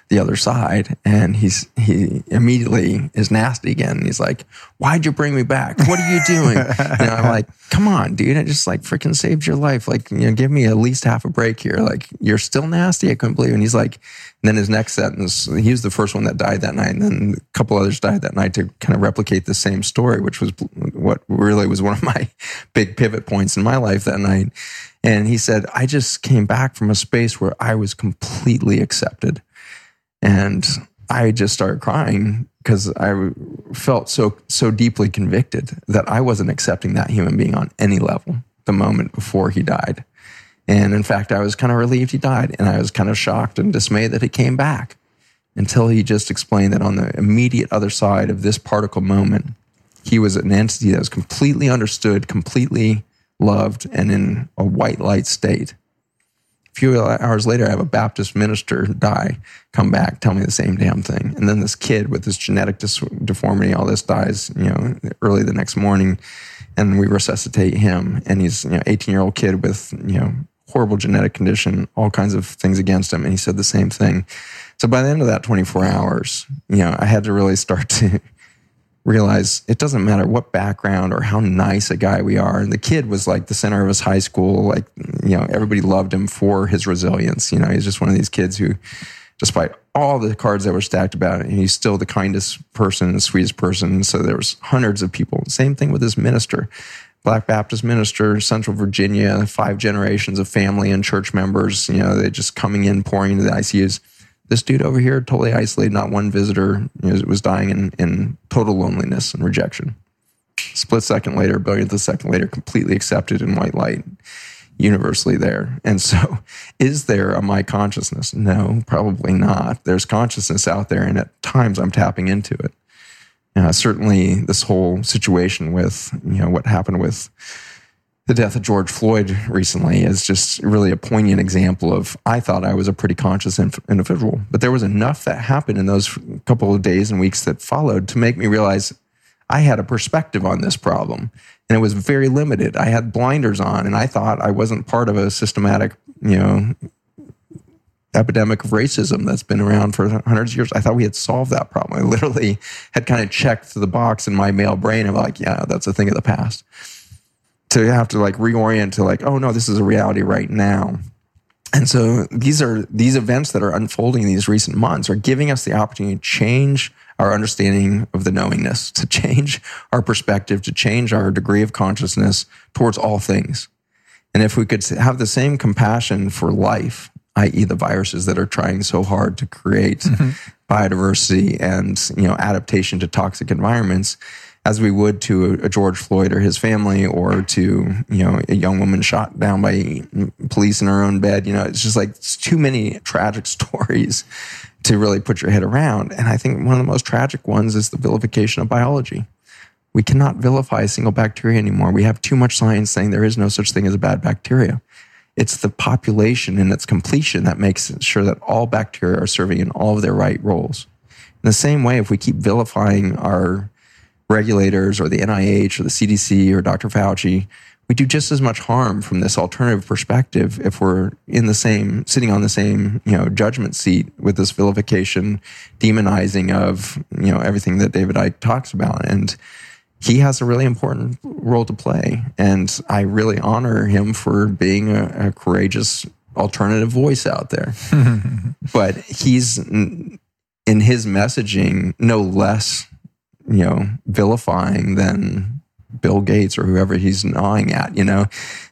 the other side and he's he immediately is nasty again. He's like why'd you bring me back? What are you doing? And i'm like come on dude. I just like freaking saved your life. Like you know give me at least half a break here. Like you're still nasty? I couldn't believe it. And he's like and then his next sentence he was the first one that died that night. And then a couple others died that night to kind of replicate the same story which was what really was one of my big pivot points in my life that night and he said, I just came back from a space where I was completely accepted. And I just started crying because I felt so so deeply convicted that I wasn't accepting that human being on any level the moment before he died. And in fact, I was kind of relieved he died, and I was kind of shocked and dismayed that he came back until he just explained that on the immediate other side of this particle moment, he was an entity that was completely understood, completely loved, and in a white light state. A few hours later, I have a Baptist minister die, come back, tell me the same damn thing. And then this kid with this genetic dis- deformity, all this dies, you know, early the next morning. And we resuscitate him. And he's, you know, 18 year old kid with, you know, horrible genetic condition, all kinds of things against him. And he said the same thing. So by the end of that 24 hours, you know, I had to really start to realize it doesn't matter what background or how nice a guy we are. And the kid was like the center of his high school. Like, you know, everybody loved him for his resilience. You know, he's just one of these kids who, despite all the cards that were stacked about him, he's still the kindest person, the sweetest person. So there was hundreds of people. Same thing with this minister. Black Baptist minister, Central Virginia, five generations of family and church members, you know, they just coming in, pouring into the ICUs this dude over here, totally isolated, not one visitor, you know, was dying in, in total loneliness and rejection. Split second later, billionth of a second later, completely accepted in white light, universally there. And so, is there a my consciousness? No, probably not. There's consciousness out there, and at times I'm tapping into it. Uh, certainly, this whole situation with you know what happened with the death of George Floyd recently is just really a poignant example of I thought I was a pretty conscious individual, but there was enough that happened in those couple of days and weeks that followed to make me realize I had a perspective on this problem and it was very limited. I had blinders on and I thought I wasn't part of a systematic, you know, epidemic of racism that's been around for hundreds of years. I thought we had solved that problem. I literally had kind of checked the box in my male brain of like, yeah, that's a thing of the past to have to like reorient to like, oh no, this is a reality right now. And so these are these events that are unfolding in these recent months are giving us the opportunity to change our understanding of the knowingness, to change our perspective, to change our degree of consciousness towards all things. And if we could have the same compassion for life, i.e., the viruses that are trying so hard to create mm-hmm. biodiversity and you know adaptation to toxic environments, as we would to a, George Floyd or his family or to, you know, a young woman shot down by police in her own bed. You know, it's just like it's too many tragic stories to really put your head around. And I think one of the most tragic ones is the vilification of biology. We cannot vilify a single bacteria anymore. We have too much science saying there is no such thing as a bad bacteria. It's the population and its completion that makes sure that all bacteria are serving in all of their right roles. In the same way, if we keep vilifying our regulators or the NIH or the CDC or Dr. Fauci, we do just as much harm from this alternative perspective if we're in the same, sitting on the same, you know, judgment seat with this vilification, demonizing of, you know, everything that David Icke talks about. And he has a really important role to play. And I really honor him for being a, a courageous alternative voice out there. but he's in his messaging no less you know, vilifying than Bill Gates or whoever he's gnawing at. You know,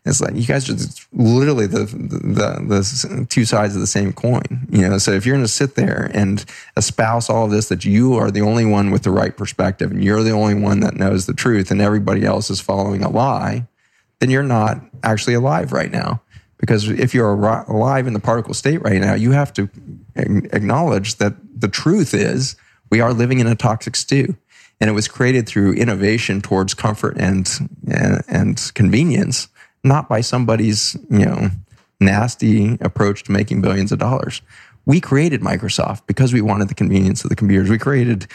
it's like you guys are literally the, the the two sides of the same coin. You know, so if you're going to sit there and espouse all of this that you are the only one with the right perspective and you're the only one that knows the truth and everybody else is following a lie, then you're not actually alive right now. Because if you're alive in the particle state right now, you have to acknowledge that the truth is we are living in a toxic stew and it was created through innovation towards comfort and, and, and convenience, not by somebody's you know nasty approach to making billions of dollars. We created Microsoft because we wanted the convenience of the computers. We created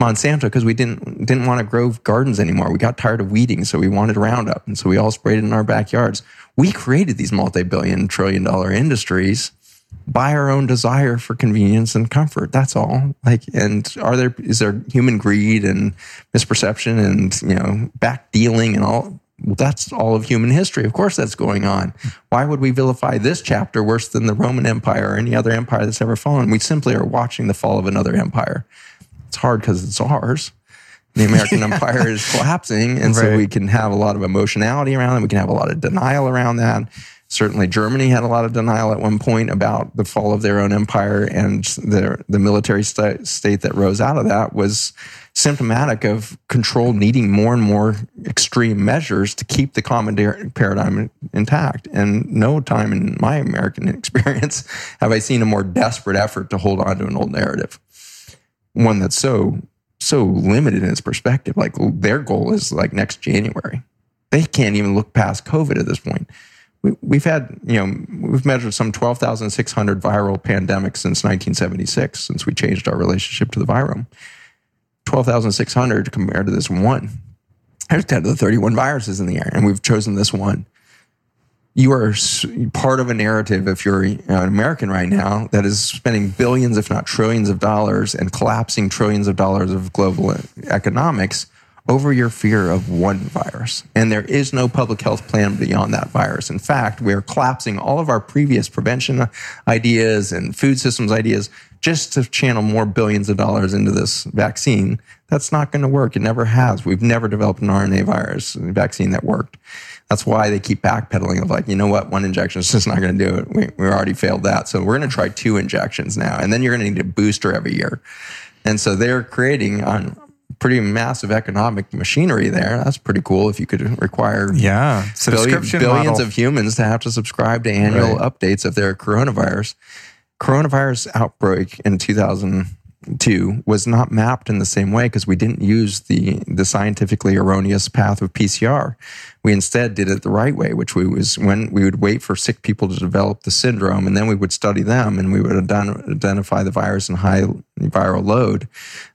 Monsanto because we didn't didn't want to grow gardens anymore. We got tired of weeding, so we wanted Roundup, and so we all sprayed it in our backyards. We created these multi-billion, trillion-dollar industries by our own desire for convenience and comfort. That's all. Like, and are there, is there human greed and misperception and, you know, back dealing and all? Well, that's all of human history. Of course, that's going on. Why would we vilify this chapter worse than the Roman Empire or any other empire that's ever fallen? We simply are watching the fall of another empire. It's hard because it's ours. The American empire is collapsing. And right. so we can have a lot of emotionality around it. We can have a lot of denial around that Certainly, Germany had a lot of denial at one point about the fall of their own empire, and the, the military st- state that rose out of that was symptomatic of control needing more and more extreme measures to keep the common paradigm intact. And no time in my American experience have I seen a more desperate effort to hold on to an old narrative, one that's so so limited in its perspective. Like their goal is like next January. They can't even look past COVID at this point we, have had, you know, we've measured some 12,600 viral pandemics since 1976, since we changed our relationship to the virome. 12,600 compared to this one. There's 10 to the 31 viruses in the air, and we've chosen this one. You are part of a narrative, if you're uh, an American right now, that is spending billions, if not trillions of dollars and collapsing trillions of dollars of global uh, economics over your fear of one virus. And there is no public health plan beyond that virus. In fact, we're collapsing all of our previous prevention ideas and food systems ideas just to channel more billions of dollars into this vaccine. That's not going to work. It never has. We've never developed an RNA virus vaccine that worked. That's why they keep backpedaling of like, you know what, one injection is just not going to do it. We, we already failed that. So we're going to try two injections now. And then you're going to need a booster every year. And so they're creating on pretty massive economic machinery there. That's pretty cool if you could require yeah subscription billions model. of humans to have to subscribe to annual right. updates of their coronavirus. Coronavirus outbreak in 2000 to was not mapped in the same way because we didn't use the the scientifically erroneous path of PCR. We instead did it the right way, which we was when we would wait for sick people to develop the syndrome, and then we would study them, and we would identify the virus and high viral load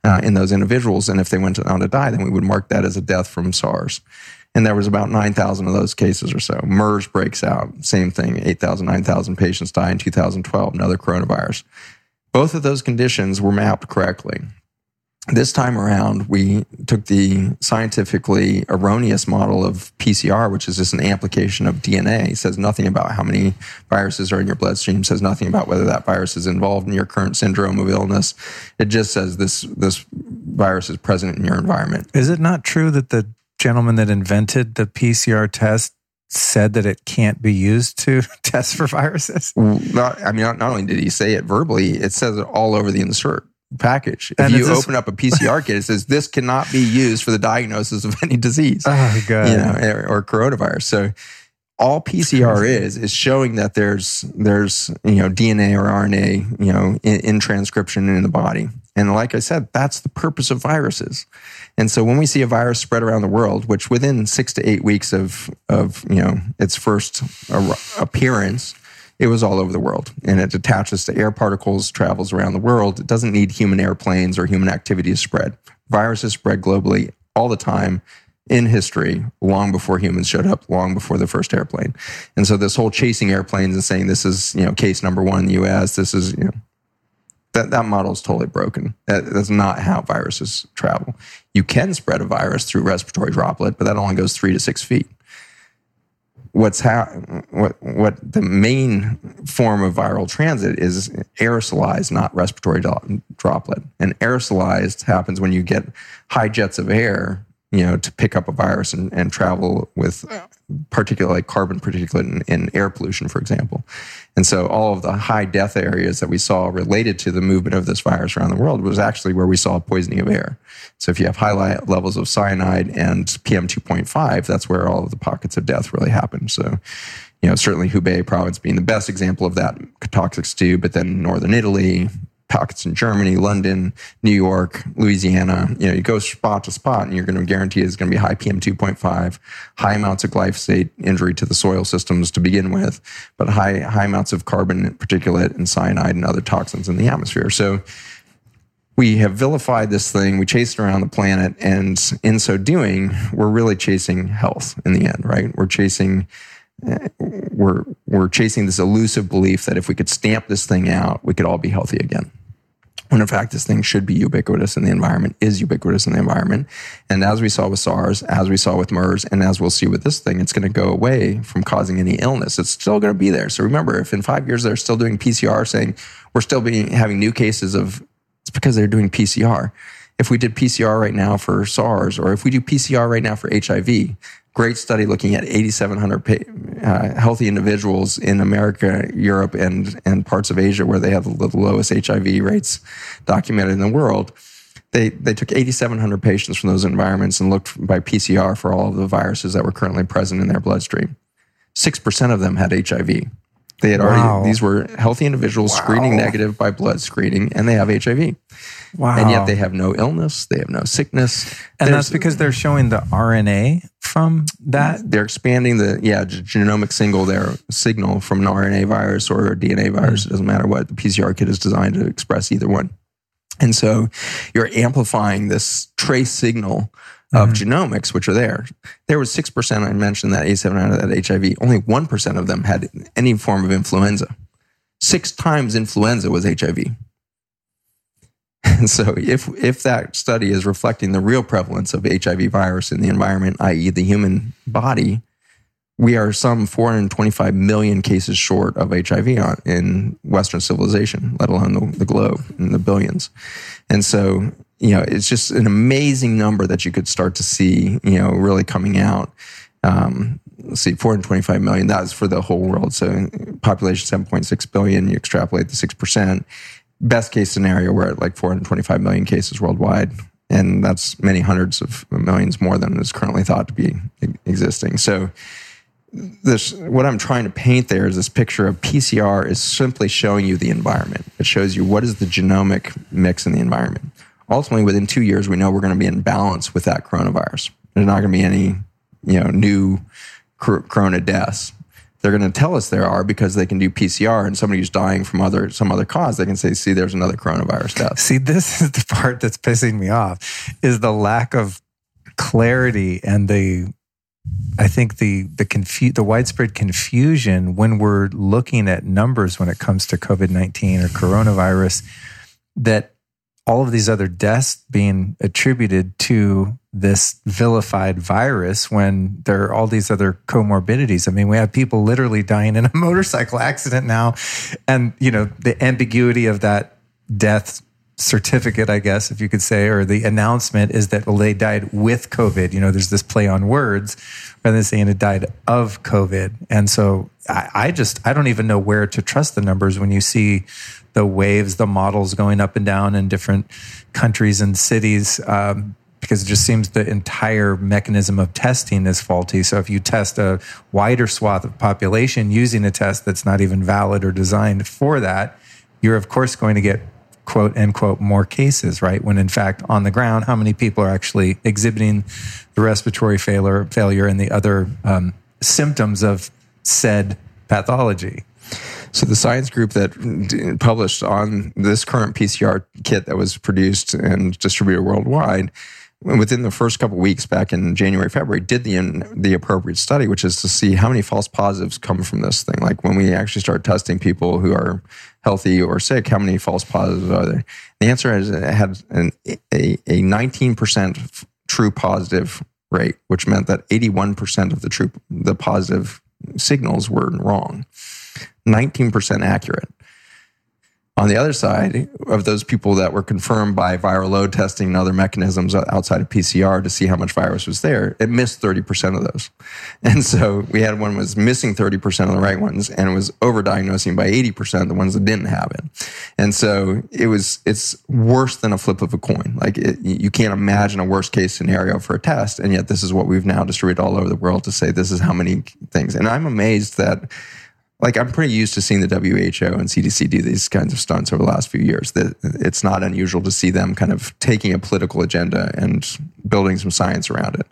uh, in those individuals. And if they went on to die, then we would mark that as a death from SARS. And there was about 9,000 of those cases or so. MERS breaks out, same thing, 8,000, 9,000 patients die in 2012, another coronavirus. Both of those conditions were mapped correctly. This time around, we took the scientifically erroneous model of PCR, which is just an amplification of DNA. It says nothing about how many viruses are in your bloodstream, it says nothing about whether that virus is involved in your current syndrome of illness. It just says this, this virus is present in your environment. Is it not true that the gentleman that invented the PCR test said that it can't be used to test for viruses? Not, I mean, not, not, only did he say it verbally, it says it all over the insert. package. If And you this- open up a PCR kit, it says this cannot be used for the diagnosis of any disease, Oh god. you know, or, or coronavirus. So all PCR is is showing that there's there's you know DNA or RNA you know in, in transcription in the body. And like I said, that's the purpose of viruses. And so when we see a virus spread around the world, which within six to eight weeks of of you know its first ar- appearance, it was all over the world, and it attaches to air particles, travels around the world. It doesn't need human airplanes or human activity to spread. Viruses spread globally all the time in history, long before humans showed up, long before the first airplane. And so this whole chasing airplanes and saying this is you know case number one in the U.S. This is you know that that model is totally broken. That, that's not how viruses travel. You can spread a virus through respiratory droplet, but that only goes three to six feet. What's ha- what what the main form of viral transit is aerosolized, not respiratory do- droplet. And aerosolized happens when you get high jets of air, you know, to pick up a virus and, and travel with particularly like carbon particulate in, in air pollution, for example. And so all of the high death areas that we saw related to the movement of this virus around the world was actually where we saw poisoning of air. So if you have high levels of cyanide and PM2.5, that's where all of the pockets of death really happen. So, you know, certainly Hubei province being the best example of that, toxic stew, but then northern Italy, pockets in Germany, London, New York, Louisiana. You know, you go spot to spot, and you're going to guarantee it's going to be high PM 2.5, high amounts of glyphosate injury to the soil systems to begin with, but high high amounts of carbon particulate and cyanide and other toxins in the atmosphere. So we have vilified this thing, we chased around the planet, and in so doing, we're really chasing health in the end, right? We're chasing eh, we're we're chasing this elusive belief that if we could stamp this thing out, we could all be healthy again. When in fact, this thing should be ubiquitous in the environment, is ubiquitous in the environment. And as we saw with SARS, as we saw with MERS, and as we'll see with this thing, it's going to go away from causing any illness. It's still going to be there. So remember, if in five years they're still doing PCR saying we're still being having new cases of, it's because they're doing PCR. If we did PCR right now for SARS, or if we do PCR right now for HIV, great study looking at 8,700 pa- uh, healthy individuals in America, Europe, and and parts of Asia where they have the, lowest HIV rates documented in the world. They they took 8,700 patients from those environments and looked by PCR for all of the viruses that were currently present in their bloodstream. Six percent of them had HIV. They had already Wow. these were healthy individuals screening negative by blood screening, and they have HIV. Wow. And yet they have no illness, they have no sickness, and There's- that's because they're showing the RNA from that. they're expanding the yeah genomic single their signal from an RNA virus or a DNA hmm. virus. It doesn't matter what the PCR kit is designed to express either one. And so you're amplifying this trace signal of hmm. genomics, which are there. There was six percent. I mentioned that A7 out of that HIV. Only one percent of them had any form of influenza. Six times influenza was HIV. And so, if if that study is reflecting the real prevalence of HIV virus in the environment, i.e., the human body, we are some 425 million cases short of HIV in Western civilization, let alone the, the globe in the billions. And so, you know, it's just an amazing number that you could start to see, you know, really coming out. Um, let's see, 425 million. That's for the whole world. So population 7.6 billion. You extrapolate the six percent. Best case scenario, we're at like 425 million cases worldwide, and that's many hundreds of millions more than is currently thought to be existing. So this what I'm trying to paint there is this picture of PCR is simply showing you the environment. It shows you what is the genomic mix in the environment. Ultimately, within two years, we know we're going to be in balance with that coronavirus. There's not going to be any, you know, new corona deaths. They're going to tell us there are because they can do PCR, and somebody who's dying from other some other cause, they can say, "See, there's another coronavirus death." See, this is the part that's pissing me off is the lack of clarity and the I think the the confu- the widespread confusion when we're looking at numbers when it comes to COVID nineteen or coronavirus that all of these other deaths being attributed to this vilified virus when there are all these other comorbidities. I mean, we have people literally dying in a motorcycle accident now, and you know the ambiguity of that death certificate, I guess, if you could say, or the announcement is that well, they died with COVID. You know, there's this play on words rather than saying it died of COVID. And so I, I just I don't even know where to trust the numbers when you see the waves, the models going up and down in different countries and cities. Um, because it just seems the entire mechanism of testing is faulty. So if you test a wider swath of population using a test that's not even valid or designed for that, you're of course going to get quote unquote more cases, right? When in fact, on the ground, how many people are actually exhibiting the respiratory failure, failure and the other um, symptoms of said pathology? So the science group that published on this current PCR kit that was produced and distributed worldwide within the first couple weeks back in January, February, did the the appropriate study, which is to see how many false positives come from this thing. Like when we actually start testing people who are healthy or sick, how many false positives are there? The answer is it had an, a, a 19% true positive rate, which meant that 81% of the true the positive signals were wrong. 19% accurate. On the other side of those people that were confirmed by viral load testing and other mechanisms outside of PCR to see how much virus was there, it missed 30% of those. And so we had one was missing 30% of the right ones and it was overdiagnosing by 80% the ones that didn't have it. And so it was, it's worse than a flip of a coin. Like it, you can't imagine a worst case scenario for a test. And yet this is what we've now distributed all over the world to say this is how many things. And I'm amazed that like I'm pretty used to seeing the WHO and CDC do these kinds of stunts over the last few years. That it's not unusual to see them kind of taking a political agenda and building some science around it.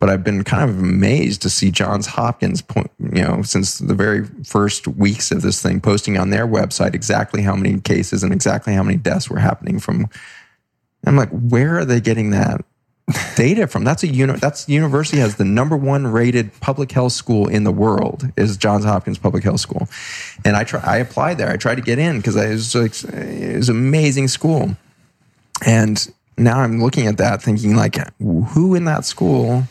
But I've been kind of amazed to see Johns Hopkins, point, you know, since the very first weeks of this thing, posting on their website exactly how many cases and exactly how many deaths were happening from. I'm like, where are they getting that data from. That's a uni- that's university has the number one rated public health school in the world is Johns Hopkins Public Health School, and I try I applied there. I tried to get in because it was like it was amazing school, and now I'm looking at that thinking like who in that school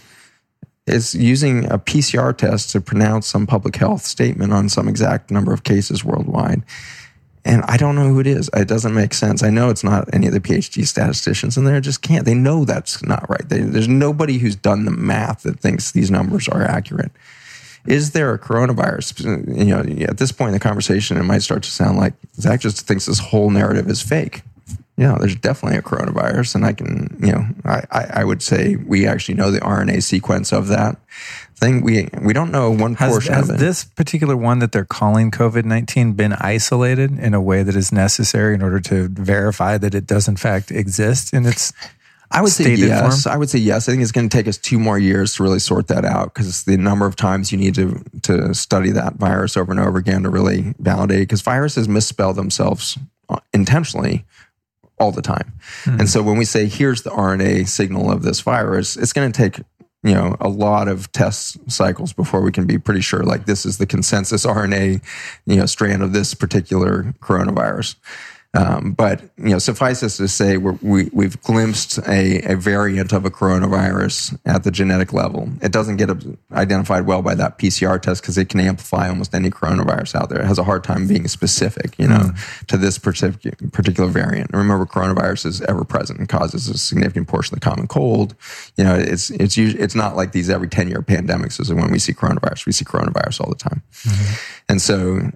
is using a PCR test to pronounce some public health statement on some exact number of cases worldwide. And I don't know who it is. It doesn't make sense. I know it's not any of the PhD statisticians, in there. just can't. They know that's not right. They, there's nobody who's done the math that thinks these numbers are accurate. Is there a coronavirus? You know, at this point in the conversation, it might start to sound like Zach just thinks this whole narrative is fake. Yeah, there's definitely a coronavirus, and I can, you know, I, I would say we actually know the RNA sequence of that thing. We we don't know one has, portion has of it. this particular one that they're calling COVID nineteen been isolated in a way that is necessary in order to verify that it does in fact exist in its I would say yes. Form? I would say yes. I think it's going to take us two more years to really sort that out because the number of times you need to to study that virus over and over again to really validate. Because viruses misspell themselves uh, intentionally all the time. Mm-hmm. And so when we say here's the RNA signal of this virus, it's going to take you know a lot of test cycles before we can be pretty sure like this is the consensus RNA you know strand of this particular coronavirus. Um, but you know, suffice us to say, we we, have glimpsed a, a, variant of a coronavirus at the genetic level. It doesn't get identified well by that PCR test because it can amplify almost any coronavirus out there. It has a hard time being specific, you know, mm. to this particular particular variant. And remember, coronavirus is ever present and causes a significant portion of the common cold. You know, it's it's usually, it's not like these every ten year pandemics. Is when we see coronavirus, we see coronavirus all the time, mm-hmm. and so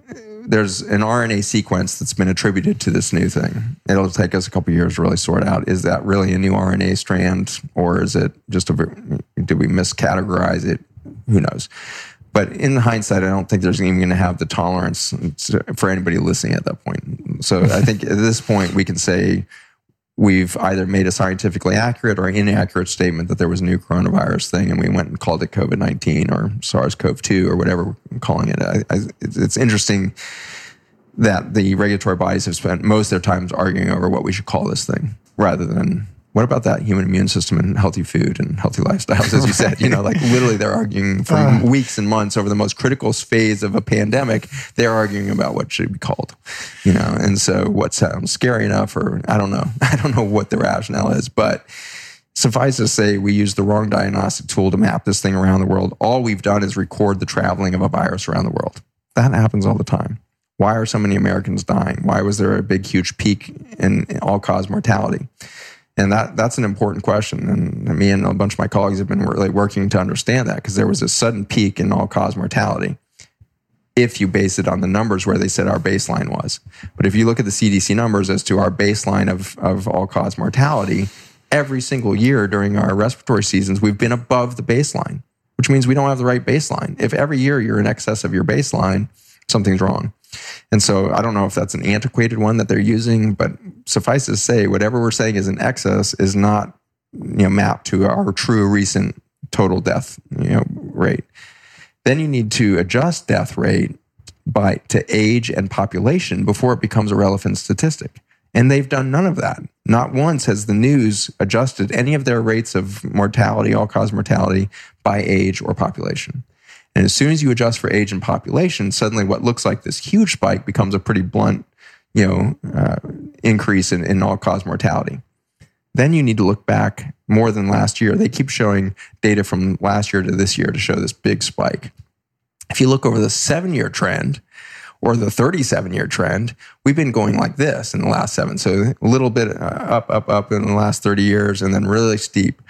there's an RNA sequence that's been attributed to this new thing. It'll take us a couple years to really sort out is that really a new RNA strand or is it just a did we miscategorize it? Who knows? But in hindsight, I don't think there's even going to have the tolerance for anybody listening at that point. So I think at this point we can say we've either made a scientifically accurate or inaccurate statement that there was a new coronavirus thing and we went and called it COVID 19 or SARS CoV 2 or whatever we're calling it. I, I, it's interesting that the regulatory bodies have spent most of their times arguing over what we should call this thing rather than what about that human immune system and healthy food and healthy lifestyles? As you said, you know, like literally they're arguing for uh, weeks and months over the most critical phase of a pandemic. They're arguing about what should be called, you know, and so what sounds scary enough, or I don't know, I don't know what the rationale is, but suffice to say, we use the wrong diagnostic tool to map this thing around the world. All we've done is record the traveling of a virus around the world. That happens all the time. Why are so many Americans dying? Why was there a big, huge peak in all cause mortality? And that that's an important question. And me and a bunch of my colleagues have been really working to understand that because there was a sudden peak in all cause mortality if you base it on the numbers where they said our baseline was. But if you look at the CDC numbers as to our baseline of, of all cause mortality, every single year during our respiratory seasons, we've been above the baseline, which means we don't have the right baseline. If every year you're in excess of your baseline, something's wrong. And so I don't know if that's an antiquated one that they're using, but suffice to say, whatever we're saying is in excess is not you know mapped to our true recent total death you know rate. Then you need to adjust death rate by to age and population before it becomes a relevant statistic. And they've done none of that. Not once has the news adjusted any of their rates of mortality, all cause mortality, by age or population. And as soon as you adjust for age and population, suddenly what looks like this huge spike becomes a pretty blunt, you know, uh, increase in, in all cause mortality. Then you need to look back more than last year. They keep showing data from last year to this year to show this big spike. If you look over the seven year trend, or the 37 year trend, we've been going like this in the last seven. So a little bit uh, up, up, up in the last 30 years, and then really steep.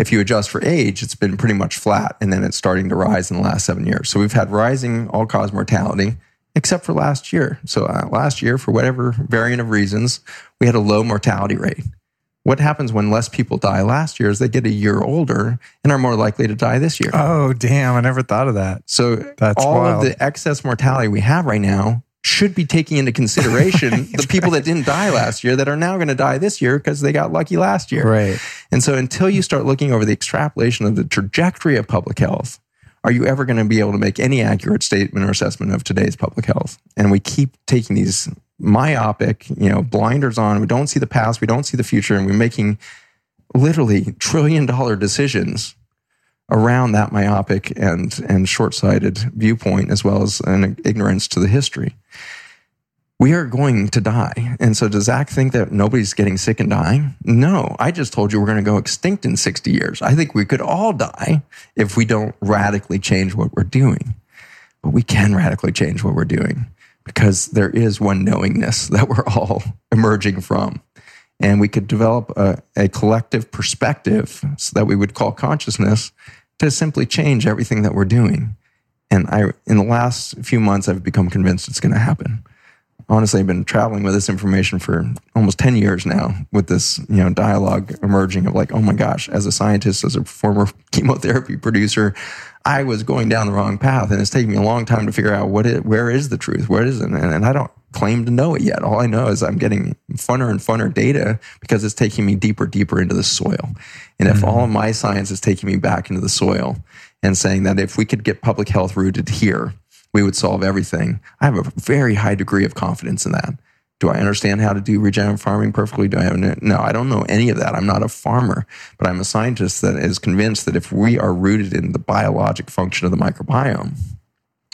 If you adjust for age, it's been pretty much flat, and then it's starting to rise in the last seven years. So we've had rising all cause mortality, except for last year. So uh, last year, for whatever variant of reasons, we had a low mortality rate. What happens when less people die last year is they get a year older and are more likely to die this year. Oh, damn. I never thought of that. So That's all wild. of the excess mortality we have right now should be taking into consideration the people that didn't die last year that are now going to die this year because they got lucky last year. Right. And so until you start looking over the extrapolation of the trajectory of public health, are you ever going to be able to make any accurate statement or assessment of today's public health? And we keep taking these myopic, you know, blinders on. We don't see the past, we don't see the future, and we're making literally trillion dollar decisions around that myopic and and short-sighted viewpoint as well as an ignorance to the history. We are going to die. And so does Zach think that nobody's getting sick and dying? No. I just told you we're going to go extinct in 60 years. I think we could all die if we don't radically change what we're doing. But we can radically change what we're doing because there is one knowingness that we're all emerging from. And we could develop a, a, collective perspective that we would call consciousness to simply change everything that we're doing. And I, in the last few months, I've become convinced it's going to happen. Honestly, I've been traveling with this information for almost 10 years now with this, you know, dialogue emerging of like, oh my gosh, as a scientist, as a former chemotherapy producer, I was going down the wrong path, and it's taking me a long time to figure out what it, where is the truth, where is it, and, and I don't claim to know it yet. All I know is I'm getting funner and funner data because it's taking me deeper, deeper into the soil. And if mm-hmm. all of my science is taking me back into the soil and saying that if we could get public health rooted here, we would solve everything. I have a very high degree of confidence in that. Do I understand how to do regenerative farming perfectly? Do I have no? I don't know any of that. I'm not a farmer, but I'm a scientist that is convinced that if we are rooted in the biologic function of the microbiome,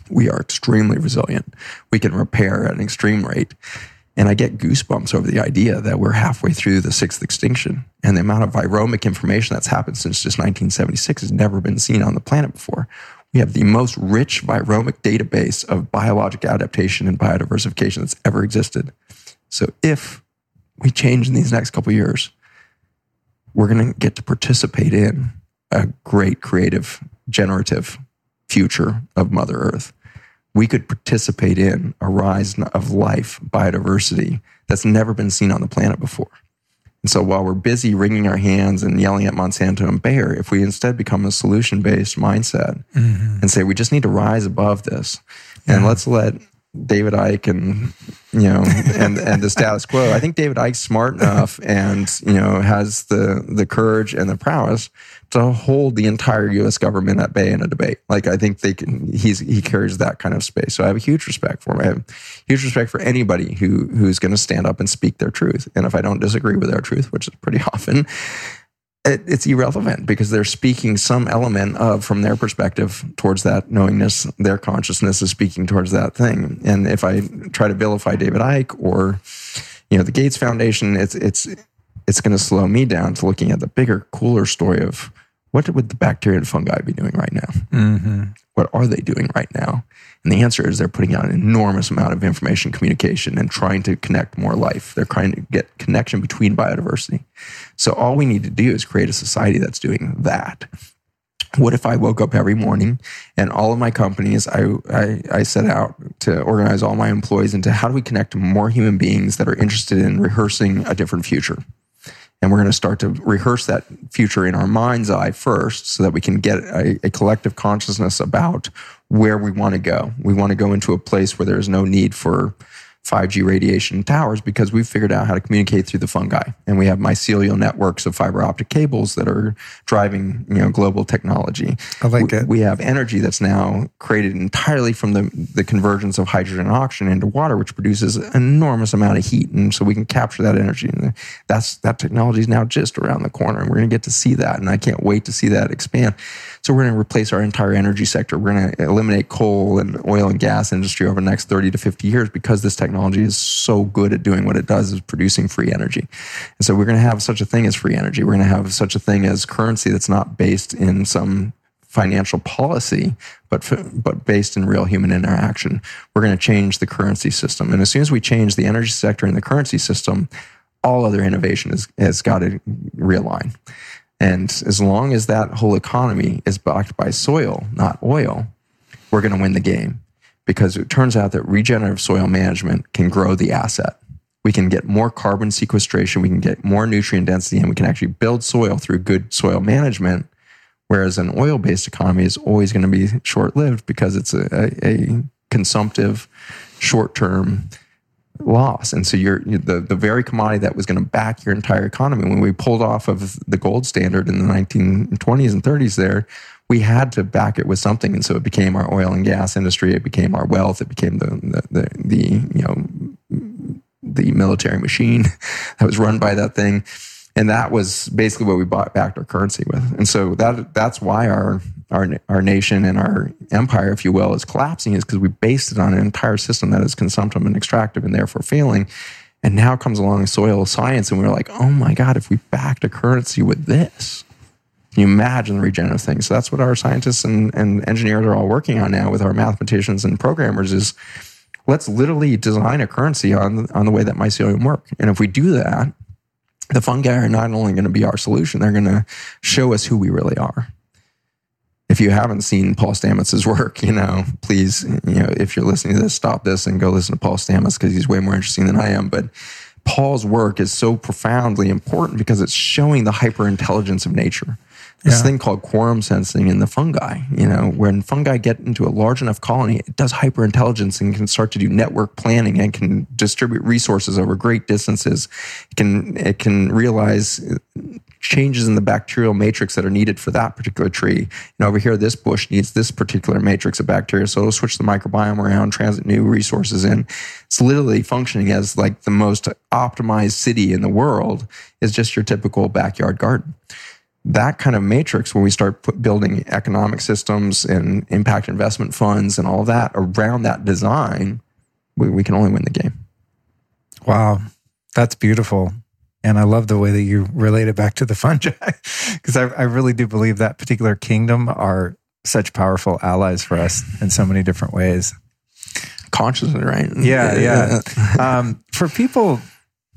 we are extremely resilient. We can repair at an extreme rate. And I get goosebumps over the idea that we're halfway through the sixth extinction. And the amount of viromic information that's happened since just 1976 has never been seen on the planet before. We have the most rich viromic database of biologic adaptation and biodiversification that's ever existed. So if we change in these next couple years, we're going to get to participate in a great creative generative future of Mother Earth. We could participate in a rise of life, biodiversity that's never been seen on the planet before. And so while we're busy wringing our hands and yelling at Monsanto and Bayer, if we instead become a solution based mindset mm-hmm. and say we just need to rise above this and let's let David Icke and you know and and the status quo. I think David Icke's smart enough and you know has the the courage and the prowess to hold the entire U.S. government at bay in a debate. Like I think they can. He's he carries that kind of space. So I have a huge respect for him. I have huge respect for anybody who who's going to stand up and speak their truth. And if I don't disagree with their truth, which is pretty often, it's irrelevant because they're speaking some element of, from their perspective, towards that knowingness. Their consciousness is speaking towards that thing. And if I try to vilify David Icke or, you know, the Gates Foundation, it's it's it's going to slow me down to looking at the bigger, cooler story of what would the bacteria and fungi be doing right now? Mm-hmm. What are they doing right now? And the answer is they're putting out an enormous amount of information communication and trying to connect more life. They're trying to get connection between biodiversity. So all we need to do is create a society that's doing that. What if I woke up every morning and all of my companies, I, I, I set out to organize all my employees into how do we connect more human beings that are interested in rehearsing a different future? And we're going to start to rehearse that future in our mind's eye first so that we can get a, a collective consciousness about where we want to go. We want to go into a place where there's no need for 5G radiation towers because we've figured out how to communicate through the fungi. And we have mycelial networks of fiber optic cables that are driving, you know, global technology. I like we, it. We have energy that's now created entirely from the, the convergence of hydrogen and oxygen into water, which produces an enormous amount of heat. And so we can capture that energy. And that's, that technology is now just around the corner. And we're going to get to see that. And I can't wait to see that expand. So we're going to replace our entire energy sector. We're going to eliminate coal and oil and gas industry over the next 30 to 50 years because this technology is so good at doing what it does is producing free energy. And so we're going to have such a thing as free energy. We're going to have such a thing as currency that's not based in some financial policy, but but based in real human interaction. We're going to change the currency system, and as soon as we change the energy sector and the currency system, all other innovation has, has got to realign. And as long as that whole economy is backed by soil, not oil, we're going to win the game because it turns out that regenerative soil management can grow the asset. We can get more carbon sequestration, we can get more nutrient density, and we can actually build soil through good soil management. Whereas an oil based economy is always going to be short lived because it's a, a, a consumptive, short term loss. And so you're, the, the very commodity that was going to back your entire economy. When we pulled off of the gold standard in the 1920s and 30s there, we had to back it with something. And so it became our oil and gas industry. It became our wealth. It became the, the, the, the you know, the military machine that was run by that thing. And that was basically what we bought back our currency with. And so that, that's why our, our, our nation and our empire, if you will, is collapsing is because we based it on an entire system that is consumptive and extractive and therefore failing. And now comes along soil science, and we're like, oh my God, if we backed a currency with this, you imagine the regenerative thing? So that's what our scientists and, and engineers are all working on now with our mathematicians and programmers is let's literally design a currency on, on the way that mycelium work. And if we do that, the fungi are not only going to be our solution, they're going to show us who we really are if you haven't seen Paul Stamets's work, you know, please, you know, if you're listening to this, stop this and go listen to Paul Stamets because he's way more interesting than I am. But Paul's work is so profoundly important because it's showing the hyper intelligence of nature. This yeah. thing called quorum sensing in the fungi, you know, when fungi get into a large enough colony, it does hyper intelligence and can start to do network planning and can distribute resources over great distances. It can, it can realize changes in the bacterial matrix that are needed for that particular tree. You know, over here, this bush needs this particular matrix of bacteria. So it'll switch the microbiome around, transit new resources in. It's literally functioning as like the most optimized city in the world is just your typical backyard garden. That kind of matrix, when we start put, building economic systems and impact investment funds and all that around that design, we, we can only win the game. Wow. That's beautiful. And I love the way that you relate it back to the fungi, because I, I really do believe that particular kingdom are such powerful allies for us in so many different ways. Consciously, right? Yeah, yeah. um, for people,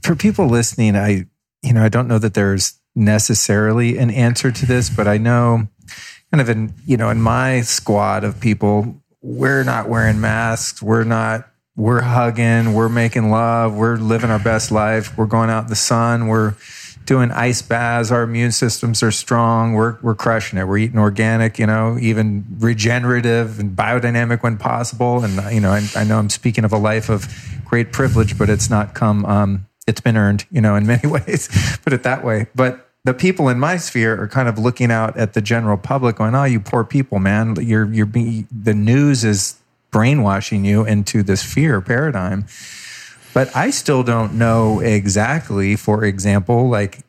for people listening, I, you know, I don't know that there's necessarily an answer to this, but I know, kind of in, you know, in my squad of people, we're not wearing masks, we're not we're hugging, we're making love, we're living our best life, we're going out in the sun, we're doing ice baths, our immune systems are strong, we're we're crushing it. We're eating organic, you know, even regenerative and biodynamic when possible. And you know, I, I know I'm speaking of a life of great privilege, but it's not come um, it's been earned, you know, in many ways, put it that way. But the people in my sphere are kind of looking out at the general public going, "Oh, you poor people, man. You're you're being the news is brainwashing you into this fear paradigm. But I still don't know exactly, for example, like,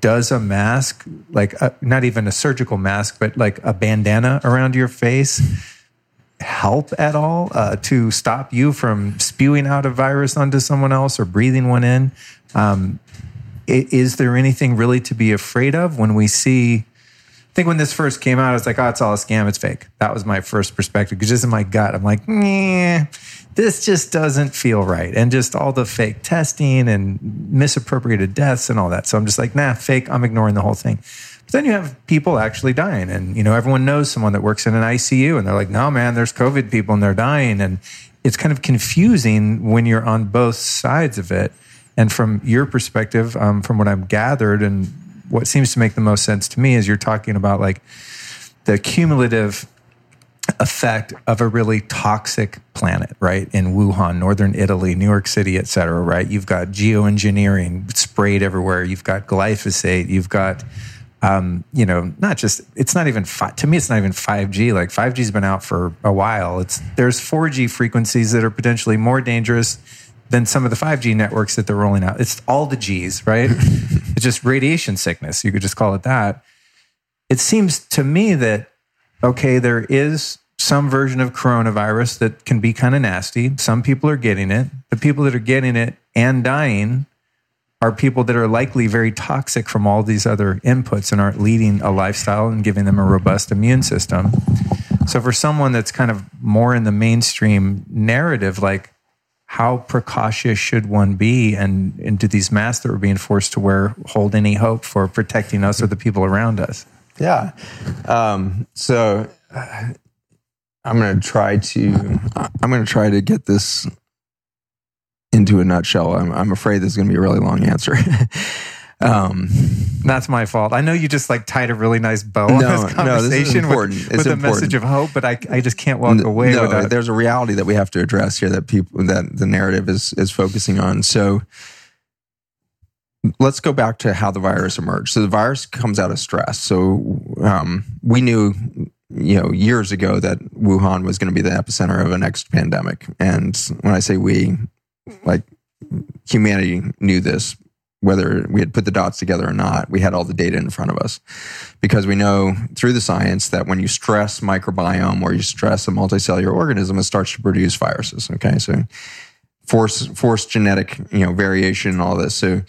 does a mask, like a, not even a surgical mask, but like a bandana around your face, help at all uh, to stop you from spewing out a virus onto someone else or breathing one in? Um, is there anything really to be afraid of when we see I think when this first came out, I was like, oh, it's all a scam. It's fake. That was my first perspective. Because just in my gut, I'm like, this just doesn't feel right. And just all the fake testing and misappropriated deaths and all that. So I'm just like, nah, fake. I'm ignoring the whole thing. But then you have people actually dying. And, you know, everyone knows someone that works in an ICU and they're like, no, man, there's COVID people and they're dying. And it's kind of confusing when you're on both sides of it. And from your perspective, um, from what I've gathered and what seems to make the most sense to me is you're talking about like the cumulative effect of a really toxic planet, right? In Wuhan, northern Italy, New York City, et cetera, right? You've got geoengineering sprayed everywhere. You've got glyphosate. You've got, um, you know, not just, it's not even, fi- to me, it's not even 5G. Like 5G's been out for a while. It's, there's 4G frequencies that are potentially more dangerous than some of the 5G networks that they're rolling out. It's all the G's, right? it's just radiation sickness. You could just call it that. It seems to me that, okay, there is some version of coronavirus that can be kind of nasty. Some people are getting it. The people that are getting it and dying are people that are likely very toxic from all these other inputs and aren't leading a lifestyle and giving them a robust immune system. So, for someone that's kind of more in the mainstream narrative, like how precautious should one be? And, and do these masks that we're being forced to wear hold any hope for protecting us or the people around us? Yeah. Um, so uh, i'm going to try to i'm going to try to get this into a nutshell i'm, I'm afraid this is going to be a really long answer Um, That's my fault. I know you just like tied a really nice bow on this conversation no, this with, with a message of hope, but I, I just can't walk away no, without. There's a reality that we have to address here that people that the narrative is is focusing on. So let's go back to how the virus emerged. So the virus comes out of stress. So um, we knew you know years ago that Wuhan was going to be the epicenter of a next pandemic, and when I say we, like humanity knew this whether we had put the dots together or not, we had all the data in front of us. Because we know through the science that when you stress microbiome or you stress a multicellular organism, it starts to produce viruses. Okay. So force, force genetic, you know, variation and all this. So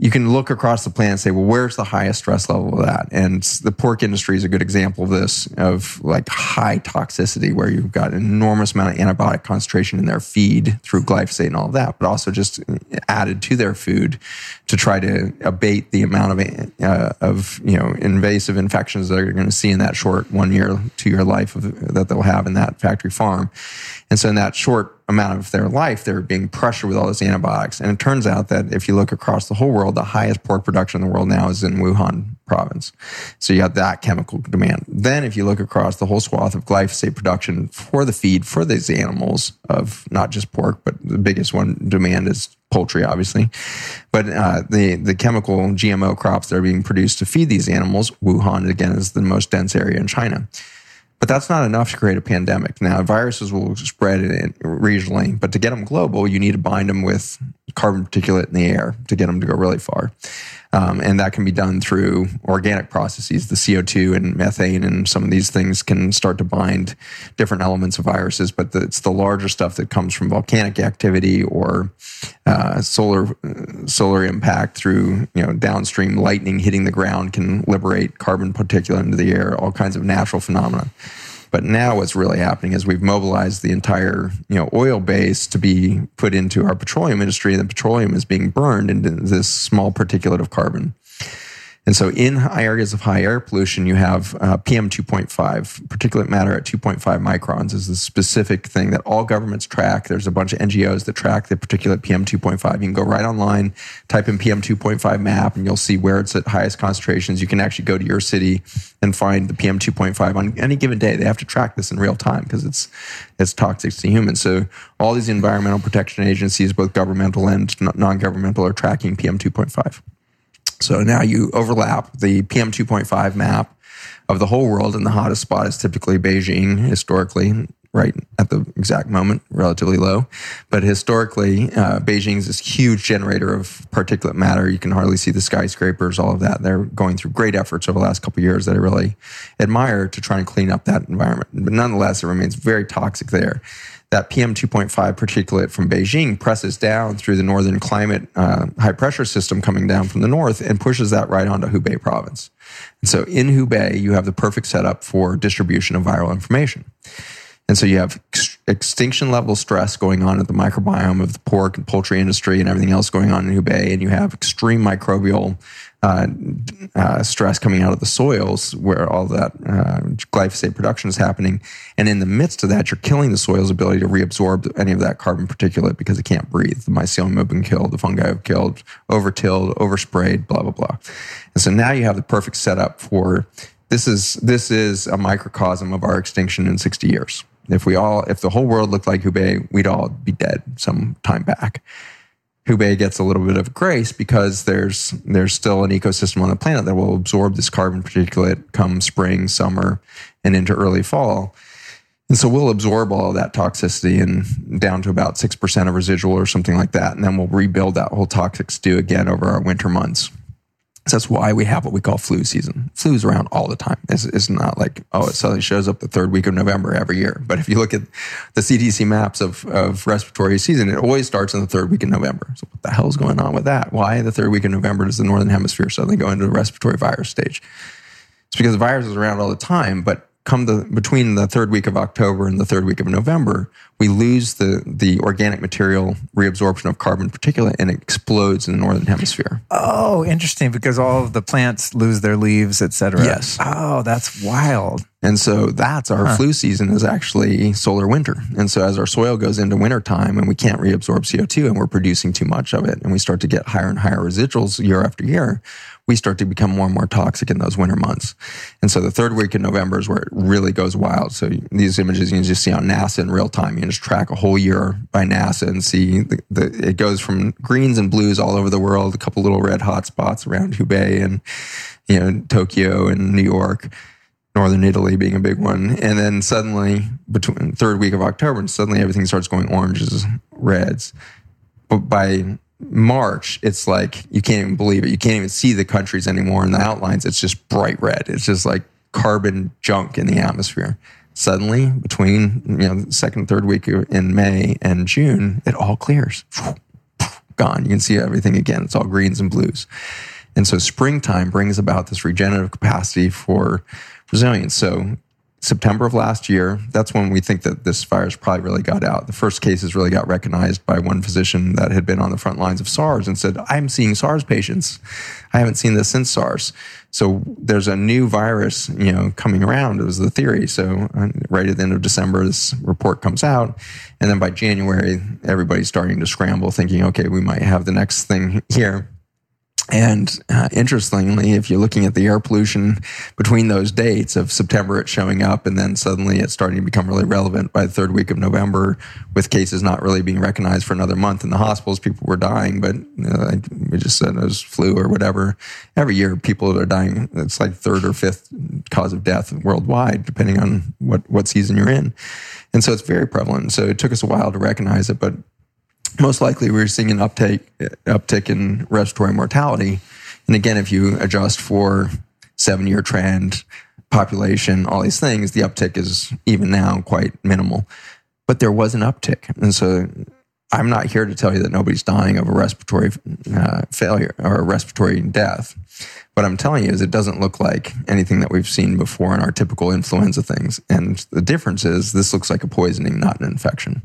you can look across the planet and say, well, where's the highest stress level of that? And the pork industry is a good example of this, of like high toxicity, where you've got an enormous amount of antibiotic concentration in their feed through glyphosate and all of that, but also just uh, added to their food to try to abate the amount of, uh, of you know, invasive infections that they're going to see in that short one year, two year life of, that they'll have in that factory farm. And so in that short amount of their life, they're being pressured with all these antibiotics. And it turns out that if you look across the whole world, the highest pork production in the world now is in Wuhan province. So you have that chemical demand. Then if you look across the whole swath of glyphosate production for the feed for these animals of not just pork, but the biggest one demand is poultry, obviously. But uh, the the chemical GMO crops that are being produced to feed these animals, Wuhan again is the most dense area in China. But that's not enough to create a pandemic. Now, viruses will spread regionally, but to get them global, you need to bind them with carbon particulate in the air to get them to go really far. Um, and that can be done through organic processes. The CO2 and methane and some of these things can start to bind different elements of viruses, but the, it's the larger stuff that comes from volcanic activity or uh, solar solar impact through you know downstream lightning hitting the ground can liberate carbon particulate into the air. All kinds of natural phenomena. But now what's really happening is we've mobilized the entire, you know, oil base to be put into our petroleum industry. And the petroleum is being burned into this small particulate of carbon. And so, in areas of high air pollution, you have uh, PM 2.5, particulate matter at 2.5 microns is the specific thing that all governments track. There's a bunch of NGOs that track the particulate PM 2.5. You can go right online, type in PM 2.5 map, and you'll see where it's at highest concentrations. You can actually go to your city and find the PM 2.5 on any given day. They have to track this in real time because it's it's toxic to humans. So all these environmental protection agencies, both governmental and non-governmental, are tracking PM 2.5. So now you overlap the PM 2.5 map of the whole world, and the hottest spot is typically Beijing historically, right at the exact moment, relatively low. But historically, uh, Beijing's this huge generator of particulate matter. You can hardly see the skyscrapers, all of that. They're going through great efforts over the last couple years that I really admire to try and clean up that environment. But nonetheless, it remains very toxic there. That PM 2.5 particulate from Beijing presses down through the northern climate uh, high pressure system coming down from the north and pushes that right onto Hubei province. And so in Hubei, you have the perfect setup for distribution of viral information. And so you have extinction level stress going on at the microbiome of the pork and poultry industry and everything else going on in Hubei. And you have extreme microbial uh, uh, stress coming out of the soils where all that uh, glyphosate production is happening. And in the midst of that, you're killing the soil's ability to reabsorb any of that carbon particulate because it can't breathe. The mycelium have been killed, the fungi have killed, overtilled, oversprayed, blah, blah, blah. And so now you have the perfect setup for this is this is a microcosm of our extinction in 60 years. If we all if the whole world looked like Hubei, we'd all be dead some time back. Hubei gets a little bit of grace because there's there's still an ecosystem on the planet that will absorb this carbon particulate come spring, summer, and into early fall. And so we'll absorb all of that toxicity and down to about 6% of residual or something like that. And then we'll rebuild that whole toxic stew again over our winter months. So that's why we have what we call flu season. Flu's around all the time. It's, it's, not like, oh, it suddenly shows up the third week of November every year. But if you look at the CDC maps of, of respiratory season, it always starts in the third week of November. So what the hell's going on with that? Why the third week of November does the Northern Hemisphere suddenly go into the respiratory virus stage? It's because the virus is around all the time, but come the between the third week of October and the third week of November, we lose the the organic material reabsorption of carbon particulate and it explodes in the northern hemisphere. Oh, interesting because all of the plants lose their leaves, etc. Yes. Oh, that's wild. And so that's our huh. flu season is actually solar winter. And so as our soil goes into winter time and we can't reabsorb CO2 and we're producing too much of it and we start to get higher and higher residuals year after year, we start to become more and more toxic in those winter months. And so the third week in November is where it really goes wild. So these images you can just see on NASA in real time. You can just track a whole year by NASA and see the, the, it goes from greens and blues all over the world, a couple little red hot spots around Hubei and, you know, Tokyo and New York. Northern Italy being a big one. And then suddenly, between third week of October, and suddenly everything starts going oranges, reds. But by March, it's like you can't even believe it. You can't even see the countries anymore in the outlines. It's just bright red. It's just like carbon junk in the atmosphere. Suddenly, between you know second, third week in May and June, it all clears. Gone. You can see everything again. It's all greens and blues. And so springtime brings about this regenerative capacity for resilience. So September of last year, that's when we think that this virus probably really got out. The first cases really got recognized by one physician that had been on the front lines of SARS and said, I'm seeing SARS patients. I haven't seen this since SARS. So there's a new virus, you know, coming around. It was the theory. So uh, right at the end of December, this report comes out. And then by January, everybody's starting to scramble thinking, okay, we might have the next thing here. And uh, interestingly, if you're looking at the air pollution between those dates of September, it's showing up, and then suddenly it's starting to become really relevant by the third week of November, with cases not really being recognized for another month in the hospitals. People were dying, but like we just said it was flu or whatever. Every year, people are dying. It's like third or fifth cause of death worldwide, depending on what what season you're in. And so it's very prevalent. So it took us a while to recognize it, but most likely we're seeing an uptake uptick in respiratory mortality. And again, if you adjust for seven year trend, population, all these things, the uptick is even now quite minimal. But there was an uptick. And so I'm not here to tell you that nobody's dying of a respiratory uh, failure or a respiratory death. What I'm telling you is it doesn't look like anything that we've seen before in our typical influenza things. And the difference is this looks like a poisoning, not an infection.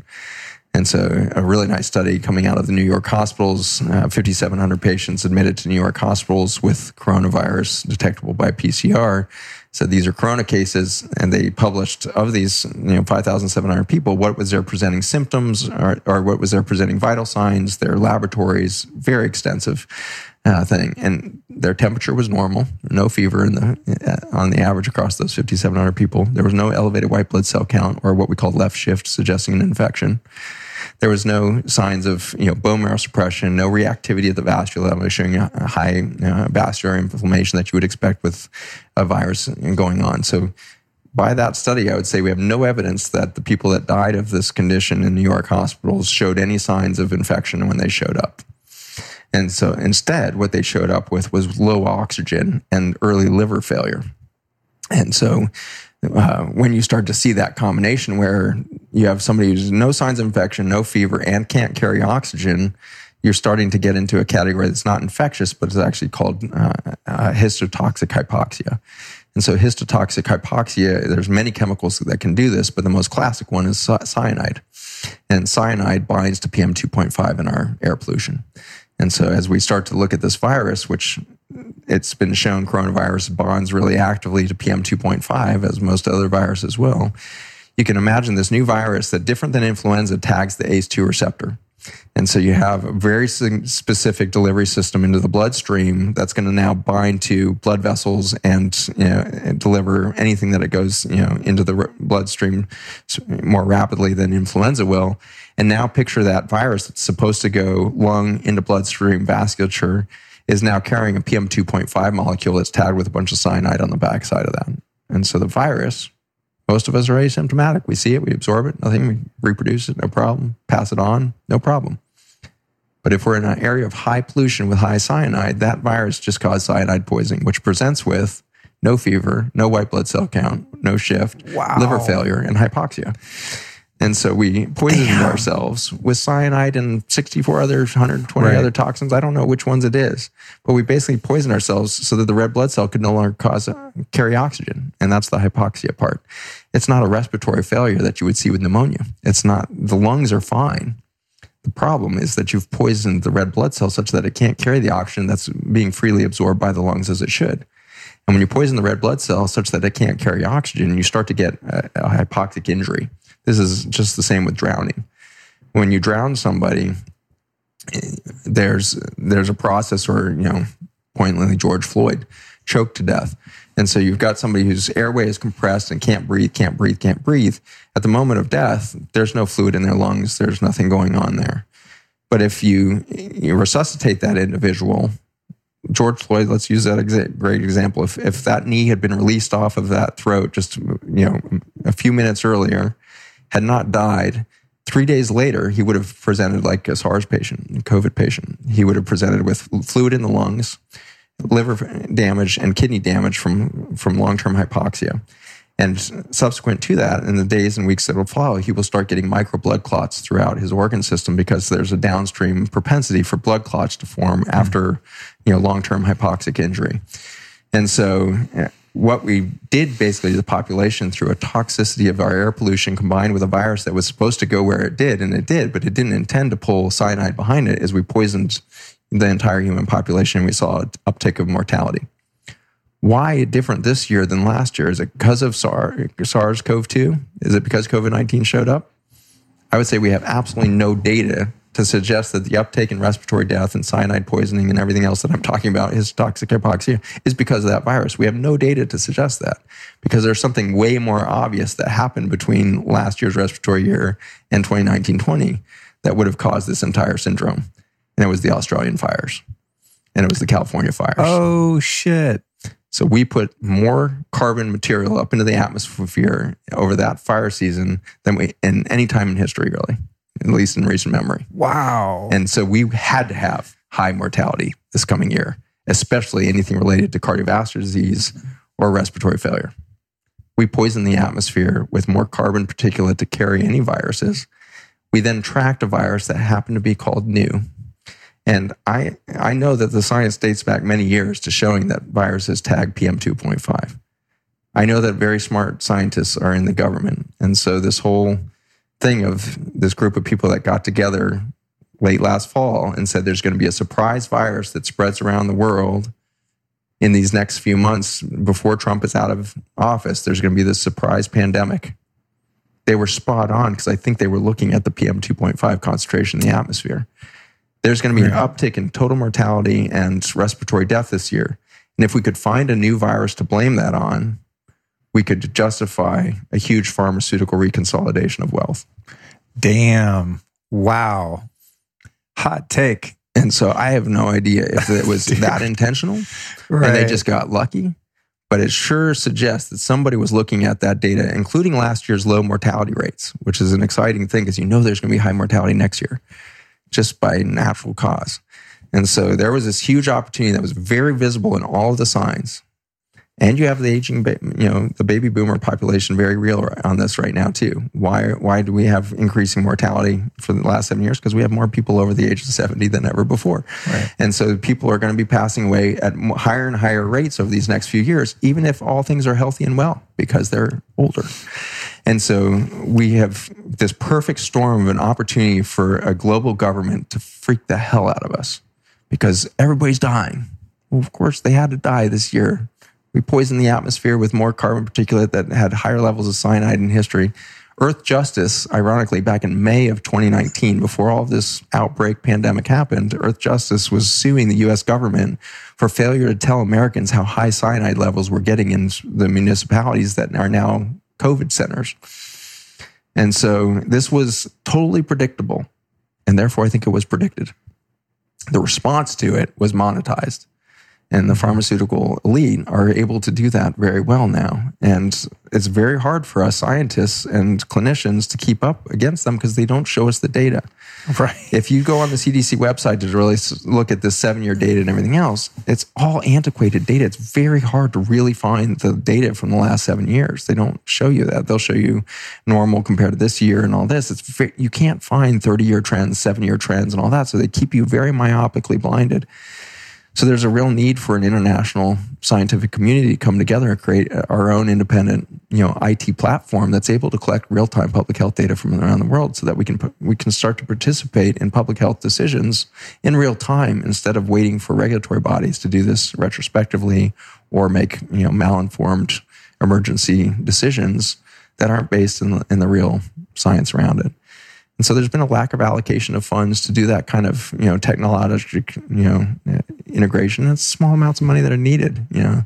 And so, a really nice study coming out of the New York hospitals uh, 5,700 patients admitted to New York hospitals with coronavirus detectable by PCR. So, these are corona cases, and they published of these, you know, 5,700 people, what was their presenting symptoms or, or what was their presenting vital signs, their laboratories, very extensive. Uh, thing, and their temperature was normal, no fever in the uh, on the average across those 5,700 people. There was no elevated white blood cell count or what we call left shift, suggesting an infection. There was no signs of you know bone marrow suppression, no reactivity at the vascular level, showing a high uh, vascular inflammation that you would expect with a virus going on. So by that study, I would say we have no evidence that the people that died of this condition in New York hospitals showed any signs of infection when they showed up. And so instead, what they showed up with was low oxygen and early liver failure. And so uh, when you start to see that combination where you have somebody who's no signs of infection, no fever, and can't carry oxygen, you're starting to get into a category that's not infectious, but is actually called uh, uh, histotoxic hypoxia. And so histotoxic hypoxia, there's many chemicals that can do this, but the most classic one is cyanide. And cyanide binds to PM2.5 in our air pollution. And so as we start to look at this virus, which it's been shown coronavirus bonds really actively to PM2.5, as most other viruses will, you can imagine this new virus that different than influenza tags the ACE2 receptor. And so you have a very specific delivery system into the bloodstream that's going to now bind to blood vessels and, you know, and deliver anything that it goes you know into the bloodstream more rapidly than influenza will. And now picture that virus that's supposed to go lung into bloodstream vasculature is now carrying a PM2.5 molecule that's tagged with a bunch of cyanide on the backside of that. And so the virus, most of us are asymptomatic. We see it, we absorb it, nothing, we reproduce it, no problem. Pass it on, no problem. But if we're in an area of high pollution with high cyanide, that virus just caused cyanide poisoning, which presents with no fever, no white blood cell count, no shift, wow. liver failure, and hypoxia. And so we poisoned Damn. ourselves with cyanide and 64 other, 120 right. other toxins. I don't know which ones it is, but we basically poisoned ourselves so that the red blood cell could no longer cause carry oxygen. And that's the hypoxia part. It's not a respiratory failure that you would see with pneumonia. It's not, the lungs are fine. The problem is that you've poisoned the red blood cell such that it can't carry the oxygen that's being freely absorbed by the lungs as it should. And when you poison the red blood cell such that it can't carry oxygen, you start to get a, a hypoxic injury. This is just the same with drowning. When you drown somebody, there's there's a process where you know, pointedly George Floyd choked to death. And so you've got somebody whose airway is compressed and can't breathe, can't breathe, can't breathe. At the moment of death, there's no fluid in their lungs. There's nothing going on there. But if you, you resuscitate that individual, George Floyd, let's use that exa- great example. If, if that knee had been released off of that throat just, you know, a few minutes earlier, had not died, three days later, he would have presented like a SARS patient, a COVID patient. He would have presented with fluid in the lungs, liver damage, and kidney damage from, from long term hypoxia. And subsequent to that, in the days and weeks that will follow, he will start getting micro blood clots throughout his organ system because there's a downstream propensity for blood clots to form hmm. after, you know, long-term hypoxic injury. And so what we did basically to the population through a toxicity of our air pollution combined with a virus that was supposed to go where it did, and it did, but it didn't intend to pull cyanide behind it, is we poisoned the entire human population and we saw an uptick of mortality. Why different this year than last year? Is it because of SARS CoV 2? Is it because COVID 19 showed up? I would say we have absolutely no data to suggest that the uptake in respiratory death and cyanide poisoning and everything else that I'm talking about is toxic hypoxia is because of that virus. We have no data to suggest that because there's something way more obvious that happened between last year's respiratory year and 2019-20 that would have caused this entire syndrome. And it was the Australian fires and it was the California fires. Oh shit. So we put more carbon material up into the atmosphere over that fire season than we in any time in history, really at least in recent memory. Wow. And so we had to have high mortality this coming year, especially anything related to cardiovascular disease or respiratory failure. We poison the atmosphere with more carbon particulate to carry any viruses. We then tracked a virus that happened to be called new. And I, I know that the science dates back many years to showing that viruses tag PM2.5. I know that very smart scientists are in the government. And so this whole thing of this group of people that got together late last fall and said there's going to be a surprise virus that spreads around the world in these next few months before Trump is out of office. There's going to be this surprise pandemic. They were spot on because I think they were looking at the PM 2.5 concentration in the atmosphere. There's going to be an uptick in total mortality and respiratory death this year. And if we could find a new virus to blame that on, we could justify a huge pharmaceutical reconsolidation of wealth. Damn. Wow. Hot take. And so I have no idea if it was that intentional right. and they just got lucky. But it sure suggests that somebody was looking at that data, including last year's low mortality rates, which is an exciting thing because you know there's going to be high mortality next year just by natural cause. And so there was this huge opportunity that was very visible in all of the signs and you have the aging, you know, the baby boomer population very real on this right now too. Why? Why do we have increasing mortality for the last seven years? Because we have more people over the age of seventy than ever before, right. and so people are going to be passing away at higher and higher rates over these next few years, even if all things are healthy and well, because they're older. And so we have this perfect storm of an opportunity for a global government to freak the hell out of us because everybody's dying. Well, of course, they had to die this year we poisoned the atmosphere with more carbon particulate that had higher levels of cyanide in history. Earth Justice, ironically, back in May of 2019, before all of this outbreak pandemic happened, Earth Justice was suing the US government for failure to tell Americans how high cyanide levels were getting in the municipalities that are now COVID centers. And so this was totally predictable. And therefore, I think it was predicted. The response to it was monetized and the pharmaceutical elite are able to do that very well now. And it's very hard for us scientists and clinicians to keep up against them because they don't show us the data. Right. If you go on the CDC website to really look at this seven year data and everything else, it's all antiquated data. It's very hard to really find the data from the last seven years. They don't show you that. They'll show you normal compared to this year and all this. It's very, you can't find 30 year trends, seven year trends, and all that. So they keep you very myopically blinded. So there's a real need for an international scientific community to come together and create our own independent, you know, IT platform that's able to collect real-time public health data from around the world, so that we can we can start to participate in public health decisions in real time instead of waiting for regulatory bodies to do this retrospectively or make you know malinformed emergency decisions that aren't based in the, in the real science around it. And so there's been a lack of allocation of funds to do that kind of, you know, technological, you know, integration. It's small amounts of money that are needed, you know.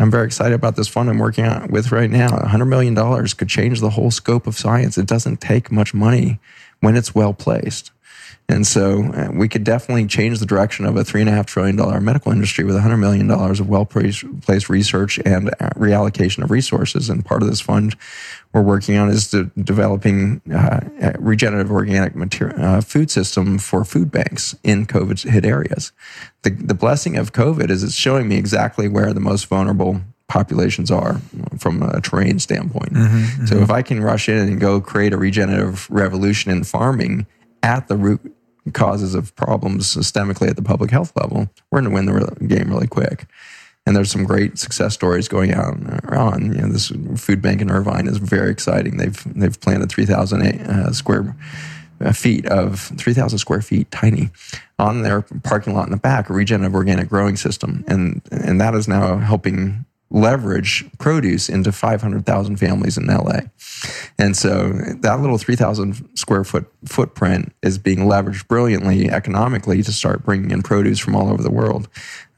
I'm very excited about this fund I'm working on with right now. $100 million could change the whole scope of science. It doesn't take much money when it's well placed. And so uh, we could definitely change the direction of a $3.5 trillion medical industry with $100 million of well placed research and uh, reallocation of resources. And part of this fund we're working on is de- developing uh, regenerative organic material, uh, food system for food banks in COVID hit areas. The, the blessing of COVID is it's showing me exactly where the most vulnerable populations are from a terrain standpoint. Mm-hmm, mm-hmm. So if I can rush in and go create a regenerative revolution in farming at the root causes of problems systemically at the public health level, we're going to win the game really quick. And there's some great success stories going on. on. You know, this food bank in Irvine is very exciting. They've they've planted 3,000 uh, square uh, feet of 3,000 square feet, tiny, on their parking lot in the back, a regenerative organic growing system, and and that is now helping leverage produce into 500,000 families in LA. And so that little 3,000 square foot footprint is being leveraged brilliantly economically to start bringing in produce from all over the world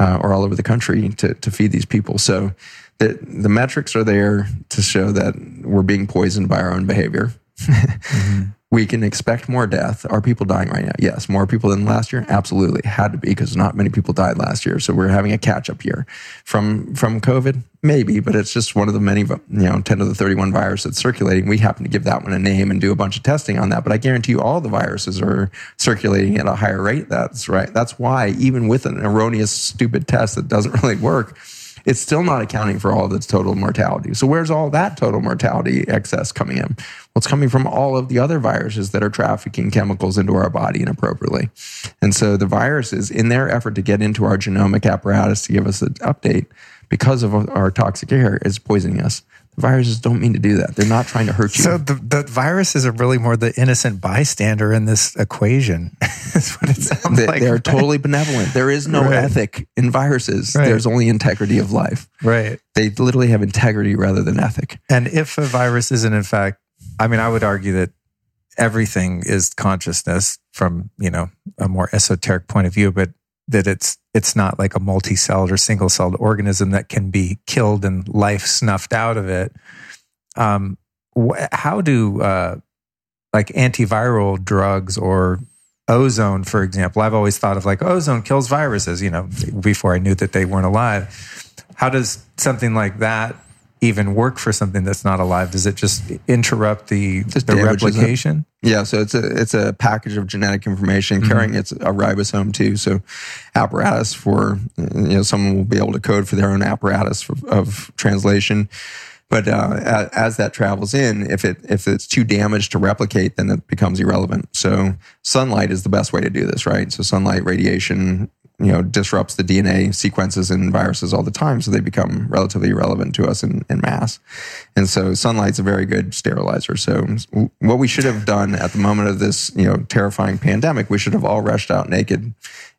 uh, or all over the country to, to feed these people. So the, the metrics are there to show that we're being poisoned by our own behavior. mm-hmm we can expect more death. Are people dying right now? Yes. More people than last year? Absolutely. Had to be because not many people died last year. So we're having a catch up year. From from COVID? Maybe, but it's just one of the many, you know, 10 to the 31 virus that's circulating. We happen to give that one a name and do a bunch of testing on that. But I guarantee you all the viruses are circulating at a higher rate. That's right. That's why even with an erroneous, stupid test that doesn't really work, it's still not accounting for all of its total mortality. So where's all that total mortality excess coming in? Well, it's coming from all of the other viruses that are trafficking chemicals into our body inappropriately. And so the viruses, in their effort to get into our genomic apparatus to give us an update, because of our toxic air, is poisoning us viruses don't mean to do that. They're not trying to hurt you. So the, the viruses are really more the innocent bystander in this equation. That's what it sounds they, like. They're totally benevolent. There is no right. ethic in viruses. Right. There's only integrity of life. Right. They literally have integrity rather than ethic. And if a virus isn't in fact, I mean, I would argue that everything is consciousness from, you know, a more esoteric point of view, but that it's it's not like a multi-celled or single-celled organism that can be killed and life snuffed out of it. Um, wh- how do uh, like antiviral drugs or ozone, for example? I've always thought of like ozone kills viruses. You know, before I knew that they weren't alive. How does something like that even work for something that's not alive? Does it just interrupt the, just the replication? It. Yeah, so it's a it's a package of genetic information mm-hmm. carrying it's a ribosome too. So apparatus for you know someone will be able to code for their own apparatus for, of translation. But uh, as that travels in, if it if it's too damaged to replicate, then it becomes irrelevant. So sunlight is the best way to do this, right? So sunlight radiation you know disrupts the DNA sequences in viruses all the time, so they become relatively irrelevant to us in, in mass. And so sunlight's a very good sterilizer. So what we should have done at the moment of this you know terrifying pandemic, we should have all rushed out naked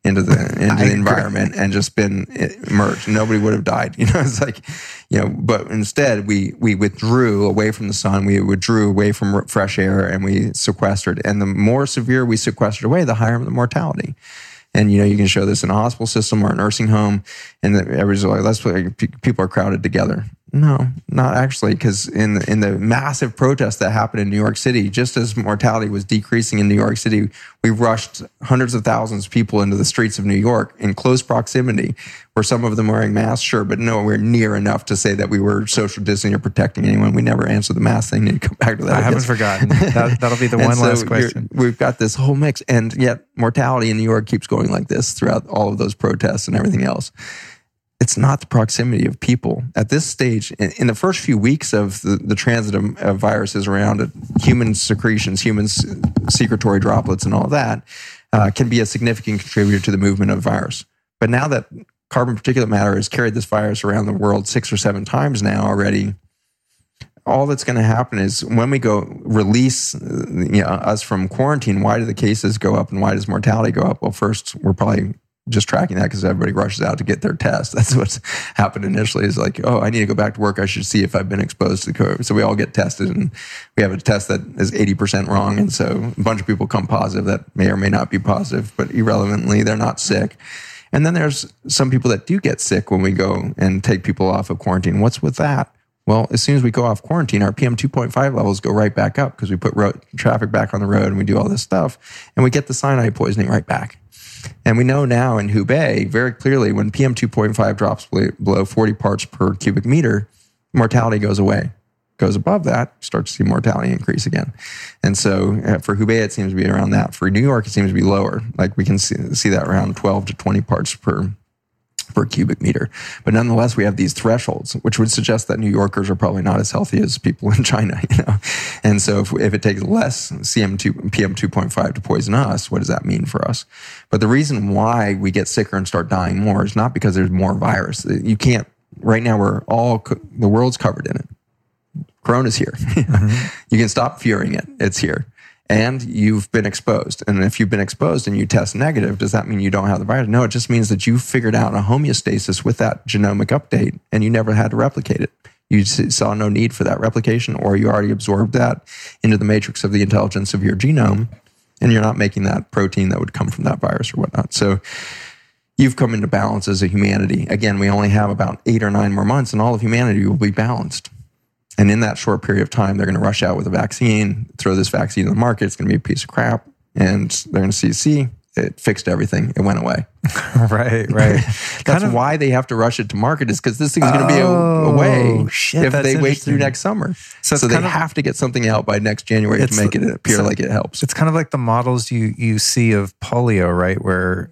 into the into the environment and just been eh, immersed. Nobody would have died. You know, it's like you know, but instead we we withdrew away from the sun, we withdrew away from fresh air, and we sequestered. And the more severe we sequestered away, the higher the mortality. And you know, you can show this in a hospital system or a nursing home, and everybody's like, "Let's people are crowded together." No, not actually, because in the, in the massive protests that happened in New York City, just as mortality was decreasing in New York City, we rushed hundreds of thousands of people into the streets of New York in close proximity. where some of them wearing masks? Sure, but nowhere near enough to say that we were social distancing or protecting anyone. We never answered the mask thing. And come back to that. I haven't forgotten. That, will be the one so last question. We've got this whole mix, and yet mortality in New York keeps going like this throughout all of those protests and everything else it's not the proximity of people. At this stage in, in the first few weeks of the, the transit of, of, viruses around it, human secretions human secretory droplets and all that uh, can be a significant contributor to the movement of virus. But now that carbon particulate matter has carried this virus around the world six or seven times now already all that's going to happen is when we go release you know, us from quarantine why do the cases go up and why does mortality go up? Well first we're probably just tracking that because everybody rushes out to get their test. That's what's happened initially is like, oh, I need to go back to work. I should see if I've been exposed to COVID. So we all get tested and we have a test that is 80% wrong. And so a bunch of people come positive that may or may not be positive, but irrelevantly, they're not sick. And then there's some people that do get sick when we go and take people off of quarantine. What's with that? Well, as soon as we go off quarantine, our PM 2.5 levels go right back up because we put road, traffic back on the road and we do all this stuff and we get the cyanide poisoning right back. And we know now in Hubei very clearly when PM 2.5 drops below 40 parts per cubic meter, mortality goes away. Goes above that, start to see mortality increase again. And so uh, for Hubei, it seems to be around that. For New York, it seems to be lower. Like we can see, see that around 12 to 20 parts per per cubic meter. But nonetheless, we have these thresholds, which would suggest that New Yorkers are probably not as healthy as people in China, you know? And so if, if it takes less CM2, PM 2.5 to poison us, what does that mean for us? But the reason why we get sicker and start dying more is not because there's more virus. You can't, right now we're all, the world's covered in it. Corona's here. mm-hmm. You can stop fearing it. It's here and you've been exposed. And if you've been exposed and you test negative, does that mean you don't have the virus? No, it just means that you figured out a homeostasis with that genomic update and you never had to replicate it. You saw no need for that replication, or you already absorbed that into the matrix of the intelligence of your genome, and you're not making that protein that would come from that virus or whatnot. So you've come into balance as a humanity. Again, we only have about eight or nine more months, and all of humanity will be balanced. And in that short period of time, they're going to rush out with a vaccine, throw this vaccine in the market. It's going to be a piece of crap. And they're going to see, see, it fixed everything. It went away. right, right. That's kind of, why they have to rush it to market is because this thing's going to be oh, away shit, if they wait through next summer. So, so they of, have to get something out by next January to make it appear like it helps. It's kind of like the models you you see of polio, right? Where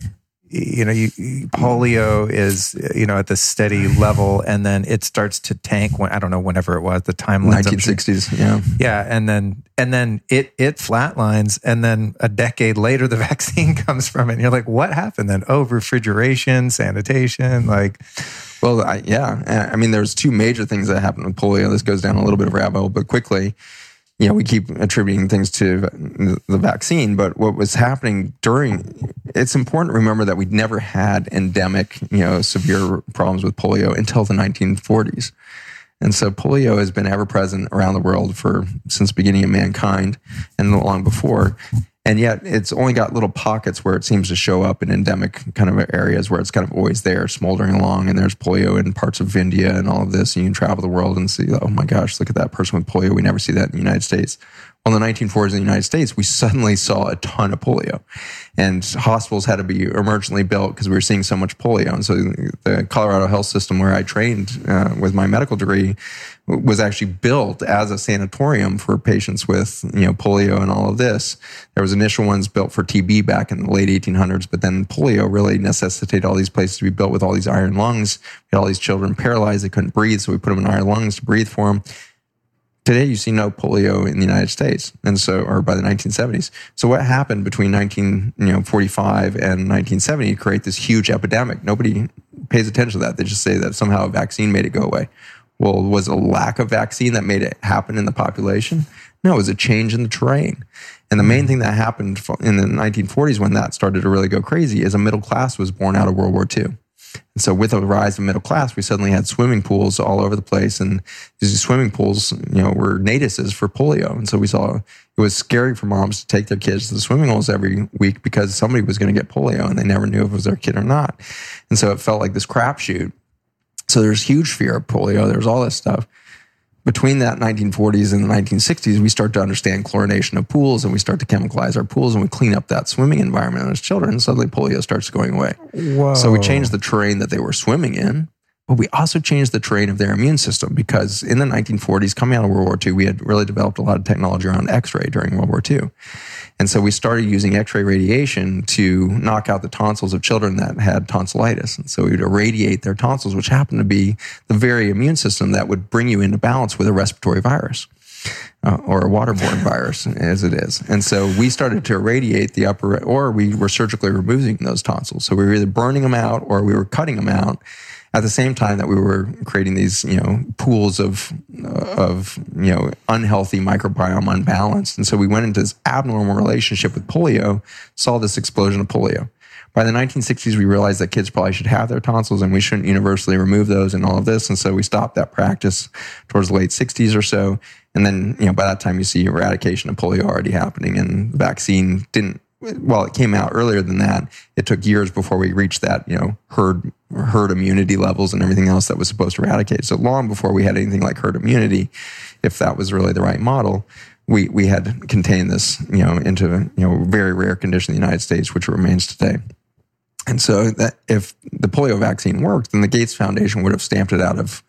you know, you, polio is you know at the steady level, and then it starts to tank. When I don't know whenever it was the timeline, nineteen sixties, yeah, yeah, and then and then it it flatlines, and then a decade later, the vaccine comes from it. And you're like, what happened then? Oh, refrigeration, sanitation, like. Well, I, yeah, I mean, there's two major things that happened with polio. This goes down a little bit of rabbit hole, but quickly you know, we keep attributing things to the vaccine, but what was happening during, it's important to remember that we'd never had endemic, you know, severe problems with polio until the 1940s. And so polio has been ever present around the world for since the beginning of mankind and long before and yet it's only got little pockets where it seems to show up in endemic kind of areas where it's kind of always there smoldering along and there's polio in parts of india and all of this and you can travel the world and see oh my gosh look at that person with polio. We never see that in the united states on the 1940s in the United States, we suddenly saw a ton of polio. And hospitals had to be emergently built because we were seeing so much polio. And so the Colorado health system where I trained uh, with my medical degree was actually built as a sanatorium for patients with, you know, polio and all of this. There was initial ones built for TB back in the late 1800s, but then polio really necessitated all these places to be built with all these iron lungs. We had all these children paralyzed. They couldn't breathe. So we put them in iron lungs to breathe for them Today, you see no polio in the United States, and so, or by the 1970s. So, what happened between 1945 and 1970 to create this huge epidemic? Nobody pays attention to that. They just say that somehow a vaccine made it go away. Well, was a lack of vaccine that made it happen in the population? No, it was a change in the terrain. And the main mm. thing that happened in the 1940s when that started to really go crazy is a middle class was born out of World War II. And so with the rise of middle class, we suddenly had swimming pools all over the place. And these swimming pools, you know, were natives for polio. And so we saw it was scary for moms to take their kids to the swimming holes every week because somebody was going to get polio and they never knew if it was their kid or not. And so it felt like this crapshoot. So there's huge fear of polio. There's all this stuff between that 1940s and the 1960s, we start to understand chlorination of pools and we start to chemicalize our pools and we clean up that swimming environment And as children. And suddenly polio starts going away. Whoa. So we change the terrain that they were swimming in, but we also changed the terrain of their immune system because in the 1940s, coming out of World War II, we had really developed a lot of technology around X ray during World War II. And so we started using X ray radiation to knock out the tonsils of children that had tonsillitis. And so we would irradiate their tonsils, which happened to be the very immune system that would bring you into balance with a respiratory virus. Uh, or a waterborne virus as it is. And so we started to irradiate the upper, or we were surgically removing those tonsils. So we were either burning them out or we were cutting them out at the same time that we were creating these, you know, pools of, of, you know, unhealthy microbiome unbalanced. And so we went into this abnormal relationship with polio, saw this explosion of polio. By the 1960s, we realized that kids probably should have their tonsils and we shouldn't universally remove those and all of this. And so we stopped that practice towards the late 60s or so. And then, you know, by that time, you see eradication of polio already happening and the vaccine didn't well, it came out earlier than that. It took years before we reached that, you know, herd herd immunity levels and everything else that was supposed to eradicate. So long before we had anything like herd immunity, if that was really the right model, we we had contained this, you know, into you know very rare condition in the United States, which remains today. And so that if the polio vaccine worked, then the Gates Foundation would have stamped it out of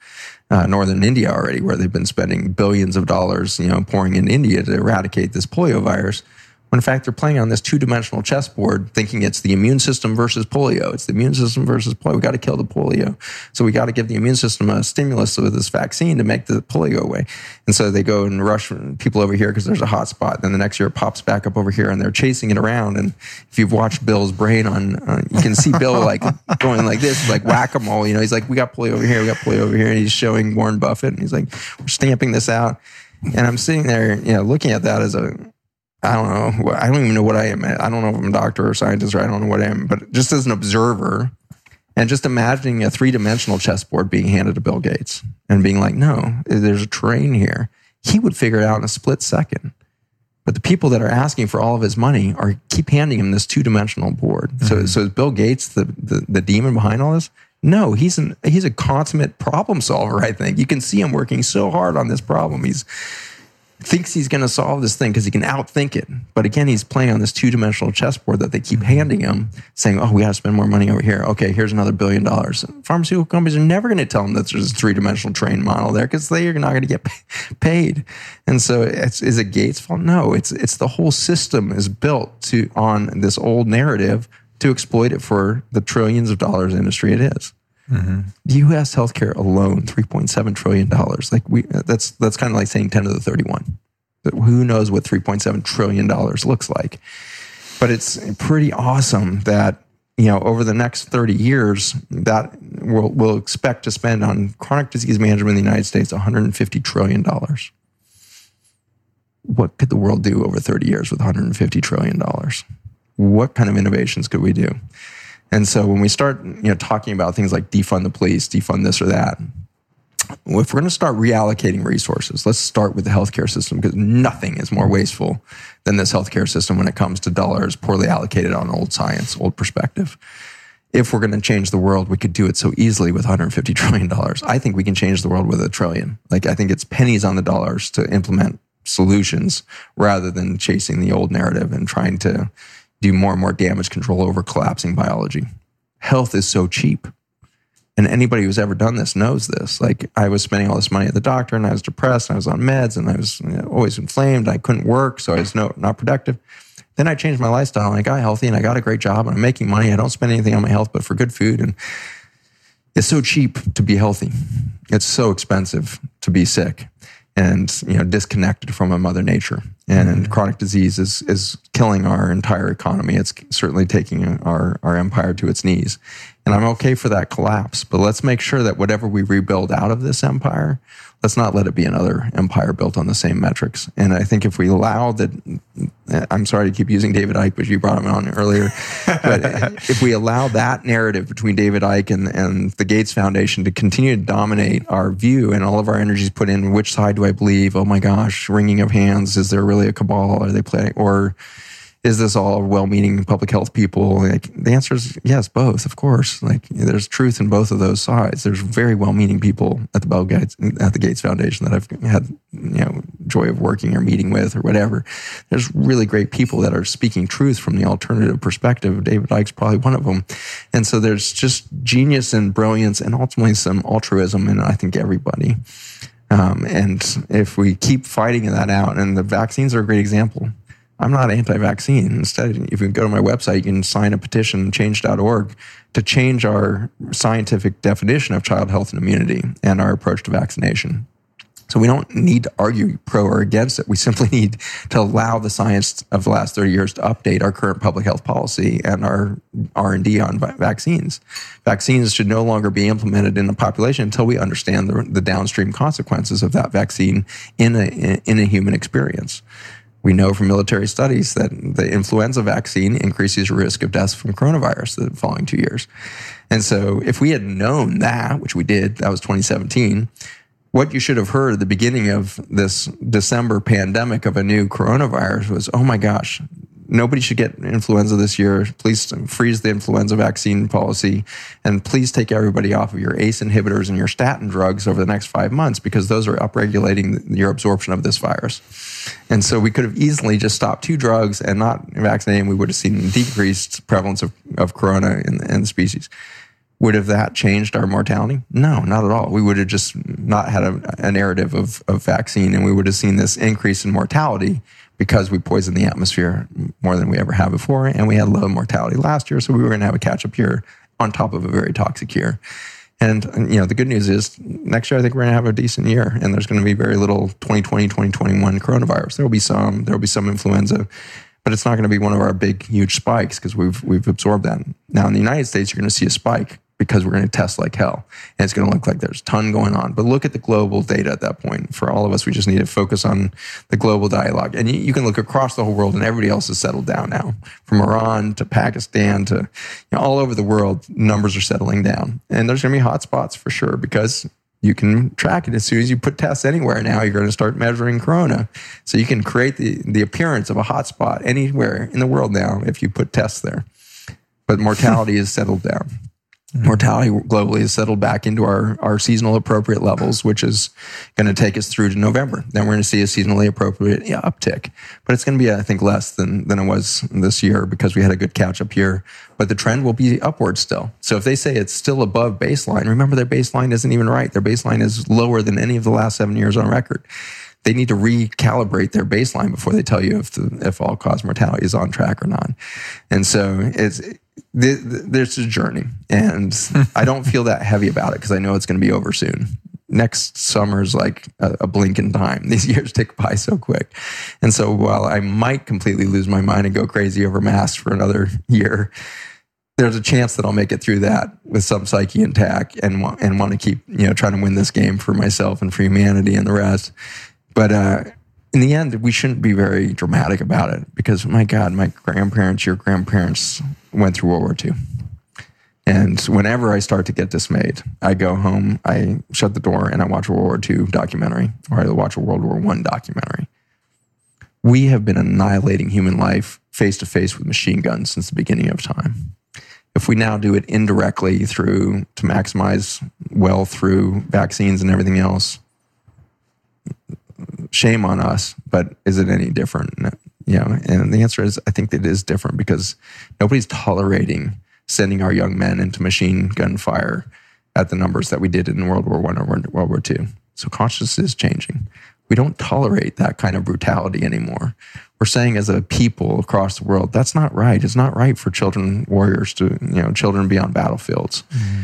uh, northern India already, where they've been spending billions of dollars, you know, pouring in India to eradicate this polio virus when in fact they're playing on this two-dimensional chessboard thinking it's the immune system versus polio. It's the immune system versus polio. We got to kill the polio. So we got to give the immune system a stimulus with this vaccine to make the polio away. And so they go and rush people over here because there's a hot spot. Then the next year it pops back up over here and they're chasing it around. And if you've watched bill's brain on uh, you can see bill like going like this like whack-a-mole you know? He's like we got polio over here we got polio over here. And he's showing warren buffett and he's like we're stamping this out. And i'm sitting there you know looking at that as a I don't know. I don't even know what I am. I don't know if I'm a doctor or scientist or I don't know what I am, but just as an observer and just imagining a three dimensional chessboard being handed to Bill Gates and being like, no, there's a terrain here. He would figure it out in a split second. But the people that are asking for all of his money are keep handing him this two dimensional board. Mm-hmm. So, so is Bill Gates the, the, the demon behind all this? No, he's an he's a consummate problem solver. I think you can see him working so hard on this problem. He's thinks he's going to solve this thing because he can outthink it. But again, he's playing on this two dimensional chessboard that they keep mm-hmm. handing him, saying, Oh, we got to spend more money over here. Okay, here's another billion dollars. Pharmaceutical companies are never going to tell him that there's a three dimensional terrain model there because they are not going to get paid. And so, is it Gates' fault? No, it's, it's the whole system is built to on this old narrative to exploit it for the trillions of dollars industry it is. Mm-hmm. U.S. healthcare alone, three point seven trillion dollars. Like we, that's that's kind of like saying ten to the thirty one. Who knows what three point seven trillion dollars looks like? But it's pretty awesome that you know over the next thirty years that we'll, we'll expect to spend on chronic disease management in the United States one hundred and fifty trillion dollars. What could the world do over thirty years with one hundred and fifty trillion dollars? What kind of innovations could we do? And so when we start, you know, talking about things like defund the police, defund this or that, if we're going to start reallocating resources, let's start with the healthcare system because nothing is more wasteful than this healthcare system when it comes to dollars poorly allocated on old science, old perspective. If we're going to change the world, we could do it so easily with 150 trillion dollars. I think we can change the world with a trillion. Like I think it's pennies on the dollars to implement solutions rather than chasing the old narrative and trying to do more and more damage control over collapsing biology. Health is so cheap. And anybody who's ever done this knows this. Like I was spending all this money at the doctor and I was depressed and I was on meds and I was you know, always inflamed. I couldn't work. So I was no, not productive. Then I changed my lifestyle and I got healthy and I got a great job and I'm making money. I don't spend anything on my health, but for good food. And it's so cheap to be healthy. It's so expensive to be sick and you know disconnected from a mother nature and mm-hmm. chronic disease is is killing our entire economy it's certainly taking our our empire to its knees and i'm okay for that collapse but let's make sure that whatever we rebuild out of this empire let's not let it be another empire built on the same metrics. And I think if we allow that, I'm sorry to keep using David Icke, but you brought him on earlier. but if we allow that narrative between David Icke and, and the Gates Foundation to continue to dominate our view and all of our energies put in, which side do I believe? Oh my gosh, wringing of hands. Is there really a cabal? Are they playing? Or, is this all well-meaning public health people? Like, the answer is yes, both, of course. Like there's truth in both of those sides. There's very well-meaning people at the Bill Gates at the Gates Foundation that I've had you know joy of working or meeting with or whatever. There's really great people that are speaking truth from the alternative perspective. David Icke's probably one of them, and so there's just genius and brilliance and ultimately some altruism in I think everybody. Um, and if we keep fighting that out, and the vaccines are a great example. I'm not anti-vaccine. Instead, if you go to my website, you can sign a petition, change.org, to change our scientific definition of child health and immunity and our approach to vaccination. So we don't need to argue pro or against it. We simply need to allow the science of the last 30 years to update our current public health policy and our R&D on vaccines. Vaccines should no longer be implemented in the population until we understand the, the downstream consequences of that vaccine in a, in a human experience. We know from military studies that the influenza vaccine increases risk of death from coronavirus the following two years. And so, if we had known that, which we did, that was 2017, what you should have heard at the beginning of this December pandemic of a new coronavirus was, oh my gosh, nobody should get influenza this year. Please freeze the influenza vaccine policy and please take everybody off of your ACE inhibitors and your statin drugs over the next five months because those are upregulating your absorption of this virus. And so we could have easily just stopped two drugs and not vaccinating. We would have seen decreased prevalence of, of corona in, in the species. Would have that changed our mortality? No, not at all. We would have just not had a, a narrative of, of vaccine and we would have seen this increase in mortality because we poisoned the atmosphere more than we ever have before. And we had low mortality last year. So we were going to have a catch up year on top of a very toxic year. And, you know, the good news is next year, I think we're going to have a decent year and there's going to be very little 2020, 2021 coronavirus. There will be some, there will be some influenza, but it's not going to be one of our big, huge spikes because we've, we've absorbed that. Now in the United States, you're going to see a spike because we're going to test like hell. And it's going to look like there's a ton going on. But look at the global data at that point. For all of us, we just need to focus on the global dialogue. And you, can look across the whole world and everybody else has settled down now. From Iran to Pakistan to you know, all over the world, numbers are settling down. And there's going to be hotspots for sure because you can track it as soon as you put tests anywhere now you're going to start measuring corona so you can create the, the appearance of a hotspot anywhere in the world now if you put tests there but mortality is settled down Mm-hmm. mortality globally has settled back into our, our seasonal appropriate levels, which is going to take us through to November. Then we're going to see a seasonally appropriate yeah, uptick, but it's going to be, I think, less than, than it was this year because we had a good catch up year. But the trend will be upward still. So if they say it's still above baseline, remember their baseline isn't even right. Their baseline is lower than any of the last seven years on record they need to recalibrate their baseline before they tell you if the, if all cause mortality is on track or not. And so it's there's a journey, and I don't feel that heavy about it because I know it's going to be over soon. Next summer is like a, a blink in time. These years tick by so quick, and so while I might completely lose my mind and go crazy over masks for another year, there's a chance that I'll make it through that with some psyche intact and want, and want to keep you know trying to win this game for myself and for humanity and the rest. But uh, in the end, we shouldn't be very dramatic about it because, my God, my grandparents, your grandparents went through World War II. And whenever I start to get dismayed, I go home, I shut the door, and I watch a World War II documentary or I watch a World War I documentary. We have been annihilating human life face to face with machine guns since the beginning of time. If we now do it indirectly through to maximize well through vaccines and everything else, shame on us, but is it any different? You know, and the answer is I think it is different because nobody's tolerating sending our young men into machine gun fire at the numbers that we did in World War One or World War Two. So consciousness is changing. We don't tolerate that kind of brutality anymore. We're saying as a people across the world, that's not right. It's not right for children warriors to, you know, children be on battlefields. Mm-hmm.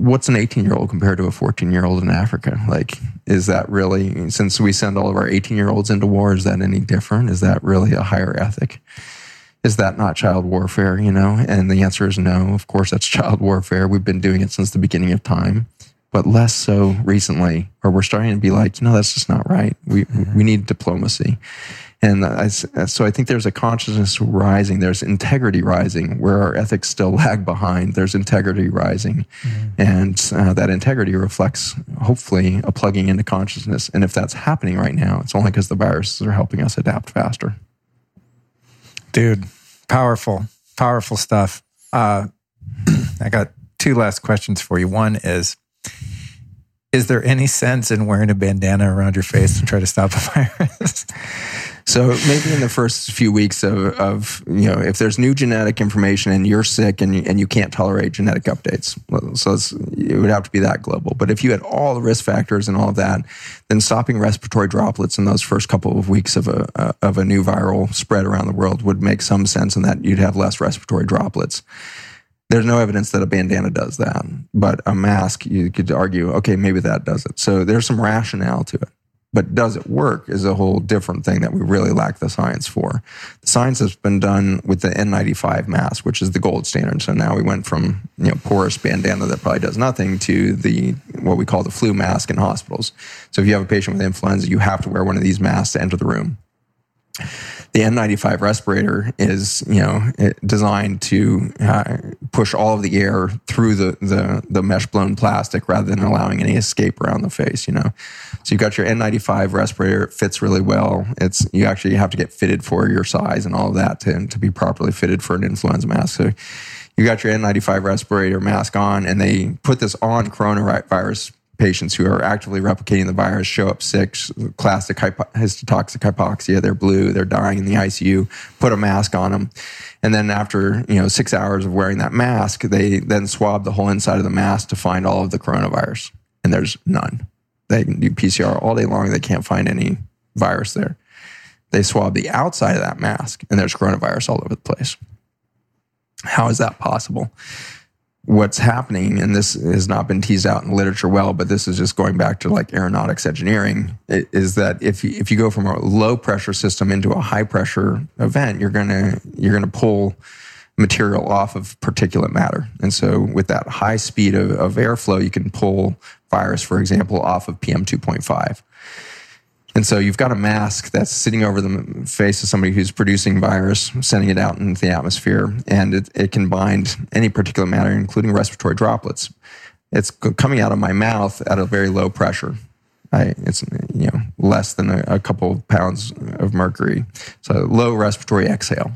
What's an 18 year old compared to a 14 year old in Africa? Like, is that really, since we send all of our 18 year olds into war, is that any different? Is that really a higher ethic? Is that not child warfare, you know? And the answer is no. Of course, that's child warfare. We've been doing it since the beginning of time but less so recently, where we're starting to be like, you know, that's just not right. We mm-hmm. we need diplomacy, and I, so I think there's a consciousness rising. There's integrity rising where our ethics still lag behind. There's integrity rising, mm-hmm. and uh, that integrity reflects hopefully a plugging into consciousness. And if that's happening right now, it's only because the viruses are helping us adapt faster. Dude, powerful, powerful stuff. Uh, I got two last questions for you. One is is there any sense in wearing a bandana around your face to try to stop a virus? So maybe in the first few weeks of, of, you know, if there's new genetic information and you're sick and you, and you can't tolerate genetic updates, so it would have to be that global. But if you had all the risk factors and all of that, then stopping respiratory droplets in those first couple of weeks of a of a new viral spread around the world would make some sense, in that you'd have less respiratory droplets. There's no evidence that a bandana does that, but a mask, you could argue, okay, maybe that does it. So there's some rationale to it. But does it work is a whole different thing that we really lack the science for. The science has been done with the N95 mask, which is the gold standard. So now we went from you know porous bandana that probably does nothing to the what we call the flu mask in hospitals. So if you have a patient with influenza, you have to wear one of these masks to enter the room the N95 respirator is, you know, designed to uh, push all of the air through the, the, the mesh blown plastic rather than allowing any escape around the face, you know. So you've got your N95 respirator, it fits really well. It's, you actually have to get fitted for your size and all of that to, to be properly fitted for an influenza mask. So you got your N95 respirator mask on and they put this on coronavirus patients who are actively replicating the virus show up sick, classic hypo- histotoxic hypoxia. They're blue, they're dying in the ICU. Put a mask on them, and then after you know six hours of wearing that mask, they then swab the whole inside of the mask to find all of the coronavirus, and there's none. They can do PCR all day long. They can't find any virus there. They swab the outside of that mask, and there's coronavirus all over the place. How is that possible? What's happening, and this has not been teased out in literature well, but this is just going back to like aeronautics engineering, is that if you, if you go from a low pressure system into a high pressure event, you're gonna you're gonna pull material off of particulate matter, and so with that high speed of, of airflow, you can pull virus, for example, off of PM two point five. And so you've got a mask that's sitting over the face of somebody who's producing virus, sending it out into the atmosphere, and it, it can bind any particulate matter, including respiratory droplets. It's coming out of my mouth at a very low pressure. I, it's you know less than a, a couple of pounds of mercury, so low respiratory exhale.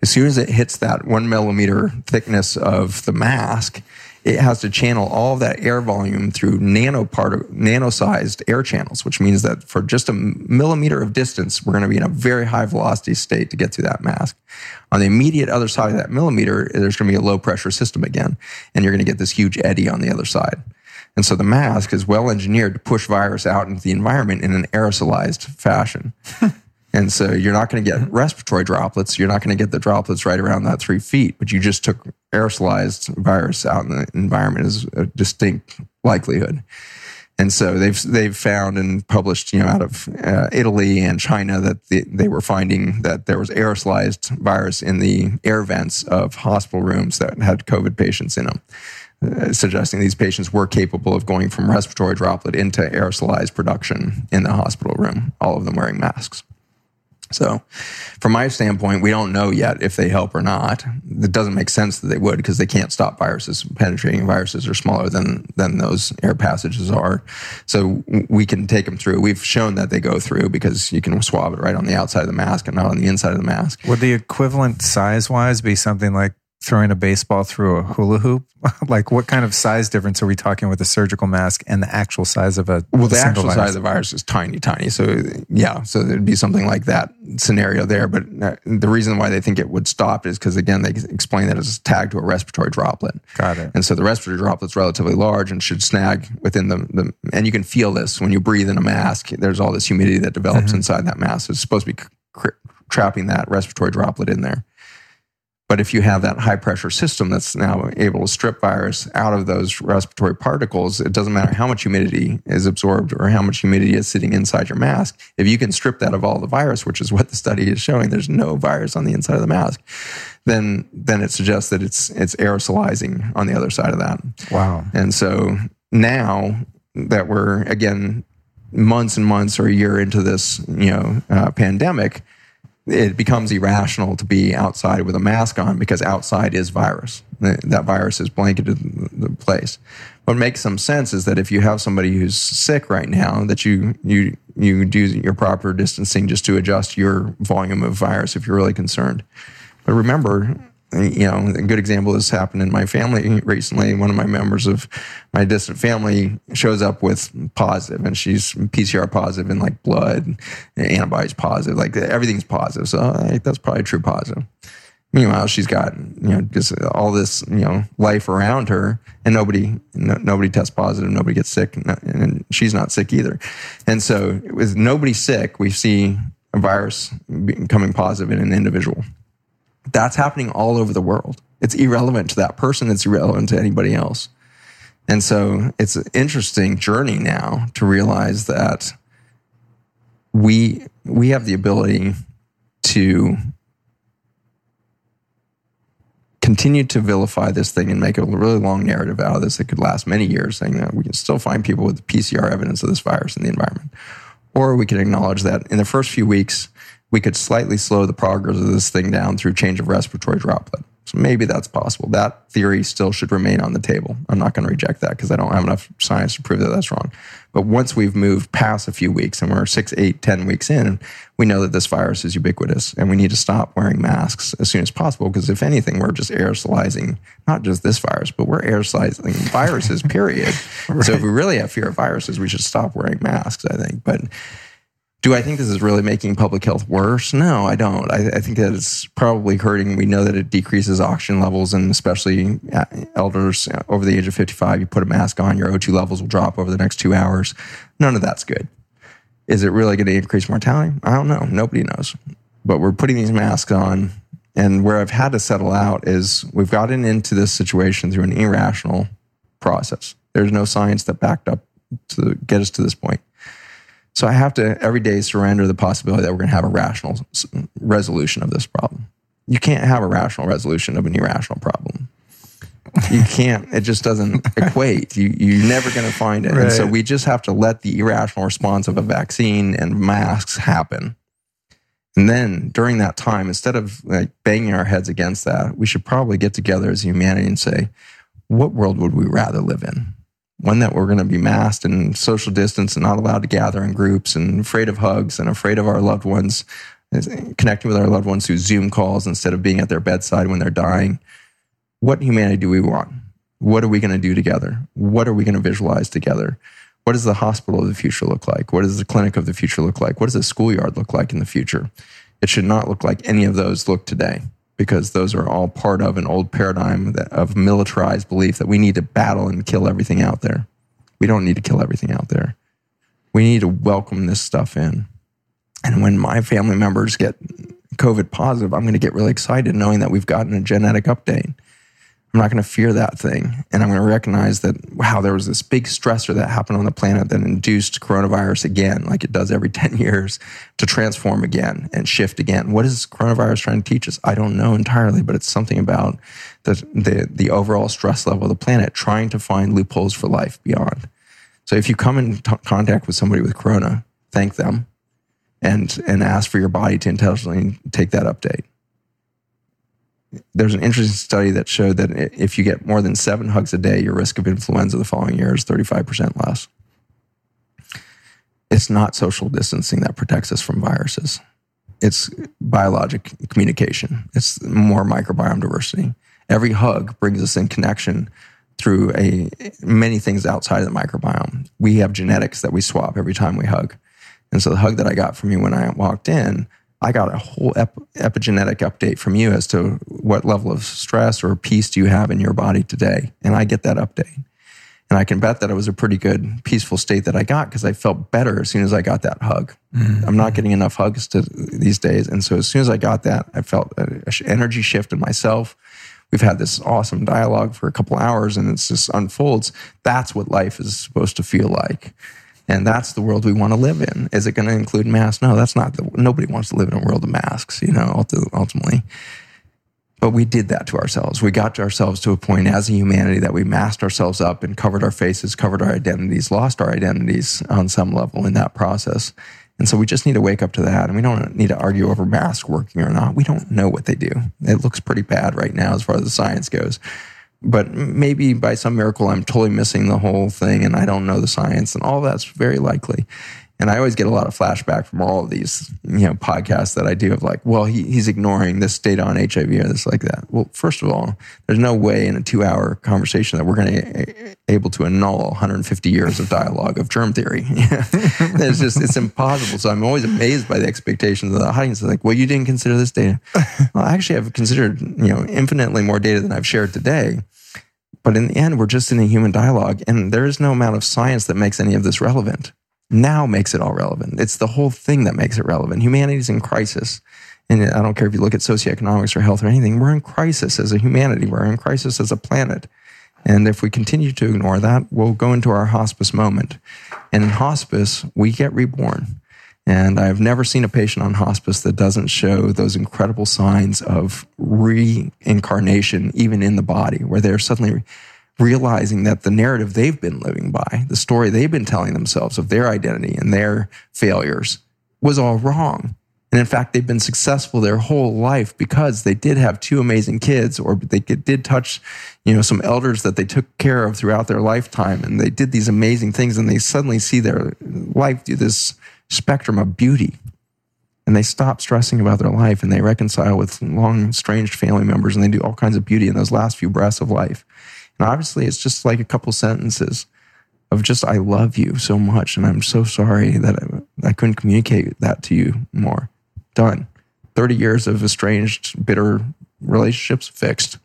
As soon as it hits that one millimeter thickness of the mask, it has to channel all of that air volume through nano part nano-sized air channels, which means that for just a millimeter of distance, we're going to be in a very high velocity state to get through that mask. On the immediate other side of that millimeter, there's going to be a low pressure system again, and you're going to get this huge eddy on the other side. And so the mask is well engineered to push virus out into the environment in an aerosolized fashion. And so you're not going to get respiratory droplets. You're not going to get the droplets right around that three feet, but you just took aerosolized virus out in the environment as a distinct likelihood. And so they've they've found and published, you know, out of uh, Italy and China that the, they were finding that there was aerosolized virus in the air vents of hospital rooms that had COVID patients in them, uh, suggesting these patients were capable of going from respiratory droplet into aerosolized production in the hospital room. All of them wearing masks. So, from my standpoint, we don't know yet if they help or not. It doesn't make sense that they would because they can't stop viruses. Penetrating viruses are smaller than than those air passages are. So we can take them through. We've shown that they go through because you can swab it right on the outside of the mask and not on the inside of the mask. Would the equivalent size wise be something like throwing a baseball through a hula hoop? like, what kind of size difference are we talking with a surgical mask and the actual size of a well? The actual virus? size of the virus is tiny, tiny. So yeah, so there'd be something like that scenario there. But uh, the reason why they think it would stop is because again, they explain that it's tagged to a respiratory droplet. Got it. And so the respiratory droplet's relatively large and should snag within the, the and you can feel this when you breathe in a mask. There's all this humidity that develops mm-hmm. inside that mask. So it's supposed to be cr- trapping that respiratory droplet in there. But if you have that high pressure system that's now able to strip virus out of those respiratory particles, it doesn't matter how much humidity is absorbed or how much humidity is sitting inside your mask. If you can strip that of all the virus, which is what the study is showing, there's no virus on the inside of the mask, then then it suggests that it's it's aerosolizing on the other side of that. Wow. And so now that we're again months and months or a year into this, you know, uh, pandemic, it becomes irrational to be outside with a mask on because outside is virus. That virus is blanketed the place. What makes some sense is that if you have somebody who's sick right now, that you you you do your proper distancing just to adjust your volume of virus if you're really concerned. But remember, you know, a good example has happened in my family recently. One of my members of my distant family shows up with positive, and she's PCR positive in like blood, antibodies positive, like everything's positive. So I that's probably true positive. Meanwhile, she's got you know just all this you know life around her, and nobody no, nobody tests positive, nobody gets sick, and she's not sick either. And so, with nobody sick, we see a virus becoming positive in an individual. That's happening all over the world. It's irrelevant to that person, it's irrelevant to anybody else. And so it's an interesting journey now to realize that we we have the ability to continue to vilify this thing and make a really long narrative out of this that could last many years, saying that we can still find people with PCR evidence of this virus in the environment. Or we can acknowledge that in the first few weeks, we could slightly slow the progress of this thing down through change of respiratory droplet. So maybe that's possible. That theory still should remain on the table. I'm not going to reject that because I don't have enough science to prove that that's wrong. But once we've moved past a few weeks and we're six, eight, ten weeks in, we know that this virus is ubiquitous and we need to stop wearing masks as soon as possible because if anything, we're just aerosolizing not just this virus, but we're aerosolizing viruses, period. right. So if we really have fear of viruses, we should stop wearing masks, I think. But do I think this is really making public health worse? No, I don't. I, I, think that it's probably hurting. We know that it decreases oxygen levels, and especially uh, elders over the age of 55, you put a mask on, your O2 levels will drop over the next two hours. None of that's good. Is it really going to increase mortality? I don't know. Nobody knows. But we're putting these masks on, and where I've had to settle out is we've gotten into this situation through an irrational process. There's no science that backed up to get us to this point. So I have to every day surrender the possibility that we're going to have a rational resolution of this problem. You can't have a rational resolution of an irrational problem. You can't. It just doesn't equate. You, you're never going to find it. Right. And so we just have to let the irrational response of a vaccine and masks happen. And then during that time, instead of like banging our heads against that, we should probably get together as humanity and say, what world would we rather live in? One that we're going to be masked and social distance and not allowed to gather in groups and afraid of hugs and afraid of our loved ones connecting with our loved ones through Zoom calls instead of being at their bedside when they're dying. What humanity do we want? What are we going to do together? What are we going to visualize together? What does the hospital of the future look like? What does the clinic of the future look like? What does the schoolyard look like in the future? It should not look like any of those look today because those are all part of an old paradigm of militarized belief that we need to battle and kill everything out there. We don't need to kill everything out there. We need to welcome this stuff in. And when my family members get COVID positive, I'm going to get really excited knowing that we've gotten a genetic update. I'm not going to fear that thing. And I'm going to recognize that, wow, there was this big stressor that happened on the planet that induced coronavirus again, like it does every 10 years, to transform again and shift again. What is coronavirus trying to teach us? I don't know entirely, but it's something about the, the, the overall stress level of the planet, trying to find loopholes for life beyond. So if you come in t- contact with somebody with corona, thank them and, and ask for your body to intelligently take that update there's an interesting study that showed that if you get more than seven hugs a day, your risk of influenza the following year is 35% less. It's not social distancing that protects us from viruses. It's biologic communication. It's more microbiome diversity. Every hug brings us in connection through a many things outside of the microbiome. We have genetics that we swap every time we hug. And so the hug that I got from you when I walked in, I got a whole ep- epigenetic update from you as to what level of stress or peace do you have in your body today. And I get that update. And I can bet that it was a pretty good, peaceful state that I got because I felt better as soon as I got that hug. Mm-hmm. I'm not getting enough hugs to, these days. And so as soon as I got that, I felt an energy shift in myself. We've had this awesome dialogue for a couple hours and it just unfolds. That's what life is supposed to feel like. And that's the world we want to live in. Is it going to include masks? No, that's not the, nobody wants to live in a world of masks, you know, ultimately. But we did that to ourselves. We got to ourselves to a point as a humanity that we masked ourselves up and covered our faces, covered our identities, lost our identities on some level in that process. And so we just need to wake up to that. And we don't need to argue over mask working or not. We don't know what they do. It looks pretty bad right now as far as the science goes but maybe by some miracle I'm totally missing the whole thing and I don't know the science and all that's very likely. And I always get a lot of flashback from all of these, you know, podcasts that I do of like, well, he, he's ignoring this data on HIV or this like that. Well, first of all, there's no way in a two hour conversation that we're going to be able to annul 150 years of dialogue of germ theory. it's just, it's impossible. So I'm always amazed by the expectations of the audience. Like, well, you didn't consider this data. Well, actually, I've considered, you know, infinitely more data than I've shared today. But in the end, we're just in a human dialogue and there is no amount of science that makes any of this relevant now makes it all relevant. It's the whole thing that makes it relevant. Humanity's in crisis. And I don't care if you look at socioeconomics or health or anything, we're in crisis as a humanity. We're in crisis as a planet. And if we continue to ignore that, we'll go into our hospice moment. And in hospice, we get reborn. And I've never seen a patient on hospice that doesn't show those incredible signs of reincarnation, even in the body, where they're suddenly realizing that the narrative they've been living by, the story they've been telling themselves of their identity and their failures was all wrong. And in fact, they've been successful their whole life because they did have two amazing kids or they did touch, you know, some elders that they took care of throughout their lifetime. And they did these amazing things and they suddenly see their life do this spectrum of beauty. And they stop stressing about their life and they reconcile with long, estranged family members and they do all kinds of beauty in those last few breaths of life. And obviously, it's just like a couple sentences of just, I love you so much. And I'm so sorry that I, I couldn't communicate that to you more. Done. 30 years of estranged, bitter relationships fixed.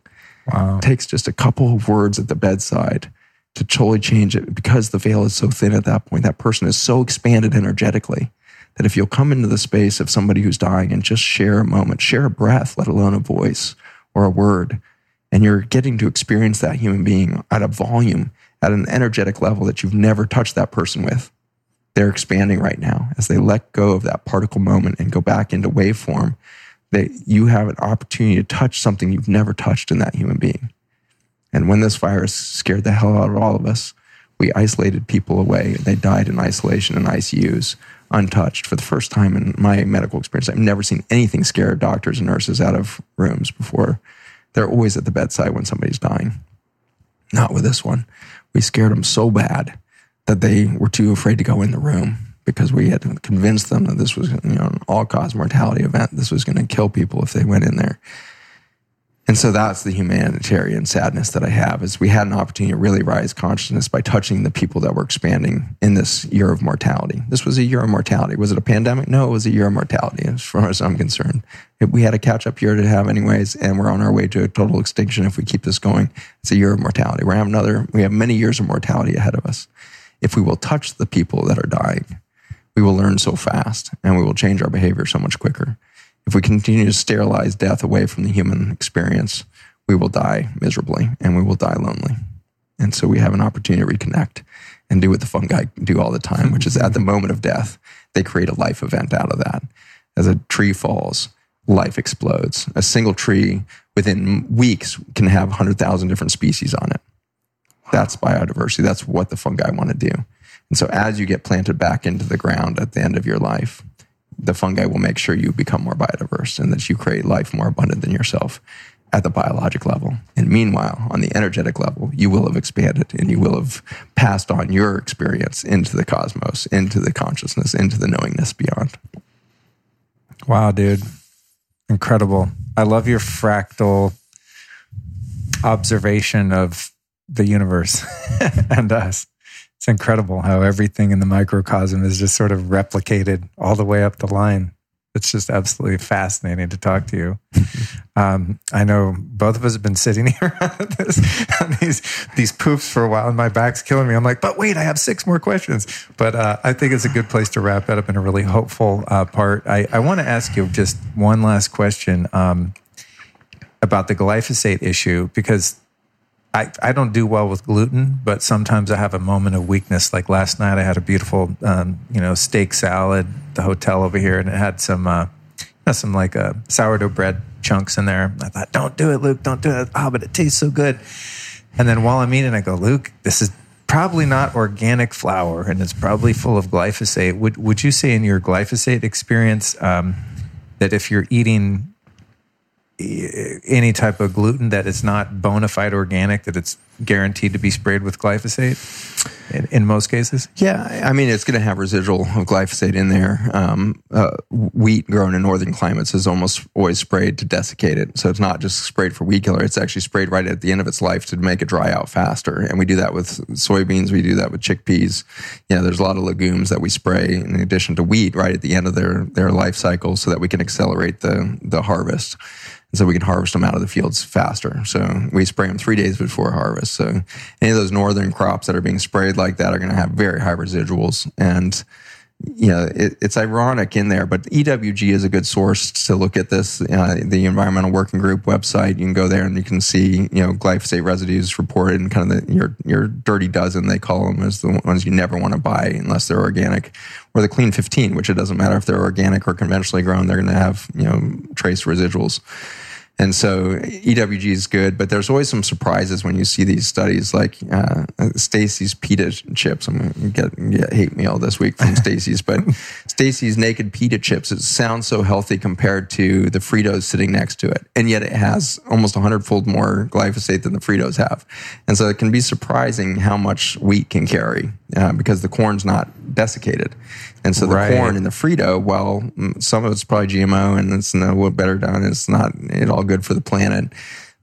Wow. It takes just a couple of words at the bedside to totally change it because the veil is so thin at that point. That person is so expanded energetically that if you'll come into the space of somebody who's dying and just share a moment, share a breath, let alone a voice or a word, and you're getting to experience that human being at a volume, at an energetic level that you've never touched that person with. They're expanding right now as they let go of that particle moment and go back into waveform. That you have an opportunity to touch something you've never touched in that human being. And when this virus scared the hell out of all of us, we isolated people away. They died in isolation in ICUs, untouched. For the first time in my medical experience, I've never seen anything scare doctors and nurses out of rooms before. They're always at the bedside when somebody's dying. Not with this one. We scared them so bad that they were too afraid to go in the room because we had to convince them that this was you know, an all cause mortality event. This was going to kill people if they went in there. And so that's the humanitarian sadness that I have is we had an opportunity to really rise consciousness by touching the people that were expanding in this year of mortality. This was a year of mortality. Was it a pandemic? No, it was a year of mortality as far as I'm concerned. We had a catch up year to have anyways, and we're on our way to a total extinction if we keep this going. It's a year of mortality. We're have another, we have many years of mortality ahead of us. If we will touch the people that are dying, we will learn so fast and we will change our behavior so much quicker. If we continue to sterilize death away from the human experience, we will die miserably and we will die lonely. And so we have an opportunity to reconnect and do what the fungi do all the time, which is at the moment of death, they create a life event out of that. As a tree falls, life explodes. A single tree within weeks can have 100,000 different species on it. That's biodiversity. That's what the fungi want to do. And so as you get planted back into the ground at the end of your life, the fungi will make sure you become more biodiverse and that you create life more abundant than yourself at the biologic level. And meanwhile, on the energetic level, you will have expanded and you will have passed on your experience into the cosmos, into the consciousness, into the knowingness beyond. Wow, dude. Incredible. I love your fractal observation of the universe and us. Incredible how everything in the microcosm is just sort of replicated all the way up the line. It's just absolutely fascinating to talk to you. Um, I know both of us have been sitting here on, this, on these these poofs for a while, and my back's killing me. I'm like, but wait, I have six more questions. But uh, I think it's a good place to wrap that up in a really hopeful uh, part. I, I want to ask you just one last question um, about the glyphosate issue because I, I don't do well with gluten, but sometimes I have a moment of weakness. Like last night, I had a beautiful, um, you know, steak salad, the hotel over here, and it had some, uh, some like uh, sourdough bread chunks in there. I thought, don't do it, Luke, don't do it. Ah, oh, but it tastes so good. And then while I'm eating, I go, Luke, this is probably not organic flour, and it's probably full of glyphosate. Would Would you say in your glyphosate experience um, that if you're eating any type of gluten that is not bona fide organic, that it's guaranteed to be sprayed with glyphosate in, in most cases? Yeah, I mean, it's going to have residual of glyphosate in there. Um, uh, wheat grown in northern climates is almost always sprayed to desiccate it. So it's not just sprayed for weed killer, it's actually sprayed right at the end of its life to make it dry out faster. And we do that with soybeans, we do that with chickpeas. You know, there's a lot of legumes that we spray in addition to wheat right at the end of their, their life cycle so that we can accelerate the, the harvest And so we can harvest them out of the fields faster. So we spray them three days before harvest. So any of those northern crops that are being sprayed like that are going to have very high residuals. And you know, it, it's ironic in there, but EWG is a good source to look at this. Uh, the Environmental Working Group website, you can go there and you can see, you know, glyphosate residues reported and kind of the, your your dirty dozen. They call them as the ones you never want to buy unless they're organic, or the clean 15, which it doesn't matter if they're organic or conventionally grown, they're going to have you know trace residuals. And so EWG is good, but there's always some surprises when you see these studies, like uh, Stacy's pita chips. I'm going to get, get hate mail this week from Stacy's, but Stacy's naked pita chips. It sounds so healthy compared to the Fritos sitting next to it, and yet it has almost a hundredfold more glyphosate than the Fritos have. And so it can be surprising how much wheat can carry uh, because the corn's not desiccated. And so the right. corn in the Frito, well, some of it's probably GMO and it's no better done. It's not at all good for the planet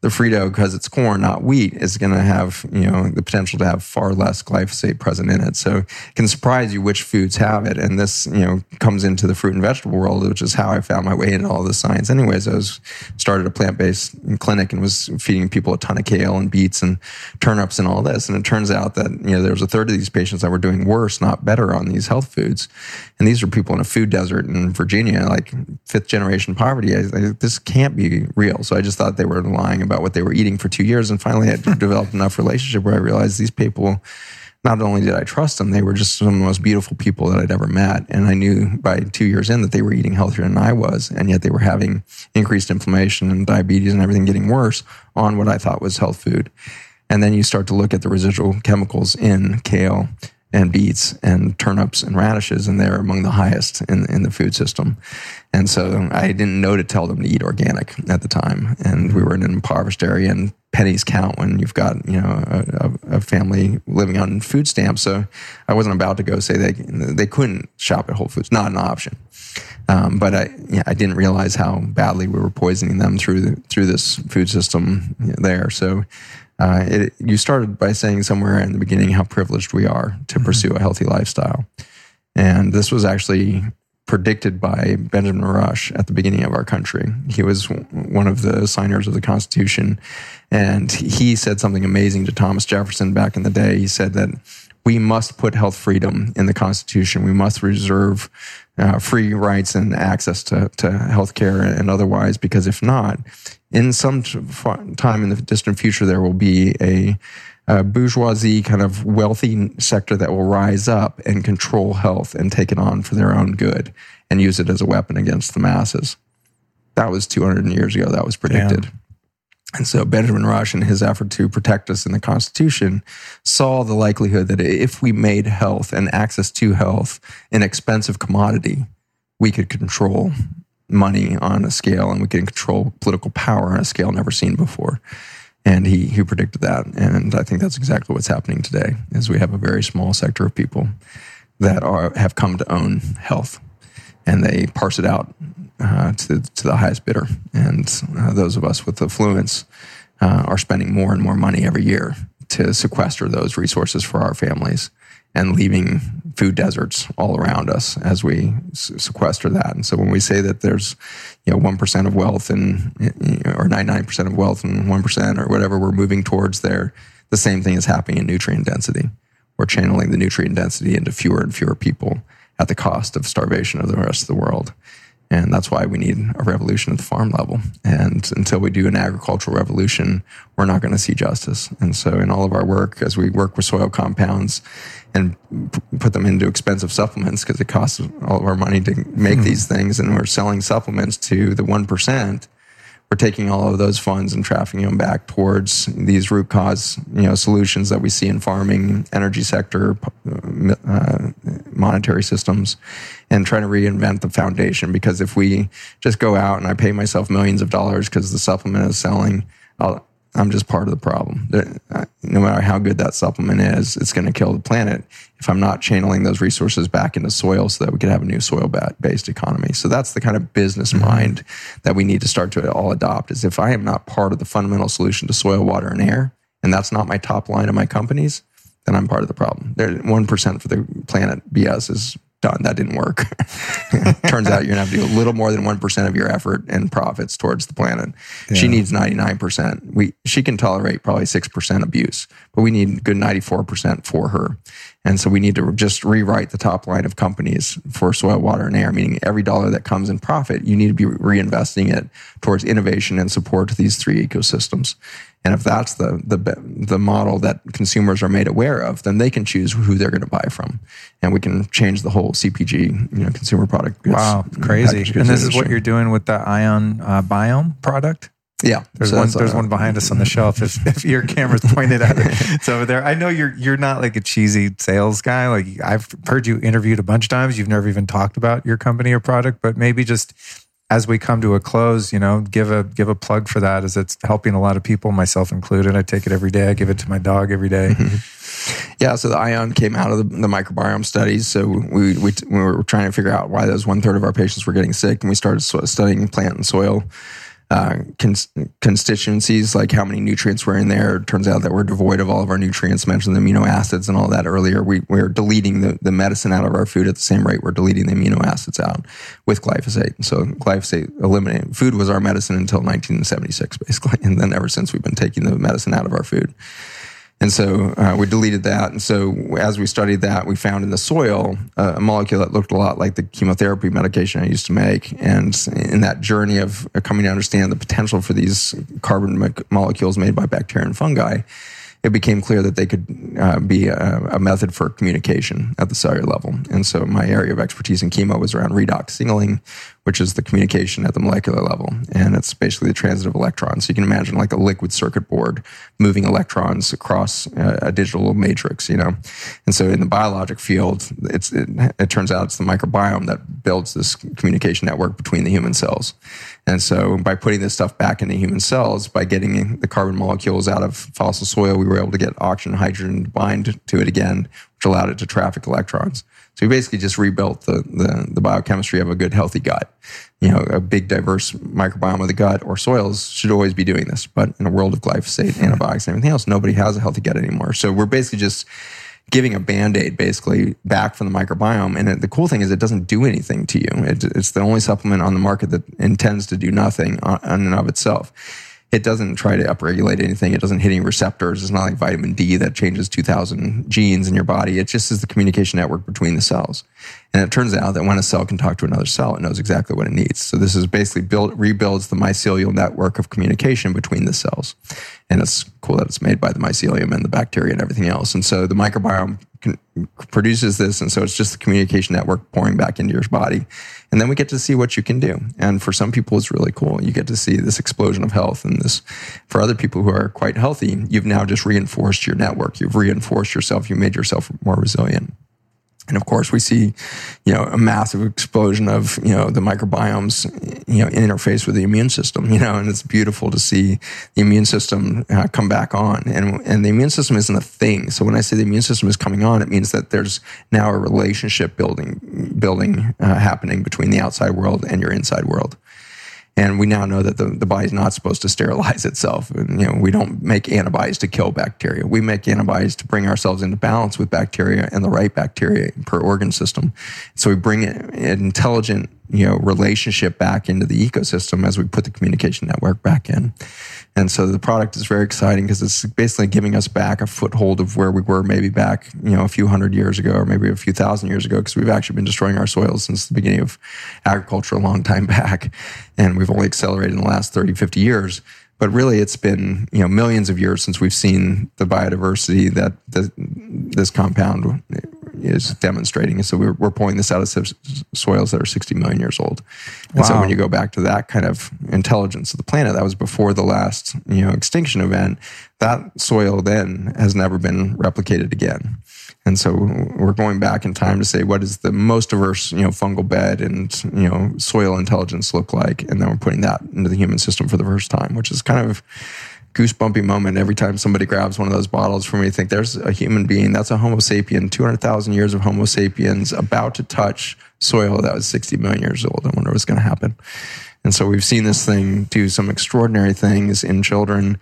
the Frito, because it's corn, not wheat, is going to have you know the potential to have far less glyphosate present in it. So it can surprise you which foods have it, and this you know comes into the fruit and vegetable world, which is how I found my way into all this science. Anyways, I was started a plant based clinic and was feeding people a ton of kale and beets and turnips and all this, and it turns out that you know there was a third of these patients that were doing worse, not better, on these health foods, and these are people in a food desert in Virginia, like fifth generation poverty. I, I, this can't be real. So I just thought they were lying about what they were eating for two years. And finally, I developed enough relationship where I realized these people, not only did I trust them, they were just some of the most beautiful people that I'd ever met. And I knew by two years in that they were eating healthier than I was. And yet they were having increased inflammation and diabetes and everything getting worse on what I thought was health food. And then you start to look at the residual chemicals in kale and beets and turnips and radishes, and they're among the highest in, in the food system. And so I didn't know to tell them to eat organic at the time. And we were in an impoverished area, and pennies count when you've got you know a, a, family living on food stamps. So I wasn't about to go say they they couldn't shop at Whole Foods, not an option. Um, but I yeah, I didn't realize how badly we were poisoning them through the, through this food system there. So uh, it, you started by saying somewhere in the beginning how privileged we are to mm-hmm. pursue a healthy lifestyle. And this was actually predicted by Benjamin Rush at the beginning of our country. He was one of the signers of the Constitution. And he said something amazing to Thomas Jefferson back in the day. He said that we must put health freedom in the Constitution. We must reserve uh, free rights and access to, to health care and otherwise, because if not, in some time in the distant future, there will be a, a, bourgeoisie kind of wealthy sector that will rise up and control health and take it on for their own good and use it as a weapon against the masses. That was 200 years ago. That was predicted. Yeah. And so Benjamin Rush, in his effort to protect us in the Constitution, saw the likelihood that if we made health and access to health an expensive commodity, we could control money on a scale and we can control political power on a scale never seen before. And he, he predicted that. And I think that's exactly what's happening today is we have a very small sector of people that are, have come to own health and they parse it out uh, to, to the highest bidder. And uh, those of us with affluence uh, are spending more and more money every year to sequester those resources for our families and leaving food deserts all around us as we sequester that. And so when we say that there's, you know, 1% of wealth and, or 99% of wealth and 1% or whatever we're moving towards there, the same thing is happening in nutrient density. We're channeling the nutrient density into fewer and fewer people at the cost of starvation of the rest of the world. And that's why we need a revolution at the farm level. And until we do an agricultural revolution, we're not going to see justice. And so, in all of our work, as we work with soil compounds and p- put them into expensive supplements, because it costs all of our money to make mm. these things, and we're selling supplements to the 1%, we're taking all of those funds and trafficking them back towards these root cause you know solutions that we see in farming energy sector uh, monetary systems and trying to reinvent the foundation. Because if we just go out and i pay myself millions of dollars because the supplement is selling I'll, I'm just part of the problem. No matter how good that supplement is, it's going to kill the planet if I'm not channeling those resources back into soil so that we could have a new soil based economy. So that's the kind of business mm-hmm. mind that we need to start to all adopt is if I am not part of the fundamental solution to soil, water, and air, and that's not my top line of my companies, then I'm part of the problem. There, 1% for the planet BS is done. That didn't work. Turns out you're gonna have to do a little more than one percent of your effort and profits towards the planet. Yeah. She needs ninety nine percent. We she can tolerate probably six percent abuse, but we need a good ninety four percent for her. And so we need to just rewrite the top line of companies for soil, water, and air, meaning every dollar that comes in profit, you need to be reinvesting it towards innovation and support to these three ecosystems. And if that's the, the, the model that consumers are made aware of, then they can choose who they're going to buy from. And we can change the whole CPG, you know, consumer product. Goods, wow, crazy. And this is what you're doing with the Ion uh, Biome product? Yeah, there's so one. There's uh, one behind us on the shelf. If, if your camera's pointed at it, it's over there. I know you're you're not like a cheesy sales guy. Like I've heard you interviewed a bunch of times. You've never even talked about your company or product, but maybe just as we come to a close, you know, give a give a plug for that as it's helping a lot of people, myself included. I take it every day. I give it to my dog every day. Mm-hmm. Yeah, so the ion came out of the, the microbiome studies. So we, we, we were trying to figure out why those one third of our patients were getting sick, and we started studying plant and soil uh, cons- constituencies, like how many nutrients were in there. It turns out that we're devoid of all of our nutrients, mentioned the amino acids and all that earlier. We, we're deleting the, the medicine out of our food at the same rate we're deleting the amino acids out with glyphosate. So glyphosate eliminated food was our medicine until 1976, basically. And then ever since we've been taking the medicine out of our food. And so uh, we deleted that. And so as we studied that, we found in the soil uh, a molecule that looked a lot like the chemotherapy medication I used to make. And in that journey of coming to understand the potential for these carbon molecules made by bacteria and fungi, it became clear that they could uh, be a, a, method for communication at the cellular level. And so my area of expertise in chemo was around redox signaling, which is the communication at the molecular level. And it's basically the transit of electrons. So you can imagine like a liquid circuit board moving electrons across a, a digital matrix, you know? And so in the biologic field, it, it turns out it's the microbiome that builds this communication network between the human cells. And so by putting this stuff back into human cells, by getting the carbon molecules out of fossil soil, we were able to get oxygen and hydrogen to bind to it again, which allowed it to traffic electrons. So we basically just rebuilt the, the, the biochemistry of a good, healthy gut. You know, a big, diverse microbiome of the gut or soils should always be doing this. But in a world of glyphosate, hmm. antibiotics, and everything else, nobody has a healthy gut anymore. So we're basically just giving a band-aid basically back from the microbiome and it, the cool thing is it doesn't do anything to you it, it's the only supplement on the market that intends to do nothing uh, on, on and of itself it doesn't try to upregulate anything. It doesn't hit any receptors. It's not like vitamin D that changes 2000 genes in your body. It just is the communication network between the cells. And it turns out that when a cell can talk to another cell, it knows exactly what it needs. So this is basically built, rebuilds the mycelial network of communication between the cells. And it's cool that it's made by the mycelium and the bacteria and everything else. And so the microbiome produces this. And so it's just the communication network pouring back into your body. And then we get to see what you can do. And for some people, it's really cool. You get to see this explosion of health. And this, for other people who are quite healthy, you've now just reinforced your network. You've reinforced yourself. You made yourself more resilient. And of course, we see, you know, a massive explosion of, you know, the microbiomes, you know, interface with the immune system, you know, and it's beautiful to see the immune system uh, come back on. And, and the immune system isn't a thing. So when I say the immune system is coming on, it means that there's now a relationship building, building, uh, happening between the outside world and your inside world. And we now know that the, the body's not supposed to sterilize itself. And, you know, we don't make antibodies to kill bacteria. We make antibodies to bring ourselves into balance with bacteria and the right bacteria per organ system. So we bring an intelligent, you know, relationship back into the ecosystem as we put the communication network back in. And so the product is very exciting because it's basically giving us back a foothold of where we were maybe back, you know, a few hundred years ago or maybe a few thousand years ago because we've actually been destroying our soils since the beginning of agriculture a long time back. And we've only accelerated in the last 30, 50 years. But really, it's been you know millions of years since we've seen the biodiversity that the, this compound is demonstrating. So we're, we're pulling this out of soils that are 60 million years old. And wow. so when you go back to that kind of intelligence of the planet, that was before the last you know extinction event. That soil then has never been replicated again. And so we're going back in time to say what is the most diverse, you know, fungal bed and you know soil intelligence look like, and then we're putting that into the human system for the first time, which is kind of goosebumpy moment every time somebody grabs one of those bottles for me. Think there's a human being that's a Homo sapien, two hundred thousand years of Homo sapiens about to touch soil that was sixty million years old. I wonder what's going to happen. And so we've seen this thing do some extraordinary things in children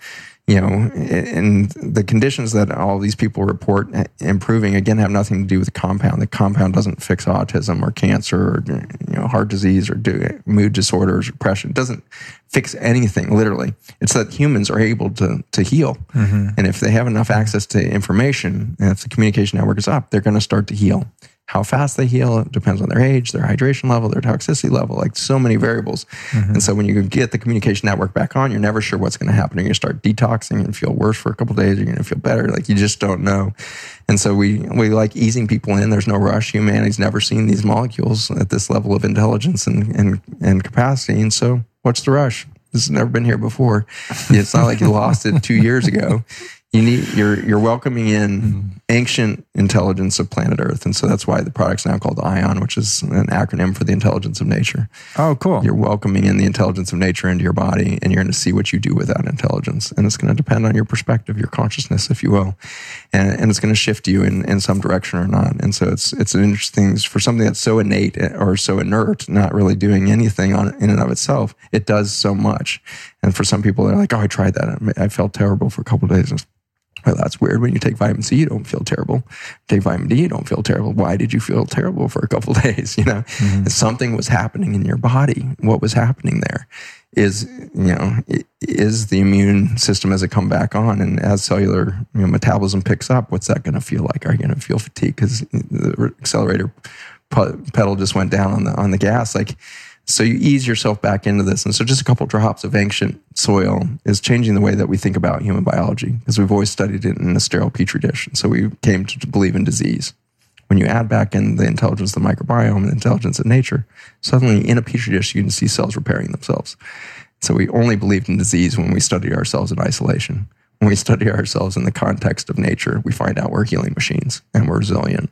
you know, and the conditions that all these people report improving again have nothing to do with the compound. The compound doesn't fix autism or cancer or you know heart disease or do, mood disorders, depression. It doesn't fix anything. Literally, it's that humans are able to to heal, mm-hmm. and if they have enough access to information, and if the communication network is up, they're going to start to heal. How fast they heal it depends on their age, their hydration level, their toxicity level, like so many variables. Mm-hmm. And so when you get the communication network back on, you're never sure what's going to happen. You're going to start detoxing and feel worse for a couple days. You're going to feel better. Like you just don't know. And so we, we like easing people in. There's no rush. Humanity's never seen these molecules at this level of intelligence and, and, and capacity. And so what's the rush? This has never been here before. It's not like you lost it two years ago you need you're you're welcoming in mm-hmm. ancient intelligence of planet Earth, and so that's why the product's now called ION, which is an acronym for the intelligence of nature. Oh, cool! You're welcoming in the intelligence of nature into your body, and you're going to see what you do with that intelligence, and it's going to depend on your perspective, your consciousness, if you will, and, and it's going to shift you in, in some direction or not. And so it's it's an interesting for something that's so innate or so inert, not really doing anything on in and of itself. It does so much, and for some people, they're like, "Oh, I tried that. I felt terrible for a couple days." Well, that's weird. When you take vitamin C, you don't feel terrible. Take vitamin D, you don't feel terrible. Why did you feel terrible for a couple days? You know, mm-hmm. something was happening in your body. What was happening there is, you know, is the immune system as it come back on and as cellular you know, metabolism picks up, what's that going to feel like? Are you going to feel fatigue because the accelerator pedal just went down on the on the gas? Like so you ease yourself back into this. And so just a couple drops of ancient soil is changing the way that we think about human biology because we've always studied it in a sterile petri dish. And so we came to believe in disease. When you add back in the intelligence of the microbiome and the intelligence of nature, suddenly in a petri dish, you can see cells repairing themselves. So we only believed in disease when we studied ourselves in isolation. When we study ourselves in the context of nature, we find out we're healing machines and we're resilient.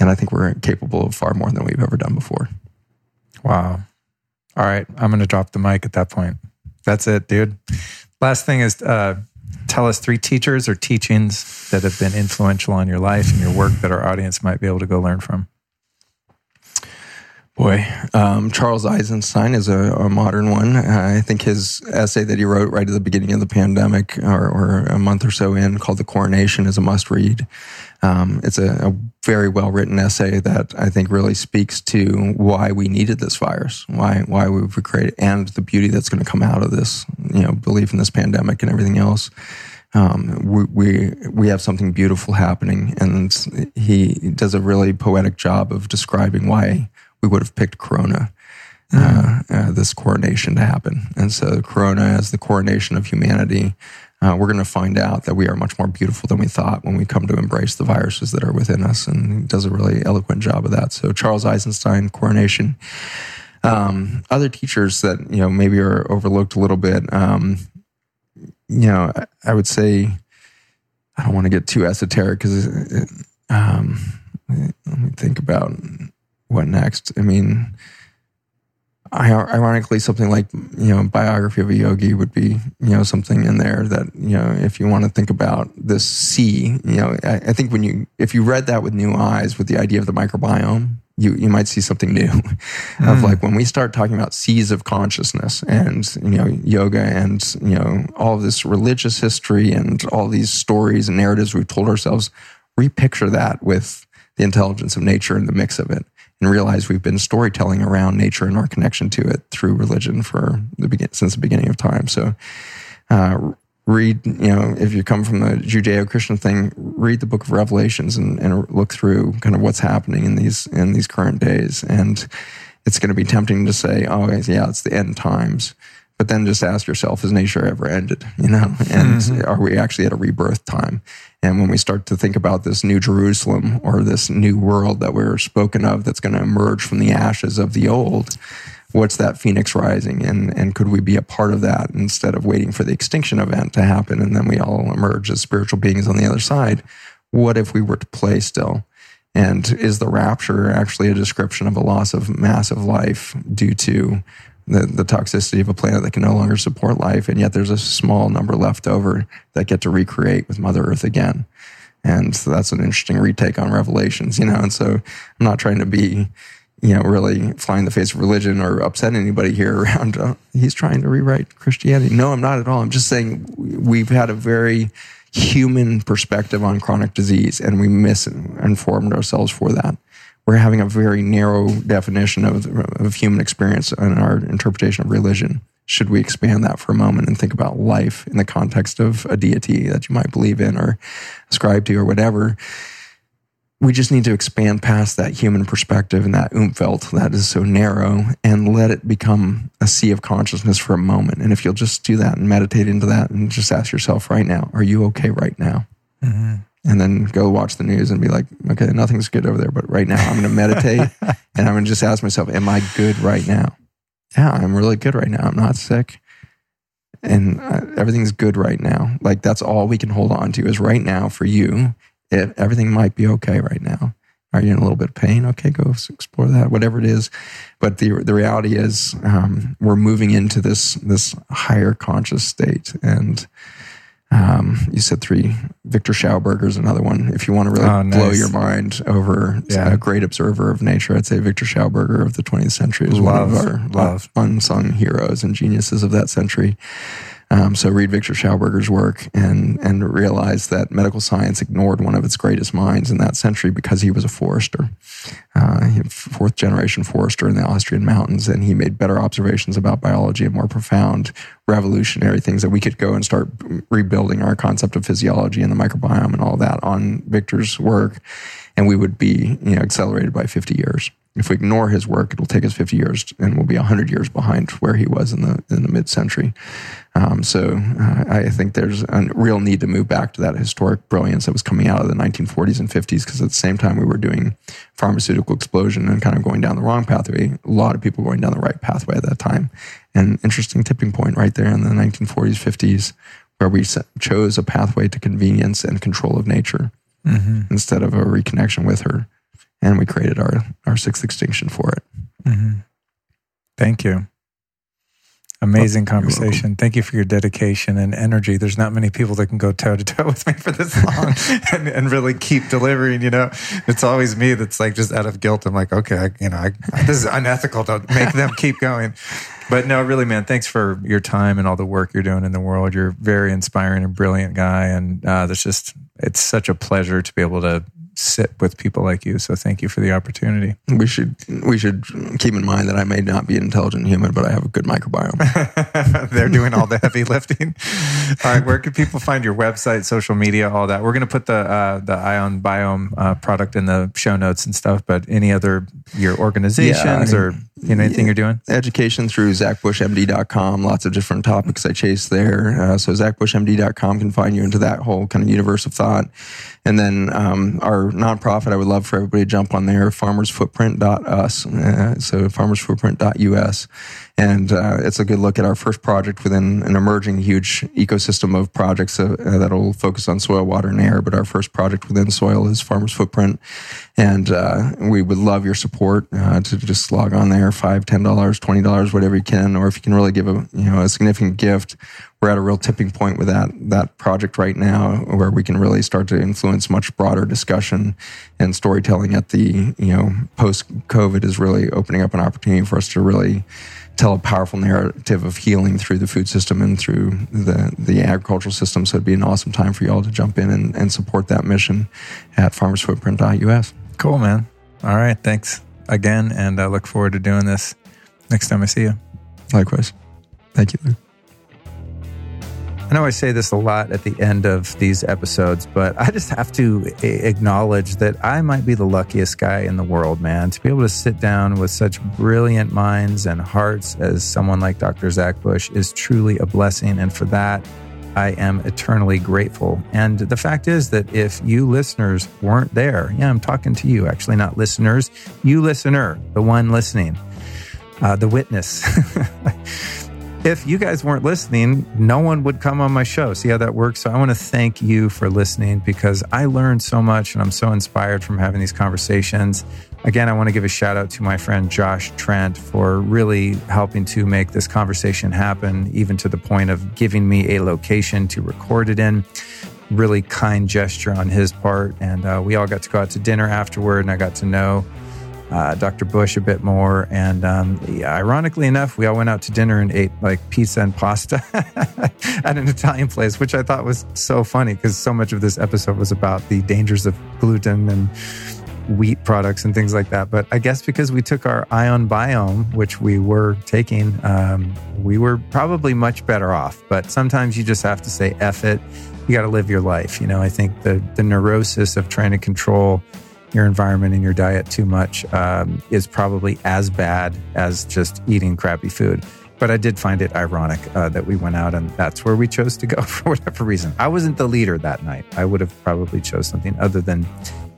And I think we're capable of far more than we've ever done before. Wow. All right, I'm going to drop the mic at that point. That's it, dude. Last thing is uh, tell us three teachers or teachings that have been influential on your life and your work that our audience might be able to go learn from. Boy, um, Charles Eisenstein is a, a modern one. I think his essay that he wrote right at the beginning of the pandemic, or, or a month or so in, called "The Coronation," is a must-read. Um, it's a, a very well-written essay that I think really speaks to why we needed this virus, why why we've created, and the beauty that's going to come out of this. You know, belief in this pandemic and everything else. Um, we, we we have something beautiful happening, and he does a really poetic job of describing why we would have picked Corona, uh, uh, this coronation to happen. And so, Corona as the coronation of humanity, uh, we're going to find out that we are much more beautiful than we thought when we come to embrace the viruses that are within us. And he does a really eloquent job of that. So, Charles Eisenstein, coronation. Um, other teachers that you know maybe are overlooked a little bit. Um, you know, I, I, would say I don't want to get too esoteric because um, let me think about what next? I mean, ironically, something like you know, biography of a yogi would be you know something in there that you know if you want to think about this sea, you know, I, I think when you if you read that with new eyes with the idea of the microbiome you you might see something new mm. of like when we start talking about seas of consciousness and you know yoga and you know all of this religious history and all these stories and narratives we've told ourselves repicture that with the intelligence of nature and the mix of it and realize we've been storytelling around nature and our connection to it through religion for the begin since the beginning of time so uh, read, you know, if you come from the Judeo Christian thing, read the book of Revelations and, and look through kind of what's happening in these in these current days. And it's going to be tempting to say, oh, yeah, it's the end times. But then just ask yourself, has nature ever ended? You know, and mm-hmm. are we actually at a rebirth time? And when we start to think about this new Jerusalem or this new world that we're spoken of that's going to emerge from the ashes of the old, what's that phoenix rising and and could we be a part of that instead of waiting for the extinction event to happen and then we all emerge as spiritual beings on the other side what if we were to play still and is the rapture actually a description of a loss of massive life due to the, the toxicity of a planet that can no longer support life and yet there's a small number left over that get to recreate with mother earth again and so that's an interesting retake on revelations you know and so i'm not trying to be you know, really flying the face of religion or upset anybody here around. Uh, he's trying to rewrite Christianity. No, I'm not at all. I'm just saying we've had a very human perspective on chronic disease and we misinformed ourselves for that. We're having a very narrow definition of, of human experience and our interpretation of religion. Should we expand that for a moment and think about life in the context of a deity that you might believe in or ascribe to or whatever? we just need to expand past that human perspective and that umfeld that is so narrow and let it become a sea of consciousness for a moment. And if you'll just do that and meditate into that and just ask yourself right now, are you okay right now? Mm-hmm. And then go watch the news and be like, okay, nothing's good over there, but right now I'm going to meditate and I'm going to just ask myself, am I good right now? Yeah, I'm really good right now. I'm not sick and uh, everything's good right now. Like that's all we can hold on to is right now for you it, everything might be okay right now. Are you in a little bit of pain? Okay, go explore that, whatever it is. But the the reality is, um, we're moving into this this higher conscious state. And um, you said three. Victor Schauberger is another one. If you want to really oh, nice. blow your mind over yeah. a great observer of nature, I'd say Victor Schauberger of the 20th century is love, one of our love. unsung heroes and geniuses of that century. Um, so read Victor Schauberger's work and and realize that medical science ignored one of its greatest minds in that century because he was a forester, uh, fourth generation forester in the Austrian mountains, and he made better observations about biology and more profound, revolutionary things that we could go and start rebuilding our concept of physiology and the microbiome and all that on Victor's work, and we would be you know accelerated by 50 years if we ignore his work, it'll take us 50 years and we'll be 100 years behind where he was in the in the mid century. Um, so uh, I think there's a real need to move back to that historic brilliance that was coming out of the 1940s and 50s because at the same time we were doing pharmaceutical explosion and kind of going down the wrong pathway. A lot of people going down the right pathway at that time. And interesting tipping point right there in the 1940s, 50s, where we chose a pathway to convenience and control of nature mm-hmm. instead of a reconnection with her and we created our our sixth extinction for it. Mm-hmm. Thank you. Amazing oh, conversation. Thank you for your dedication and energy. There's not many people that can go toe to toe with me for this long and, and, really keep delivering. You know, it's always me that's like just out of guilt. I'm like, okay, I, you know, I, this is unethical to make them keep going. But no, really, man, thanks for your time and all the work you're doing in the world. You're a very inspiring and brilliant guy, and uh, there's just it's such a pleasure to be able to sit with people like you. So thank you for the opportunity. We should we should keep in mind that I may not be an intelligent human, but I have a good microbiome. They're doing all the heavy lifting. all right, where can people find your website, social media, all that? We're going to put the uh, the Ion Biome uh, product in the show notes and stuff. But any other your organizations yeah, I mean, or you know, anything you're doing? Education through zachbushmd.com. Lots of different topics I chase there. Uh, so zachbushmd.com can find you into that whole kind of universe of thought. And then um, our nonprofit, I would love for everybody to jump on there, farmersfootprint.us. Uh, so farmersfootprint.us. And uh, it's a good look at our first project within an emerging huge ecosystem of projects uh, that'll focus on soil, water, and air. But our first project within soil is Farmers Footprint. And uh, we would love your support uh, to just log on there, five, ten dollars, twenty dollars, whatever you can, or if you can really give a you know a significant gift we're at a real tipping point with that that project right now, where we can really start to influence much broader discussion and storytelling. At the you know post COVID is really opening up an opportunity for us to really tell a powerful narrative of healing through the food system and through the, the agricultural system. So it'd be an awesome time for you all to jump in and, and support that mission at farmersfootprint.us. Cool, man. All right. Thanks again. And I look forward to doing this next time I see you. Likewise. Thank you. I know I say this a lot at the end of these episodes, but I just have to acknowledge that I might be the luckiest guy in the world, man. To be able to sit down with such brilliant minds and hearts as someone like Dr. Zach Bush is truly a blessing. And for that, I am eternally grateful. And the fact is that if you listeners weren't there, yeah, I'm talking to you, actually, not listeners, you listener, the one listening, uh, the witness. if you guys weren't listening, no one would come on my show. See how that works? So I want to thank you for listening because I learned so much and I'm so inspired from having these conversations. Again, I want to give a shout out to my friend Josh Trent for really helping to make this conversation happen, even to the point of giving me a location to record it in. Really kind gesture on his part. And uh, we all got to go out to dinner afterward, and I got to know uh, Dr. Bush a bit more. And um, yeah, ironically enough, we all went out to dinner and ate like pizza and pasta at an Italian place, which I thought was so funny because so much of this episode was about the dangers of gluten and wheat products and things like that. But I guess because we took our ion biome, which we were taking, um, we were probably much better off. But sometimes you just have to say, F it. You got to live your life. You know, I think the, the neurosis of trying to control your environment and your diet too much um, is probably as bad as just eating crappy food. But I did find it ironic uh, that we went out and that's where we chose to go for whatever reason. I wasn't the leader that night. I would have probably chose something other than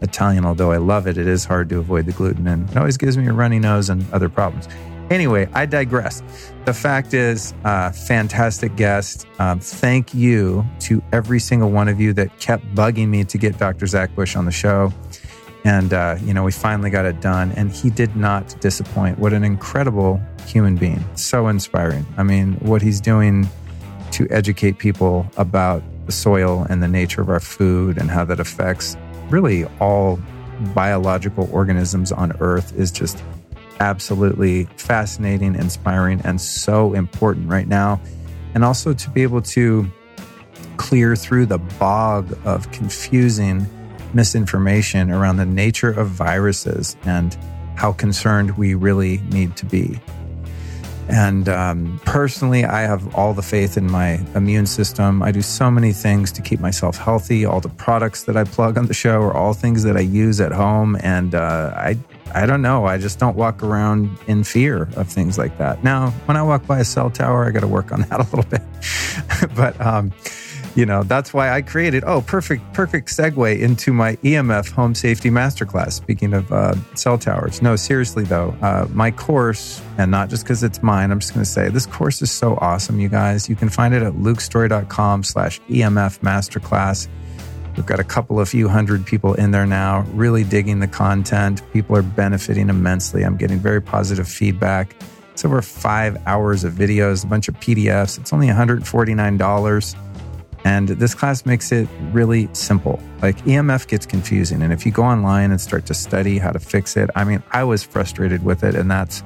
Italian. Although I love it, it is hard to avoid the gluten and it always gives me a runny nose and other problems. Anyway, I digress. The fact is, uh, fantastic guest. Um, thank you to every single one of you that kept bugging me to get Dr. Zach Bush on the show. And, uh, you know, we finally got it done. And he did not disappoint. What an incredible human being. So inspiring. I mean, what he's doing to educate people about the soil and the nature of our food and how that affects really all biological organisms on Earth is just absolutely fascinating, inspiring, and so important right now. And also to be able to clear through the bog of confusing misinformation around the nature of viruses and how concerned we really need to be. And um, personally, I have all the faith in my immune system. I do so many things to keep myself healthy. All the products that I plug on the show are all things that I use at home. And uh, I, I don't know. I just don't walk around in fear of things like that. Now, when I walk by a cell tower, I got to work on that a little bit. but um, you know that's why i created oh perfect perfect segue into my emf home safety masterclass speaking of uh, cell towers no seriously though uh, my course and not just because it's mine i'm just going to say this course is so awesome you guys you can find it at lukestorey.com slash emf masterclass We've got a couple of few hundred people in there now, really digging the content. People are benefiting immensely. I'm getting very positive feedback. It's over five hours of videos, a bunch of PDFs. It's only $149. And this class makes it really simple. Like EMF gets confusing. And if you go online and start to study how to fix it, I mean, I was frustrated with it. And that's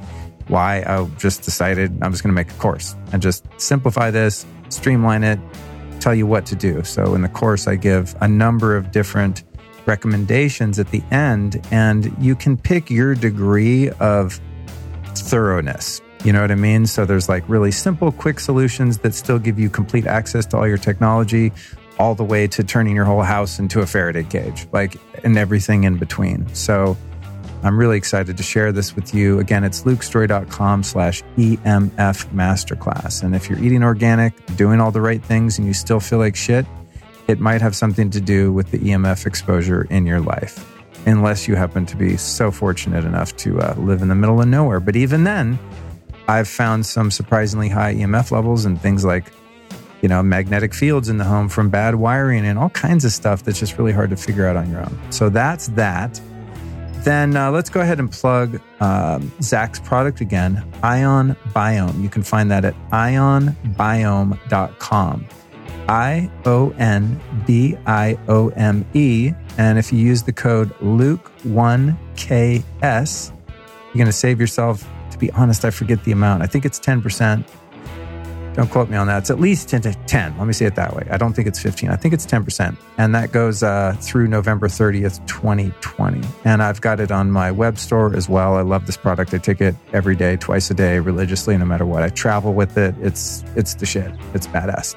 why I just decided I'm just going to make a course and just simplify this, streamline it, tell you what to do. So in the course, I give a number of different recommendations at the end, and you can pick your degree of thoroughness. You know what I mean? So there's like really simple, quick solutions that still give you complete access to all your technology, all the way to turning your whole house into a Faraday cage, like, and everything in between. So I'm really excited to share this with you. Again, it's lukestorey.com slash EMF masterclass. And if you're eating organic, doing all the right things, and you still feel like shit, it might have something to do with the EMF exposure in your life, unless you happen to be so fortunate enough to uh, live in the middle of nowhere. But even then, I've found some surprisingly high EMF levels and things like, you know, magnetic fields in the home from bad wiring and all kinds of stuff that's just really hard to figure out on your own. So that's that. Then uh, let's go ahead and plug um, Zach's product again, Ion Biome. You can find that at ionbiome.com. I O N B I O M E. And if you use the code Luke1KS, you're going to save yourself, to be honest, I forget the amount. I think it's 10%. Don't quote me on that. It's at least 10 to 10. Let me say it that way. I don't think it's 15. I think it's 10%. And that goes uh, through November 30th, 2020. And I've got it on my web store as well. I love this product. I take it every day, twice a day, religiously, no matter what. I travel with it. It's, it's the shit. It's badass.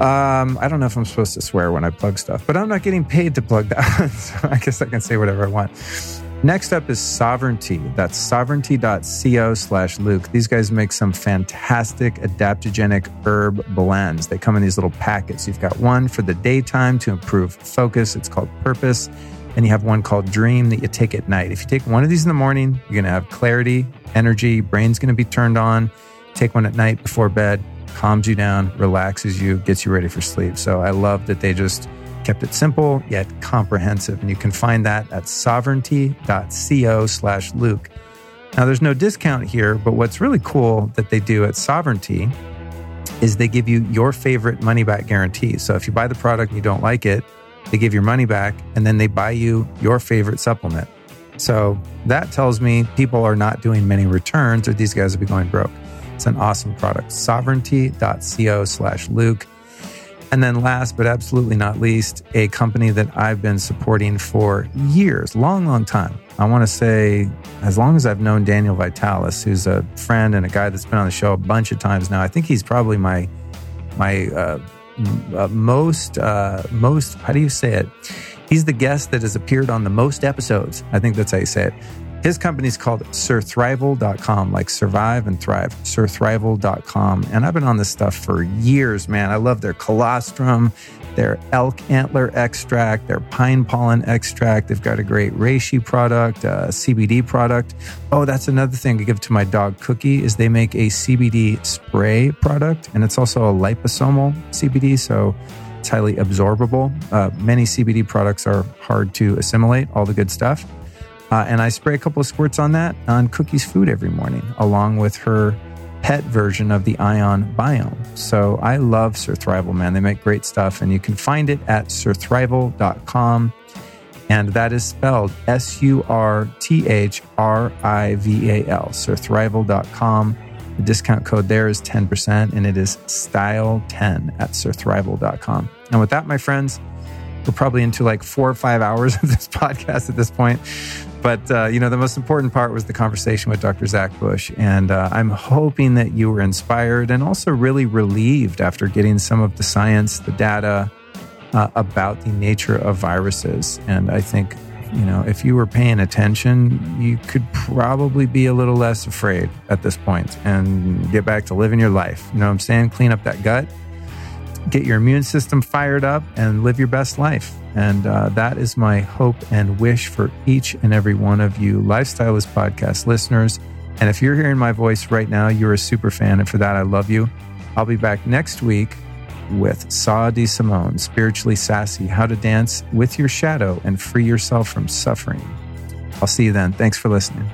Um, I don't know if I'm supposed to swear when I plug stuff, but I'm not getting paid to plug that. so I guess I can say whatever I want. Next up is Sovereignty. That's sovereignty.co slash Luke. These guys make some fantastic adaptogenic herb blends. They come in these little packets. You've got one for the daytime to improve focus. It's called Purpose. And you have one called Dream that you take at night. If you take one of these in the morning, you're going to have clarity, energy, brain's going to be turned on. Take one at night before bed, calms you down, relaxes you, gets you ready for sleep. So I love that they just kept it simple yet comprehensive. And you can find that at sovereignty.co slash Luke. Now, there's no discount here, but what's really cool that they do at Sovereignty is they give you your favorite money back guarantee. So if you buy the product and you don't like it, they give your money back and then they buy you your favorite supplement. So that tells me people are not doing many returns or these guys will be going broke. It's an awesome product. Sovereignty.co slash Luke. And then, last but absolutely not least, a company that I've been supporting for years, long, long time. I want to say, as long as I've known Daniel Vitalis, who's a friend and a guy that's been on the show a bunch of times now. I think he's probably my my uh, uh, most uh, most. How do you say it? He's the guest that has appeared on the most episodes. I think that's how you say it. His company is called surthrival.com, like survive and thrive, surthrival.com. And I've been on this stuff for years, man. I love their colostrum, their elk antler extract, their pine pollen extract. They've got a great reishi product, a CBD product. Oh, that's another thing I give to my dog Cookie is they make a CBD spray product, and it's also a liposomal CBD, so it's highly absorbable. Uh, many CBD products are hard to assimilate, all the good stuff. Uh, and I spray a couple of squirts on that on Cookie's food every morning, along with her pet version of the Ion Biome. So I love Surthrival, man. They make great stuff, and you can find it at surthrival.com. And that is spelled S U R T H R I V A L, surthrival.com. The discount code there is 10%, and it is style10 at surthrival.com. And with that, my friends, we're probably into like four or five hours of this podcast at this point. But, uh, you know, the most important part was the conversation with Dr. Zach Bush. And uh, I'm hoping that you were inspired and also really relieved after getting some of the science, the data uh, about the nature of viruses. And I think, you know, if you were paying attention, you could probably be a little less afraid at this point and get back to living your life. You know what I'm saying? Clean up that gut get your immune system fired up and live your best life. And uh, that is my hope and wish for each and every one of you Lifestylist Podcast listeners. And if you're hearing my voice right now, you're a super fan. And for that, I love you. I'll be back next week with Sah D'Simone, Spiritually Sassy How to Dance with Your Shadow and Free Yourself from Suffering. I'll see you then. Thanks for listening.